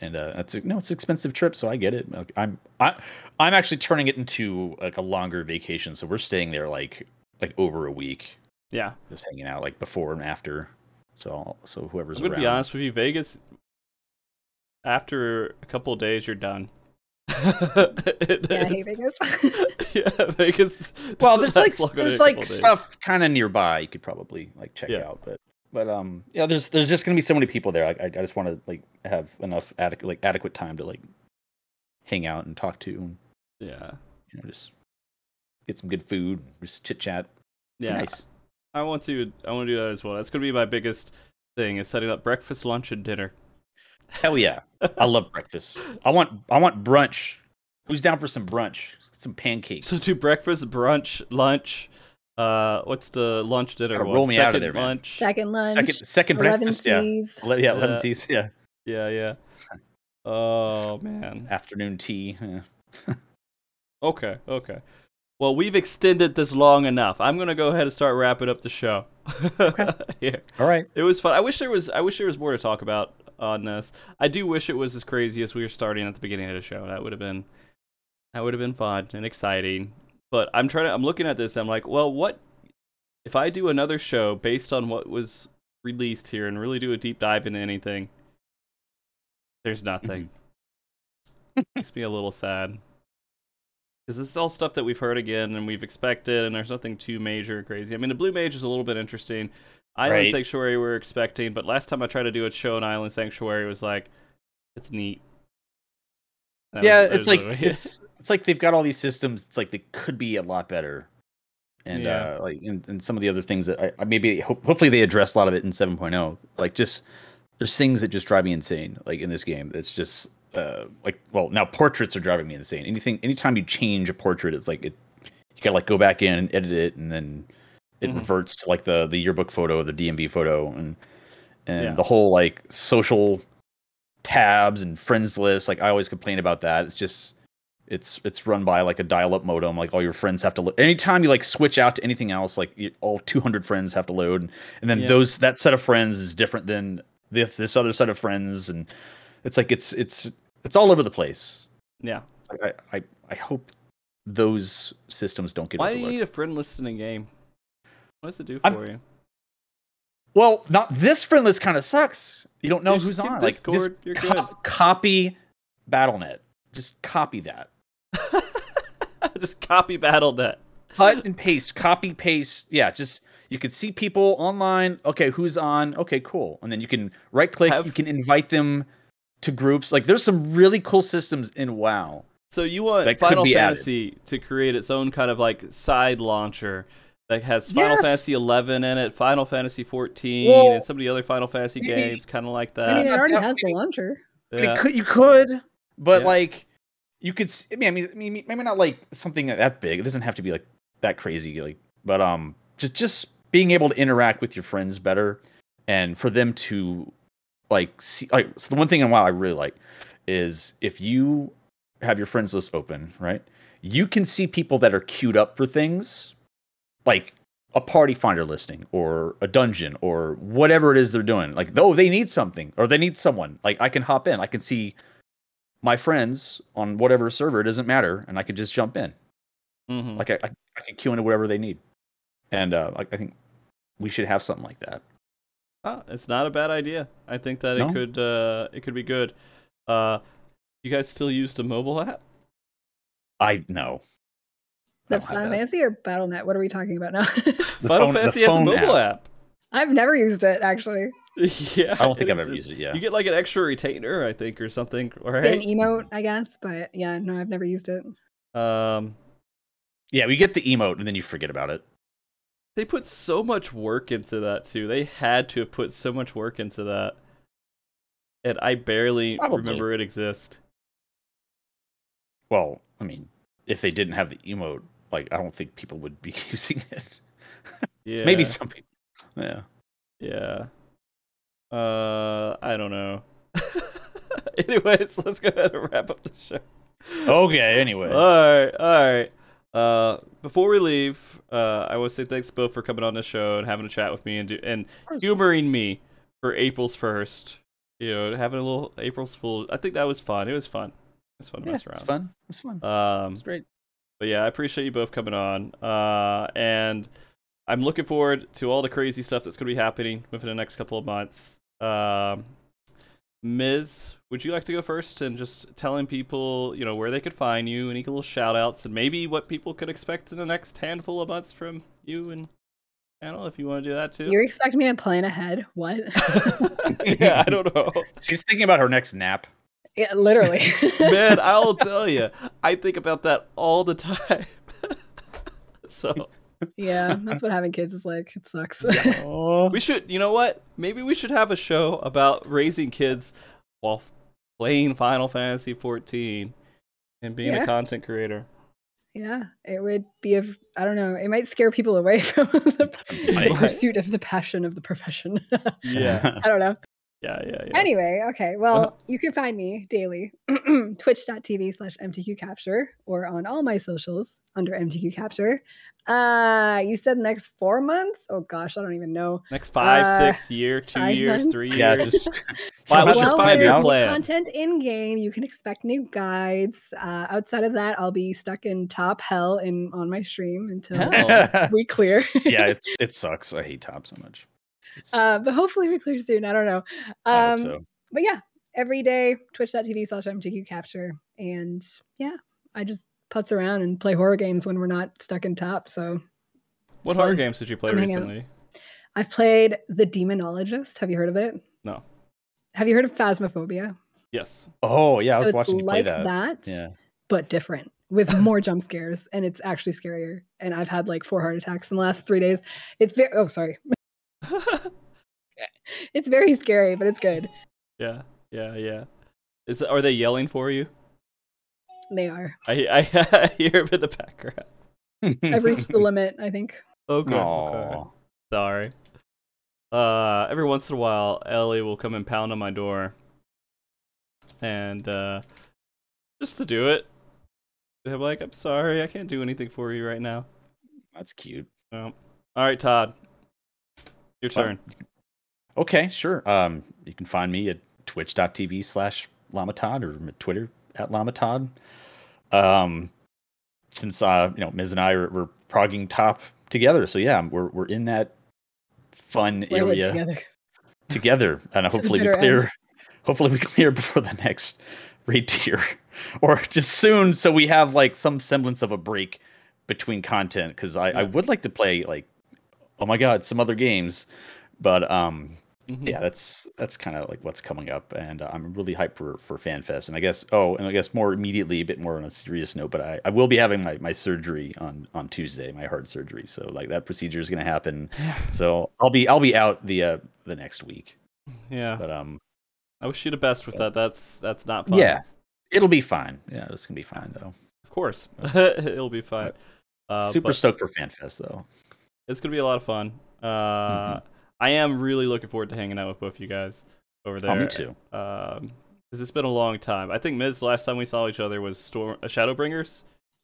and uh, it's no, it's an expensive trip, so I get it. I'm I I'm actually turning it into like a longer vacation, so we're staying there like like over a week, Yeah, just hanging out like before and after. So so whoever's I'm gonna around. be honest with you, Vegas. After a couple of days, you're done. It- <laughs> Yeah, I hate Vegas. <laughs> yeah, Vegas. <laughs> Well, there's like last longer than there's like stuff kind of nearby you could probably like check Yeah. out, but but um yeah, there's there's just gonna be so many people there. Like, I I just want to like have enough adequate like adequate time to like hang out and talk to and Yeah, you know just get some good food, just chit chat. yeah. nice. I want to. I want to do that as well. That's gonna be my biggest thing: is setting up breakfast, lunch, and dinner. Hell yeah, I love breakfast. I want I want brunch. Who's down for some brunch? Some pancakes. So do breakfast, brunch, lunch. Uh, what's the lunch dinner? Gotta one? roll me out of Second there, man. lunch. Second lunch. second second Eleven breakfast. Yeah, Ele- yeah, eleven Yeah. C's. Yeah, Yeah, yeah. <laughs> Oh man. afternoon tea. Yeah. <laughs> Okay, okay. Well, we've extended this long enough. I'm gonna go ahead and start wrapping up the show. <laughs> okay. yeah. All right. It was fun. I wish there was. I wish there was more to talk about on this. I do wish it was as crazy as we were starting at the beginning of the show. That would have been. That would have been fun and exciting. But I'm trying to. I'm looking at this. I'm like, well, what if I do another show based on what was released here and really do a deep dive into anything? There's nothing. Mm-hmm. <laughs> Makes me a little sad. Because this is all stuff that we've heard again and we've expected, and there's nothing too major or crazy. I mean, the Blue Mage is a little bit interesting. Island Right. Sanctuary we're expecting, but last time I tried to do a show in Island Sanctuary it was like, it's neat. That yeah, was- it's like <laughs> it's it's like they've got all these systems. It's like they could be a lot better, and Yeah. uh, like and, and some of the other things that I, I maybe ho- hopefully they address a lot of it in 7.0. Like just there's things that just drive me insane. Like in this game, it's just uh like well now portraits are driving me insane. Anything anytime you change a portrait, it's like it you gotta like go back in and edit it, and then it Mhm. reverts to like the the yearbook photo, the DMV photo, and and Yeah. the whole like social tabs and friends list. Like I always complain about that. It's just it's it's run by like a dial-up modem. Like all your friends have to. Lo- Anytime you like switch out to anything else, like you, all 200 friends have to load, and then Yeah. those that set of friends is different than this this other set of friends, and it's like it's it's it's all over the place. yeah. Like, I, I I hope those systems don't get Why do you need a friend list in a game? What does it do I'm- for you? Well, not this friend list kind of sucks. You don't know Just who's on. Like just co- copy BattleNet. Just copy that. <laughs> Just copy BattleNet. cut and paste, copy paste. Yeah, just you can see people online. Okay, who's on? Okay, cool. And then you can right click. Have- You can invite them to groups. Like there's some really cool systems in WoW. So you want Final be added. Fantasy to create its own kind of like side launcher that has Final Yes! Fantasy 11 in it, Final Fantasy 14, Well, and some of the other Final Fantasy maybe- games, kind of like that. I that. mean, it already has the many. launcher. I mean, Yeah. could, you could, but Yeah. like you could. s- I mean, I mean, I mean, maybe not like something that big. It doesn't have to be like that crazy. Like, but um, just just being able to interact with your friends better, and for them to like see. Like, so the one thing in WoW I really like is if you have your friends list open, right? You can see people that are queued up for things, like a party finder listing or a dungeon or whatever it is they're doing. Like, oh, they need something or they need someone. Like, I can hop in. I can see my friends on whatever server. It doesn't matter, and I could just jump in. Mm-hmm. Like, I, I, I can queue into whatever they need. And uh, like, I think we should have something like that. Oh, it's not a bad idea. I think that No? it could uh, it could be good. Uh, you guys still use the mobile app? I know. The I don't have Final. Fantasy or BattleNet? What are we talking about now? <laughs> The Final phone- Fantasy has a mobile app. I've never used it actually. <laughs> yeah, I don't think I've it's- ever used it. Yeah. You get like an extra retainer, I think, or something, Get an emote, I guess, but yeah, no, I've never used it. Um, Yeah, we get the emote and then you forget about it. they put so much work into that too. They had to have put so much work into that, and I barely Probably. remember it exist. Well, I mean, if they didn't have the emote, like I don't think people would be <laughs> using it. Yeah, Maybe some people. Yeah. Yeah. Uh, I don't know. <laughs> Anyways, let's go ahead and wrap up the show. Okay. Anyway. All right, all right. Uh, before we leave, uh, I want to say thanks both for coming on the show and having a chat with me and do, and humoring me for April's first. You know, having a little April's Fool. I think that was fun. It was fun. It was fun to yeah, mess it's around. fun. It's fun. Um, It's great. But yeah, I appreciate you both coming on. Uh, and I'm looking forward to all the crazy stuff that's going to be happening within the next couple of months. Um, Mizz, would you like to go first and just telling people, you know, where they could find you, any little shout outs, and maybe what people could expect in the next handful of months from you and Anna, if you want to do that too? You're expecting me to plan ahead? What? <laughs> yeah, I don't know. She's thinking about her next nap. Yeah, literally. <laughs> Man, I'll <laughs> tell you, I think about that all the time. <laughs> so yeah, that's what having kids is like. It sucks. we should, you know what? Maybe we should have a show about raising kids while playing Final Fantasy 14 and being Yeah. a content creator. yeah, it would be a. I don't know. It might scare people away from the, the pursuit of the passion of the profession. Yeah, I don't know. Yeah, yeah, yeah. Anyway, okay. Well, Uh-huh. you can find me daily, <clears throat> twitch.tv slash MTQ Capture or on all my socials under MTQ Capture. Uh, you said next four months? Oh gosh, I don't even know. Next five, Uh, six year, two five years, months? three yeah, years. just <laughs> Wow, Well, just well, find there's new plan. content in game. You can expect new guides. Uh, outside of that, I'll be stuck in top hell in on my stream until we clear. <laughs> yeah, <laughs> it's, it sucks. I hate top so much. It's, uh, but hopefully we clear soon. I don't know. Um, hope so. but yeah, every day, twitch.tv slash MTQ capture. And yeah, I just putz around and play horror games when we're not stuck in top. So What horror fun. games did you play I'm recently? I've played The Demonologist. Have you heard of it? No. Have you heard of Phasmophobia? Yes. Oh yeah, I was so it's watching you play like that. that, Yeah. but different with <laughs> more jump scares. And it's actually scarier. And I've had like four heart attacks in the last three days. It's very, oh, sorry. <laughs> It's very scary, but it's good. yeah, yeah, yeah. Is are they yelling for you? They are. I <laughs> I, hear them in the background. I've reached the <laughs> limit, I think. Okay. okay. Sorry. Uh, every once in a while, Ellie will come and pound on my door, and uh, just to do it, I'm like, "I'm sorry, I can't do anything for you right now." That's cute. So, all right, Todd, your Well, turn. Okay, sure. Um, you can find me at twitch.tv slash Llamatodd or Twitter at Llamatodd. Um, since uh, you know, Mizz and I are we're progging top together, so yeah, we're we're in that fun We're area together. <laughs> together, and <laughs> hopefully we clear. end. <laughs> Hopefully we clear before the next raid tier, or just soon, so we have like some semblance of a break between content. Because I, I would like to play like, oh my god, some other games, but um, Mhm. yeah, that's that's kind of like what's coming up, and uh, I'm really hyped for for FanFest. And I guess oh, and I guess more immediately, a bit more on a serious note, but I, I will be having my, my surgery on on Tuesday, my heart surgery. So like that procedure is gonna happen. So I'll be I'll be out the uh, the next week, Yeah, but um, I wish you the best with that. That's that's not fun. yeah, it'll be fine. Yeah, it's gonna be fine though. of course, <laughs> it'll be fine. Uh, Super but- stoked for FanFest though. It's gonna be a lot of fun. Uh, I am really looking forward to hanging out with both of you guys over there. Oh, me too. Um, because it's been a long time. I think Mizz last time we saw each other was Storm uh, Shadowbringers,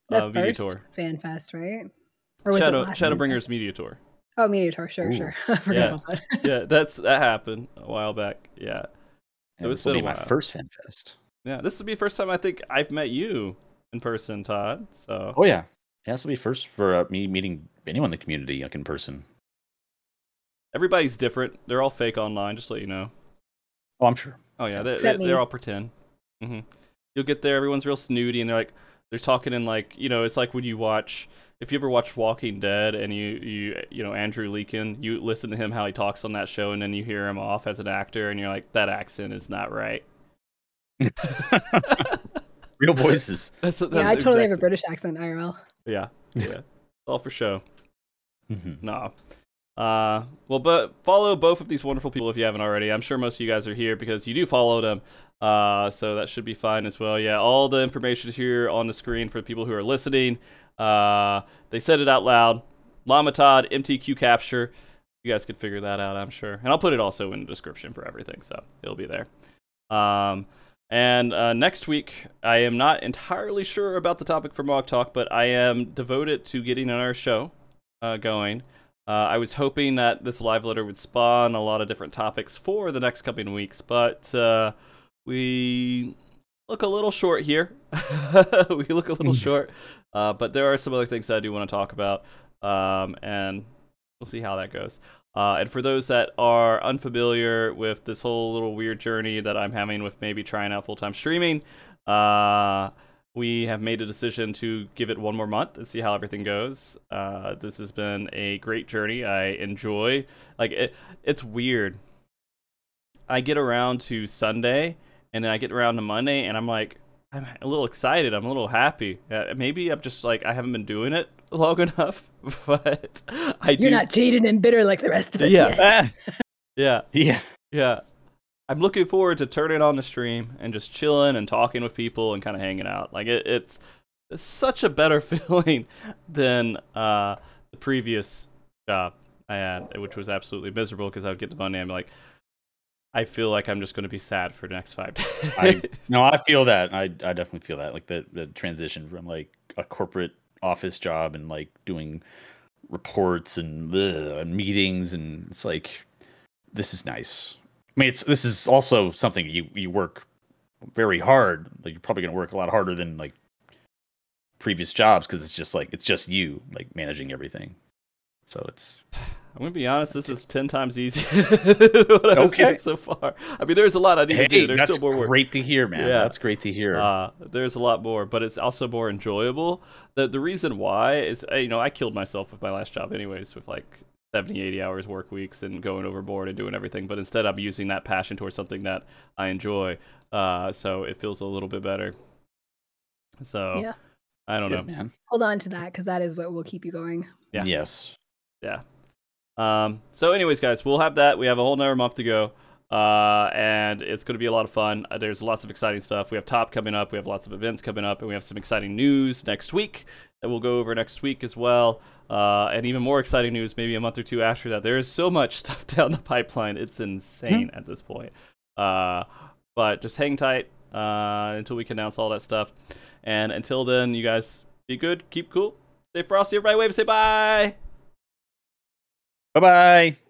The uh, Media first Tour. fan fest, right? Or was it Shadow last Fan Shadowbringers Fest? Media Tour. Oh, Media Tour. Sure, Ooh. sure. <laughs> I Yeah. that. Yeah, that's that happened a while back. Yeah, And it's this will been be my while. first FanFest. yeah. This will be the first time I think I've met you in person, Todd. So Oh yeah, yeah. This will be first for uh, me meeting anyone in the community like in person. everybody's different. They're all fake online. Just to let you know. Oh, I'm sure. Oh yeah, they, they, they're all pretend. hmm You'll get there, everyone's real snooty, and they're like, they're talking in like, you know, it's like when you watch, if you ever watch Walking Dead, and you you you know Andrew Lincoln, you listen to him how he talks on that show, and then you hear him off as an actor, and you're like, that accent is not right. <laughs> <laughs> Real voices. <laughs> That's, that's yeah, I totally have a British accent IRL. Yeah, yeah, all for show. Mhm. No. Uh, well, but follow both of these wonderful people if you haven't already. I'm sure most of you guys are here because you do follow them. Uh, so that should be fine as well. Yeah, all the information is here on the screen for people who are listening. Uh, they said it out loud. Llamatodd, MTQ capture. You guys could figure that out, I'm sure. And I'll put it also in the description for everything, so it'll be there. Um, and uh, next week, I am not entirely sure about the topic for MogTalk, but I am devoted to getting our show uh, going. Uh, I was hoping that this live letter would spawn a lot of different topics for the next coming weeks, but uh, we look a little short here. <laughs> we look a little short, uh, but there are some other things that I do want to talk about. Um, and we'll see how that goes. Uh, and for those that are unfamiliar with this whole little weird journey that I'm having with maybe trying out full time streaming, uh, we have made a decision to give it one more month and see how everything goes. Uh, this has been a great journey. I enjoy like it. It's weird. I get around to Sunday and then I get around to Monday and I'm like, I'm a little excited. I'm a little happy. Uh, maybe I'm just like I haven't been doing it <laughs> long enough, <laughs> but I You're do. not jaded and bitter like the rest of us. Yeah. yet. <laughs> yeah, yeah. yeah. I'm looking forward to turning on the stream and just chilling and talking with people and kind of hanging out. Like it, it's, it's such a better feeling than uh, the previous job I had, which was absolutely miserable because I would get the Monday and be like, I feel like I'm just going to be sad for the next five days. <laughs> I no, I feel that. I I definitely feel that. Like the the transition from like a corporate office job and like doing reports and, ugh, and meetings and it's like this is nice. I mean, it's this is also something you you work very hard. Like you're probably going to work a lot harder than like previous jobs because it's just like it's just you like managing everything. So it's <sighs> <sighs> <sighs> I'm gonna be honest. This is ten times easier than <laughs> what I've so far. I mean, there's a lot I need hey, to do. There's that's still more work. great to hear, man. Yeah. That's great to hear. Uh, there's a lot more, but it's also more enjoyable. The the reason why is uh, you know I killed myself with my last job anyways with like 70, 80 hours work weeks and going overboard and doing everything. But instead, I'm using that passion towards something that I enjoy. Uh, so it feels a little bit better. So Yeah. I don't know. Man. Hold on to that because that is what will keep you going. Yeah. Yes. Yeah. Um, so, anyways, guys, we'll have that. We have a whole another month to go. Uh, and it's going to be a lot of fun. Uh, there's lots of exciting stuff. We have Top coming up. We have lots of events coming up. And we have some exciting news next week that we'll go over next week as well. Uh, and even more exciting news maybe a month or two after that. There is so much <laughs> stuff down the pipeline. It's insane at this point. Uh, but just hang tight uh, until we can announce all that stuff. And until then, you guys be good, keep cool, stay frosty. Everybody wave say bye. Bye bye.